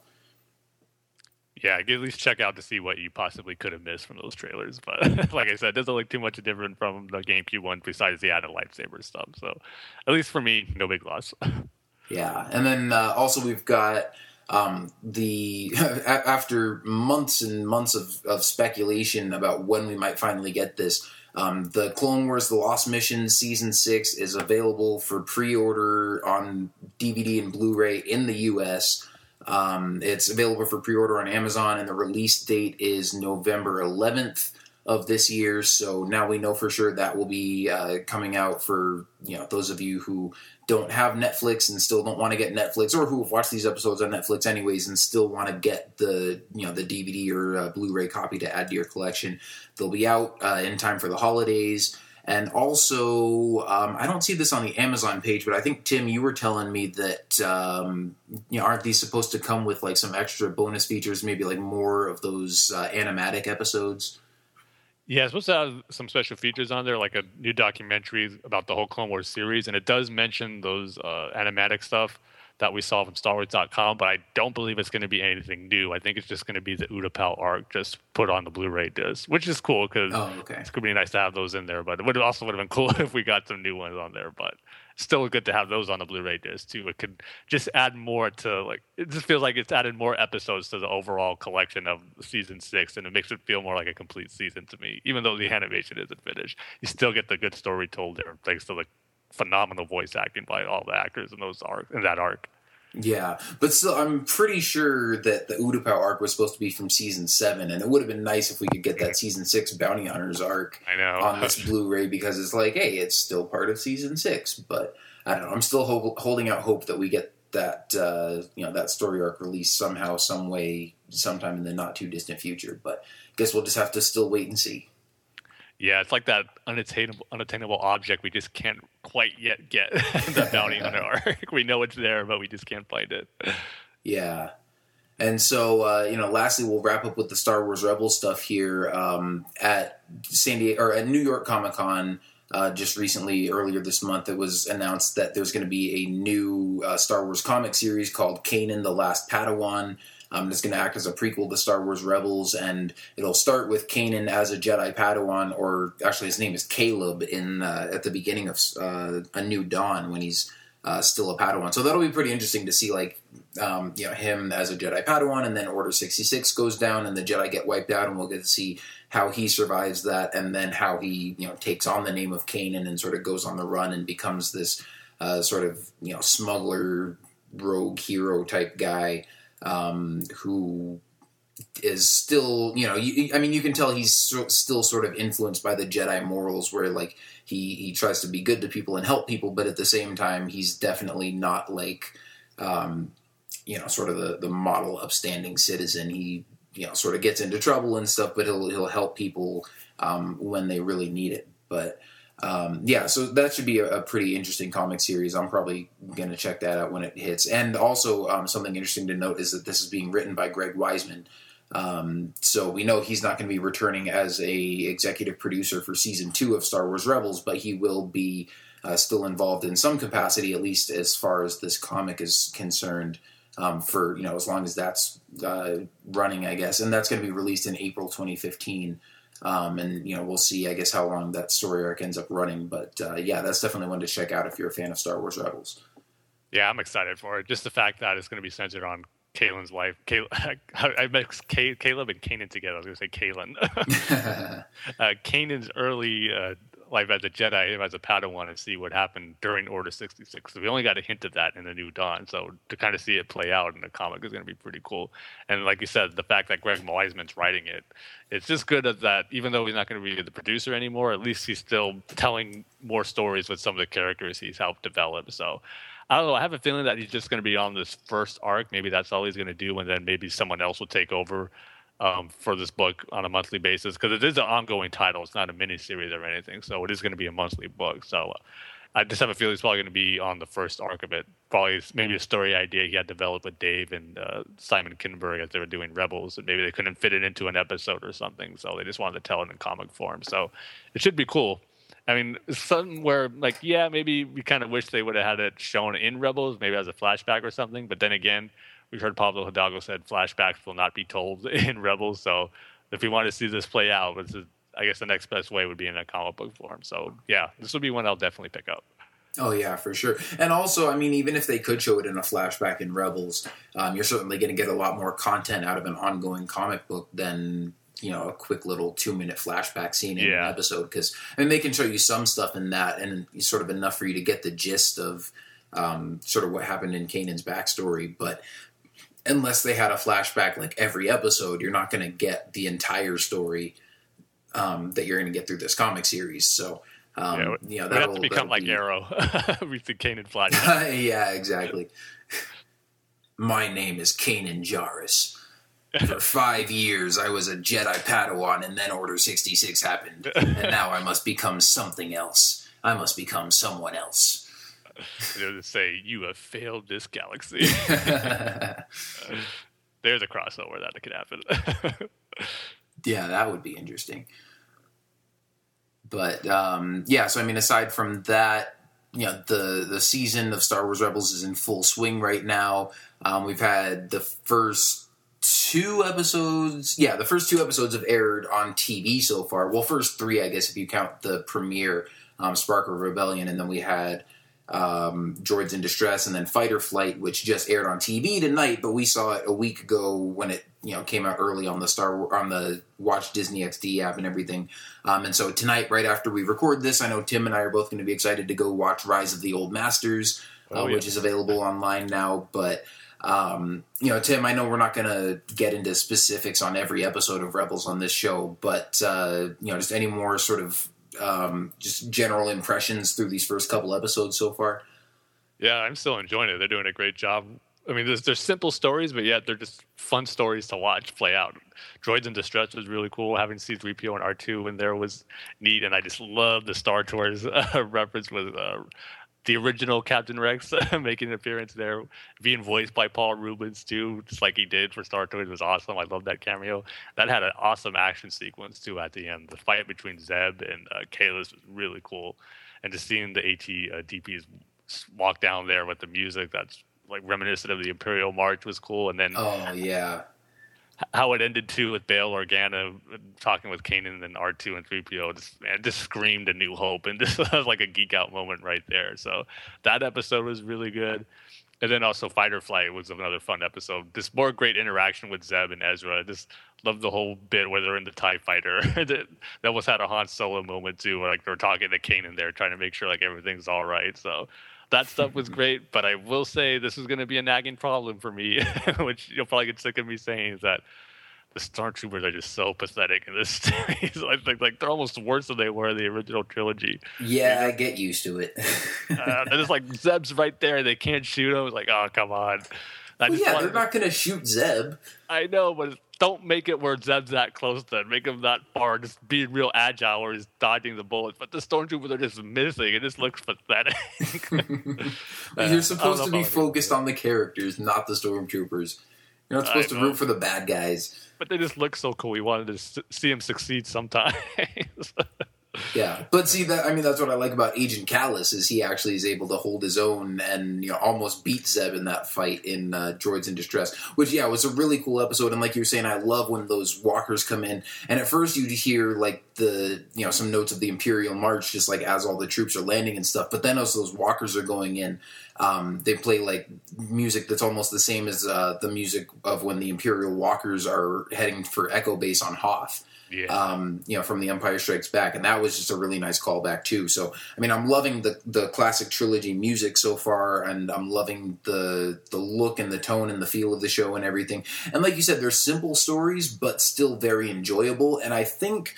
Yeah, at least check out to see what you possibly could have missed from those trailers. But like I said, it doesn't look too much different from the GameCube one besides the added lightsaber stuff. So at least for me, no big loss. yeah, and then uh, also we've got um, the after months and months of, of speculation about when we might finally get this. Um, the Clone Wars: The Lost Mission season six is available for pre-order on DVD and Blu-ray in the U.S. Um, it's available for pre-order on Amazon, and the release date is November 11th of this year. So now we know for sure that will be uh, coming out for you know those of you who don't have Netflix and still don't want to get Netflix, or who have watched these episodes on Netflix anyways and still want to get the you know the DVD or uh, Blu-ray copy to add to your collection. They'll be out uh, in time for the holidays. And also, um, I don't see this on the Amazon page, but I think Tim, you were telling me that um, you know aren't these supposed to come with like some extra bonus features, maybe like more of those uh, animatic episodes? Yeah, it's supposed to have some special features on there, like a new documentary about the whole Clone Wars series, and it does mention those uh, animatic stuff that we saw from StarWars.com, but I don't believe it's going to be anything new. I think it's just going to be the Utapau arc just put on the Blu-ray disc, which is cool because oh, okay. it's going to be nice to have those in there. But it would also would have been cool if we got some new ones on there. But still good to have those on the Blu-ray disc too. It could just add more to like it just feels like it's added more episodes to the overall collection of season six, and it makes it feel more like a complete season to me. Even though the animation isn't finished, you still get the good story told there, thanks to the phenomenal voice acting by all the actors in those arc in that arc. Yeah, but still, I'm pretty sure that the Utapau arc was supposed to be from season seven, and it would have been nice if we could get that season six Bounty Hunters arc I know. on this Blu-ray because it's like, hey, it's still part of season six. But I don't know. I'm still ho- holding out hope that we get that uh, you know that story arc released somehow, some way, sometime in the not too distant future. But I guess we'll just have to still wait and see. Yeah, it's like that unattainable unattainable object we just can't quite yet get the bounty hunter arc. We know it's there, but we just can't find it. Yeah. And so, uh, you know, lastly, we'll wrap up with the Star Wars Rebel stuff here um, at San Diego or at New York Comic Con. Uh, just recently, earlier this month, it was announced that there's going to be a new uh, Star Wars comic series called Kanan the Last Padawan. Um, it's going to act as a prequel to Star Wars Rebels, and it'll start with Kanan as a Jedi Padawan, or actually his name is Caleb in uh, at the beginning of uh, A New Dawn when he's uh, still a Padawan. So that'll be pretty interesting to see, like um, you know, him as a Jedi Padawan, and then Order sixty six goes down, and the Jedi get wiped out, and we'll get to see how he survives that, and then how he you know takes on the name of Kanan and sort of goes on the run and becomes this uh, sort of you know smuggler rogue hero type guy um, who is still, you know, you, I mean, you can tell he's so, still sort of influenced by the Jedi morals, where like he he tries to be good to people and help people, but at the same time, he's definitely not like, um, you know, sort of the the model upstanding citizen. He you know sort of gets into trouble and stuff, but he'll he'll help people um, when they really need it. But um, yeah, so that should be a, a, pretty interesting comic series. I'm probably going to check that out when it hits. And also, um, something interesting to note is that this is being written by Greg Weisman. Um, so we know he's not going to be returning as a executive producer for season two of Star Wars Rebels, but he will be uh, still involved in some capacity, at least as far as this comic is concerned. Um, for you know, as long as that's uh, running, I guess, and that's going to be released in April 2015. Um, and you know we'll see I guess how long that story arc ends up running. But uh, yeah that's definitely one to check out if you're a fan of Star Wars Rebels. Yeah I'm excited for it. Just the fact that it's going to be centered on Kaylin's wife Kay- I mixed Kay- Caleb and Kanan together. I was going to say Kaylin uh, Kanan's early uh, life as a Jedi as a Padawan and see what happened during Order 66. So we only got a hint of that in the New Dawn. So to kind of see it play out in the comic is going to be pretty cool. And like you said, the fact that Greg Weisman's writing it, it's just good that even though he's not going to be the producer anymore, at least he's still telling more stories with some of the characters he's helped develop. So I don't know. I have a feeling that he's just going to be on this first arc. Maybe that's all he's going to do, and then maybe someone else will take over um, for this book on a monthly basis because it is an ongoing title. It's not a mini series or anything, so it is going to be a monthly book. So I just have a feeling it's probably going to be on the first arc of it. Probably maybe a story idea he had developed with Dave and uh, Simon Kinberg as they were doing Rebels, and maybe they couldn't fit it into an episode or something, so they just wanted to tell it in comic form. So it should be cool. I mean, something where like, yeah, maybe we kind of wish they would have had it shown in Rebels, maybe as a flashback or something. But then again, we've heard Pablo Hidalgo said flashbacks will not be told in Rebels. So if we want to see this play out, this is, I guess the next best way would be in a comic book form. So yeah, this would be one I'll definitely pick up. Oh yeah, for sure. And also, I mean, even if they could show it in a flashback in Rebels, um, you're certainly going to get a lot more content out of an ongoing comic book than you know a quick little two minute flashback scene in yeah. an episode. Because I mean, they can show you some stuff in that, and sort of enough for you to get the gist of um, sort of what happened in Kanan's backstory. But unless they had a flashback like every episode, you're not going to get the entire story um, that you're going to get through this comic series. So, um, yeah, you know, that'll have to become like be... Arrow with the Kanan flash. yeah, exactly. My name is Kanan Jarrus. For five years, I was a Jedi Padawan, and then Order 66 happened. And now I must become something else. I must become someone else to say you have failed this galaxy. There's a crossover that could happen. yeah, that would be interesting. But um, yeah, so I mean, aside from that, you know, the the season of Star Wars Rebels is in full swing right now. Um, we've had the first two episodes. Yeah, the first two episodes have aired on TV so far. Well, first three, I guess, if you count the premiere, um, Spark of Rebellion, and then we had um, Droids in Distress, and then Fight or Flight, which just aired on TV tonight, but we saw it a week ago when it you know came out early on the Star on the Watch Disney XD app and everything. Um, and so tonight, right after we record this, I know Tim and I are both going to be excited to go watch Rise of the Old Masters, uh, oh, yeah. which is available online now. But um, you know, Tim, I know we're not going to get into specifics on every episode of Rebels on this show, but uh, you know, just any more sort of um, just general impressions through these first couple episodes so far? Yeah, I'm still enjoying it. They're doing a great job. I mean, there's simple stories, but yet they're just fun stories to watch play out. Droids in Distress was really cool. Having C3PO and R2 in there was neat, and I just love the Star Tours uh, reference with uh, the original Captain Rex making an appearance there, being voiced by Paul Reubens too, just like he did for Star Tours was awesome. I love that cameo. That had an awesome action sequence too at the end. The fight between Zeb and uh, Kallus was really cool, and just seeing the AT uh, DPs walk down there with the music that's like reminiscent of the Imperial March was cool. And then oh yeah, how it ended too with Bail Organa talking with Kanan and R two and three PO just man just screamed a new hope and was like a geek out moment right there. So that episode was really good. And then also Fight or Flight was another fun episode. Just more great interaction with Zeb and Ezra. I just love the whole bit where they're in the TIE fighter. that, was had a Han Solo moment too, where like they're talking to Kanan there, trying to make sure like everything's all right. So that stuff was great, but I will say this is going to be a nagging problem for me, which you'll probably get sick of me saying is that the stormtroopers are just so pathetic in this series. I think like they're almost worse than they were in the original trilogy. Yeah, I get used to it. uh, they're just like Zeb's right there. They can't shoot him. It's like, oh come on. Well, yeah, wanted they're not going to shoot Zeb. I know, but don't make it where Zeb's that close then. Make him that far. Just being real agile where he's dodging the bullets. But the stormtroopers are just missing. It just looks pathetic. Like, You're supposed to be know if I would- focused on the characters, not the stormtroopers. You're not I supposed to know. root for the bad guys. but they just look so cool. We wanted to see him succeed sometimes. Yeah, but see that I mean that's what I like about Agent Kallus is he actually is able to hold his own and you know almost beat Zeb in that fight in uh, Droids in Distress, which yeah was a really cool episode. And like you were saying, I love when those walkers come in. And at first you'd hear like the you know some notes of the Imperial March just like as all the troops are landing and stuff. But then as those walkers are going in, um, they play like music that's almost the same as uh, the music of when the Imperial walkers are heading for Echo Base on Hoth yeah. um, you know, from The Empire Strikes Back, and that was just a really nice callback too. So, I mean, I'm loving the the classic trilogy music so far, and I'm loving the the look and the tone and the feel of the show and everything. And like you said, they're simple stories, but still very enjoyable. And I think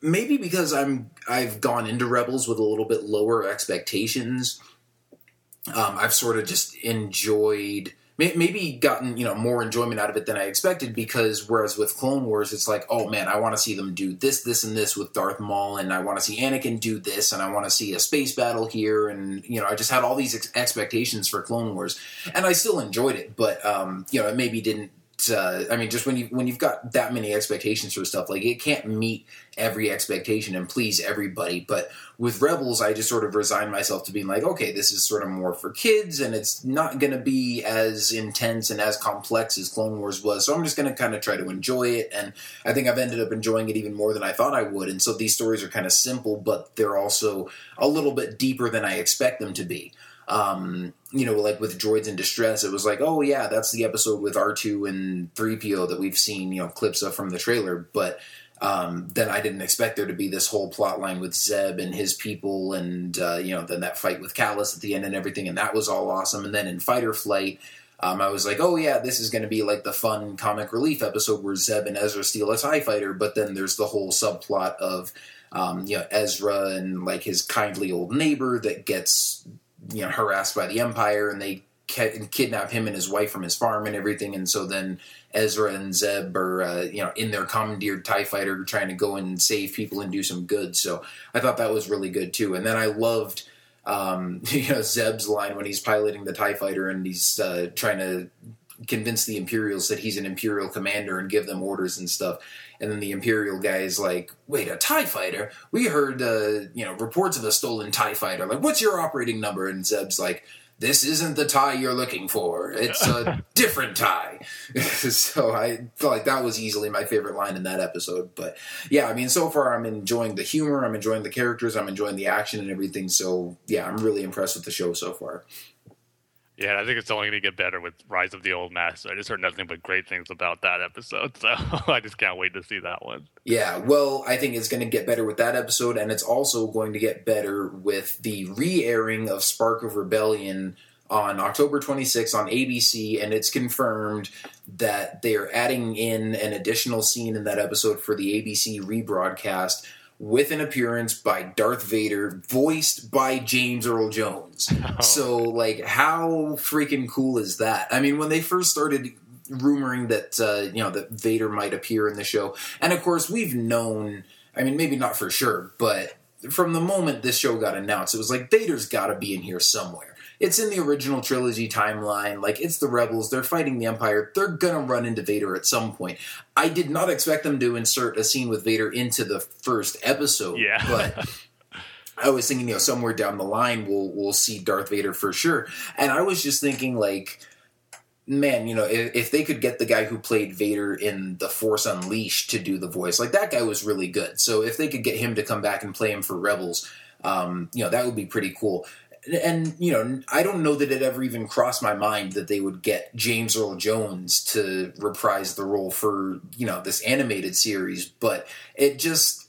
maybe because I'm I've gone into Rebels with a little bit lower expectations, um, I've sort of just enjoyed maybe gotten you know more enjoyment out of it than I expected because whereas with Clone Wars it's like oh man I want to see them do this this and this with Darth Maul and I want to see Anakin do this and I want to see a space battle here and you know I just had all these ex- expectations for Clone Wars and I still enjoyed it but um, you know it maybe didn't uh, I mean, just when you when you've got that many expectations for stuff, like it can't meet every expectation and please everybody. But with Rebels, I just sort of resigned myself to being like, okay, this is sort of more for kids, and it's not going to be as intense and as complex as Clone Wars was. So I'm just going to kind of try to enjoy it, and I think I've ended up enjoying it even more than I thought I would. And so these stories are kind of simple, but they're also a little bit deeper than I expect them to be um, you know, like with Droids in Distress, it was like, oh yeah, that's the episode with R2 and 3PO that we've seen, you know, clips of from the trailer. But um, then I didn't expect there to be this whole plot line with Zeb and his people and, uh, you know, then that fight with Kallus at the end and everything. And that was all awesome. And then in Fight or Flight, um, I was like, oh yeah, this is going to be like the fun comic relief episode where Zeb and Ezra steal a TIE fighter. But then there's the whole subplot of, um, you know, Ezra and like his kindly old neighbor that gets you know harassed by the empire and they ki- kidnap him and his wife from his farm and everything. And so then ezra and zeb are uh, you know in their commandeered tie fighter trying to go and save people and do some good. So i thought that was really good too. And then i loved um, you know zeb's line when he's piloting the tie fighter and he's uh, trying to convince the imperials that he's an imperial commander and give them orders and stuff. And then the imperial guy is like wait a tie fighter? We heard uh, you know reports of a stolen tie fighter. Like what's your operating number? And zeb's like this isn't the tie you're looking for. It's a different tie so i felt like that was easily my favorite line in that episode. But yeah i mean so far i'm enjoying the humor. I'm enjoying the characters. I'm enjoying the action and everything. So yeah i'm really impressed with the show so far Yeah, I think it's only going to get better with Rise of the Old Master. I just heard nothing but great things about that episode, so I just can't wait to see that one. Yeah, well, I think it's going to get better with that episode, and it's also going to get better with the re airing of Spark of Rebellion on October 26th on ABC, and it's confirmed that they're adding in an additional scene in that episode for the ABC rebroadcast with an appearance by Darth Vader, voiced by James Earl Jones. So, like, how freaking cool is that? I mean, when they first started rumoring that uh, you know that Vader might appear in the show, and of course we've known. I mean, maybe not for sure, but from the moment this show got announced, it was like Vader's got to be in here somewhere. It's in the original trilogy timeline. Like it's the rebels. They're fighting the Empire. They're gonna run into Vader at some point. I did not expect them to insert a scene with Vader into the first episode. Yeah. but I was thinking, you know, somewhere down the line we'll we'll see Darth Vader for sure. And I was just thinking, like, man, you know, if, if they could get the guy who played Vader in The Force Unleashed to do the voice, like that guy was really good. So if they could get him to come back and play him for Rebels, um, you know, that would be pretty cool. And you know, I don't know that it ever even crossed my mind that they would get James Earl Jones to reprise the role for you know this animated series, but it just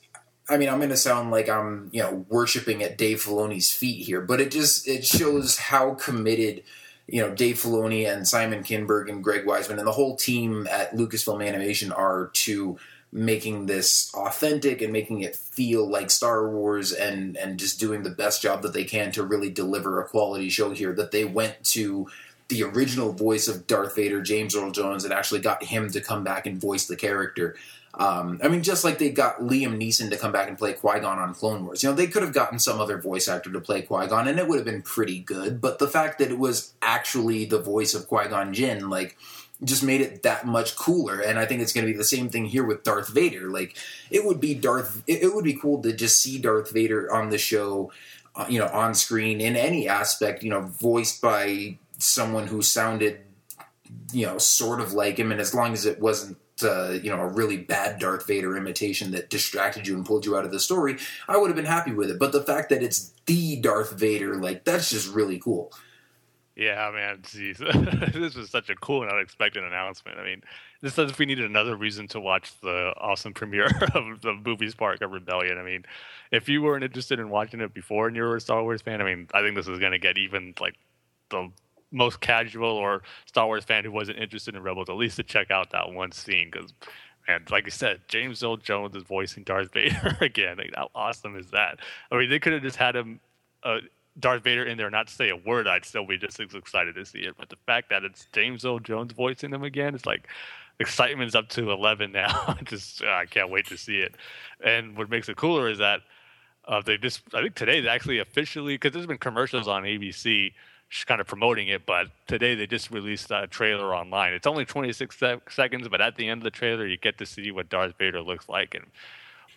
I mean, I'm going to sound like I'm, you know, worshiping at Dave Filoni's feet here, but it just it shows how committed, you know, Dave Filoni and Simon Kinberg and Greg Weisman and the whole team at Lucasfilm Animation are to making this authentic and making it feel like Star Wars and and just doing the best job that they can to really deliver a quality show here that they went to the original voice of Darth Vader, James Earl Jones, and actually got him to come back and voice the character. Um, I mean, just like they got Liam Neeson to come back and play Qui Gon on Clone Wars. You know, they could have gotten some other voice actor to play Qui Gon, and it would have been pretty good. But the fact that it was actually the voice of Qui Gon Jinn, like, just made it that much cooler. And I think it's going to be the same thing here with Darth Vader. Like, it would be Darth. It, would be cool to just see Darth Vader on the show, uh, you know, on screen in any aspect. You know, voiced by someone who sounded, you know, sort of like him, and as long as it wasn't uh, you know, a really bad Darth Vader imitation that distracted you and pulled you out of the story, I would have been happy with it. But the fact that it's the Darth Vader, like, that's just really cool. Yeah, man, geez. this was such a cool and unexpected announcement. I mean, this as if we needed another reason to watch the awesome premiere of the movie Spark of Rebellion. I mean, if you weren't interested in watching it before and you were a Star Wars fan, I mean, I think this is going to get even like the most casual or Star Wars fan who wasn't interested in Rebels at least to check out that one scene because, man, like I said, James Earl Jones is voicing Darth Vader again. Like, how awesome is that? I mean, they could have just had him. Uh, Darth Vader in there, not to say a word, I'd still be just as excited to see it. But the fact that it's James Earl Jones voicing him again, it's like excitement's up to eleven now. just uh, I can't wait to see it. And what makes it cooler is that uh, they just I think today they actually officially because there's been commercials on ABC kind of promoting it, but today they just released a trailer online. It's only 26 sec- seconds, but at the end of the trailer, you get to see what Darth Vader looks like, and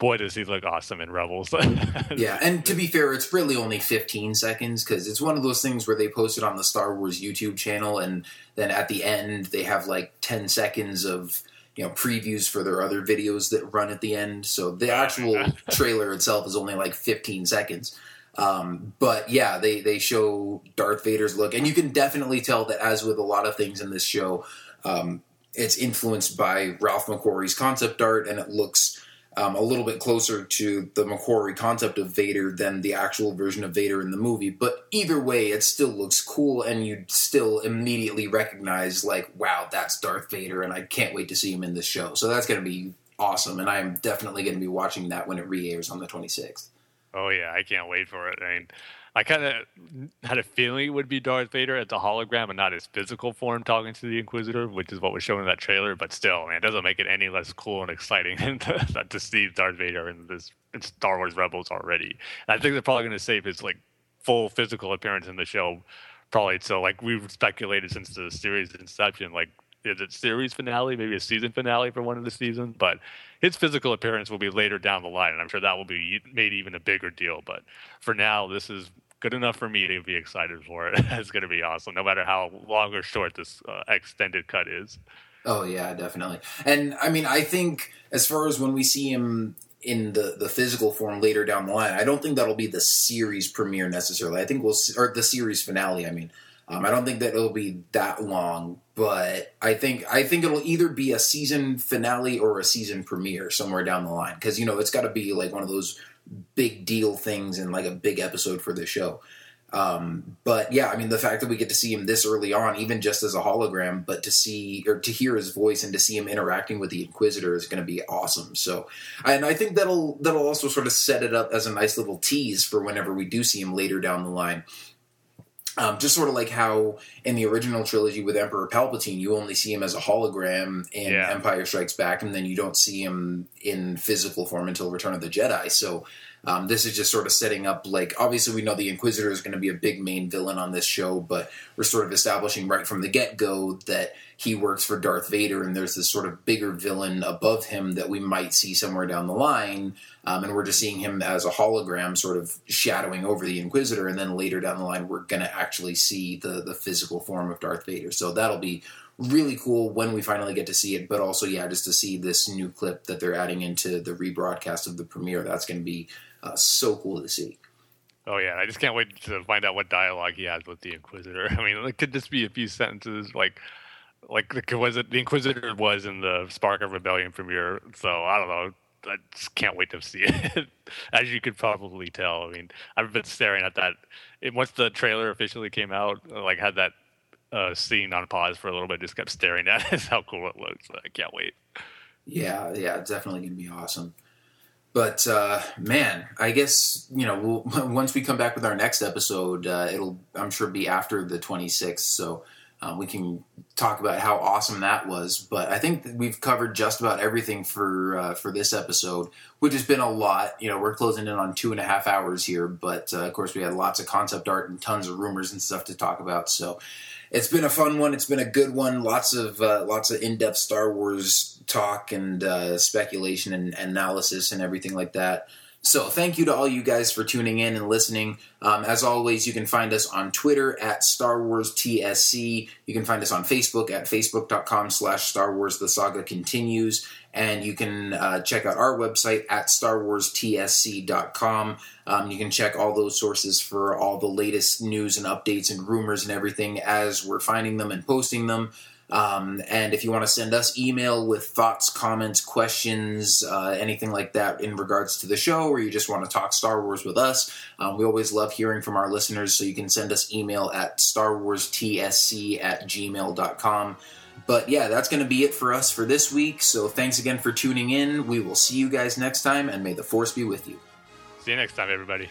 boy, does he look awesome in Rebels. yeah, and to be fair, it's really only 15 seconds because it's one of those things where they post it on the Star Wars YouTube channel, and then at the end they have like 10 seconds of you know previews for their other videos that run at the end. So the actual trailer itself is only like 15 seconds. Um, but yeah, they they show Darth Vader's look, and you can definitely tell that as with a lot of things in this show, um, it's influenced by Ralph McQuarrie's concept art, and it looks um, a little bit closer to the McQuarrie concept of Vader than the actual version of Vader in the movie. But either way, it still looks cool, and you still immediately recognize like, wow, that's Darth Vader, and I can't wait to see him in this show. So that's going to be awesome, and I am definitely going to be watching that when it re-airs on the twenty sixth. Oh yeah, I can't wait for it. I mean, I kind of had a feeling it would be Darth Vader as a hologram and not his physical form talking to the Inquisitor, which is what was shown in that trailer. But still, man, it doesn't make it any less cool and exciting to, to see Darth Vader in this in Star Wars Rebels already. And I think they're probably going to save his like full physical appearance in the show, probably. So like we've speculated since the series inception, like is it series finale, maybe a season finale for one of the seasons, but his physical appearance will be later down the line, and I'm sure that will be made even a bigger deal. But for now, this is good enough for me to be excited for it. it's going to be awesome, no matter how long or short this uh, extended cut is. Oh yeah, definitely. And I mean, I think as far as when we see him in the the physical form later down the line, I don't think that'll be the series premiere necessarily. I think we'll or the series finale. I mean, um, I don't think that it'll be that long, but I think I think it'll either be a season finale or a season premiere somewhere down the line because you know it's got to be like one of those big deal things and like a big episode for the show. Um, but yeah, I mean the fact that we get to see him this early on, even just as a hologram, but to see or to hear his voice and to see him interacting with the Inquisitor is going to be awesome. So, and I think that'll that'll also sort of set it up as a nice little tease for whenever we do see him later down the line. Um, just sort of like how in the original trilogy with Emperor Palpatine, you only see him as a hologram in Yeah. Empire Strikes Back, and then you don't see him in physical form until Return of the Jedi. So um, this is just sort of setting up like obviously we know the Inquisitor is going to be a big main villain on this show, but we're sort of establishing right from the get go that he works for Darth Vader, and there's this sort of bigger villain above him that we might see somewhere down the line. Um, and we're just seeing him as a hologram, sort of shadowing over the Inquisitor, and then later down the line, we're going to actually see the the physical form of Darth Vader. So that'll be really cool when we finally get to see it. But also, yeah, just to see this new clip that they're adding into the rebroadcast of the premiere, that's going to be uh, so cool to see. Oh yeah, I just can't wait to find out what dialogue he has with the Inquisitor. I mean, it could just be a few sentences, like like the- was it the Inquisitor was in the Spark of Rebellion premiere. So I don't know. I just can't wait to see it. As you could probably tell, I mean, I've been staring at that. It, once the trailer officially came out, like had that uh, scene on pause for a little bit, just kept staring at it. How cool it looks! I can't wait. Yeah, yeah, definitely going to be awesome. But uh, man, I guess you know we'll, once we come back with our next episode, uh, it'll I'm sure be after the 26th. So uh, we can talk about how awesome that was. But I think we've covered just about everything for uh, for this episode, which has been a lot. You know, we're closing in on two and a half hours here, but uh, of course we had lots of concept art and tons of rumors and stuff to talk about. So it's been a fun one. It's been a good one. Lots of uh, lots of in depth Star Wars talk and uh, speculation and analysis and everything like that. So thank you to all you guys for tuning in and listening. Um, as always, you can find us on Twitter at Star Wars TSC. You can find us on Facebook at facebook.com slash Star Wars The Saga Continues. And you can uh, check out our website at starwarstsc.com. Um, you can check all those sources for all the latest news and updates and rumors and everything as we're finding them and posting them. Um, and if you want to send us email with thoughts, comments, questions, uh, anything like that in regards to the show, or you just want to talk Star Wars with us, um, we always love hearing from our listeners. So you can send us email at starwarstsc at gmail.com. But yeah, that's going to be it for us for this week. So thanks again for tuning in. We will see you guys next time, and may the Force be with you. See you next time, everybody.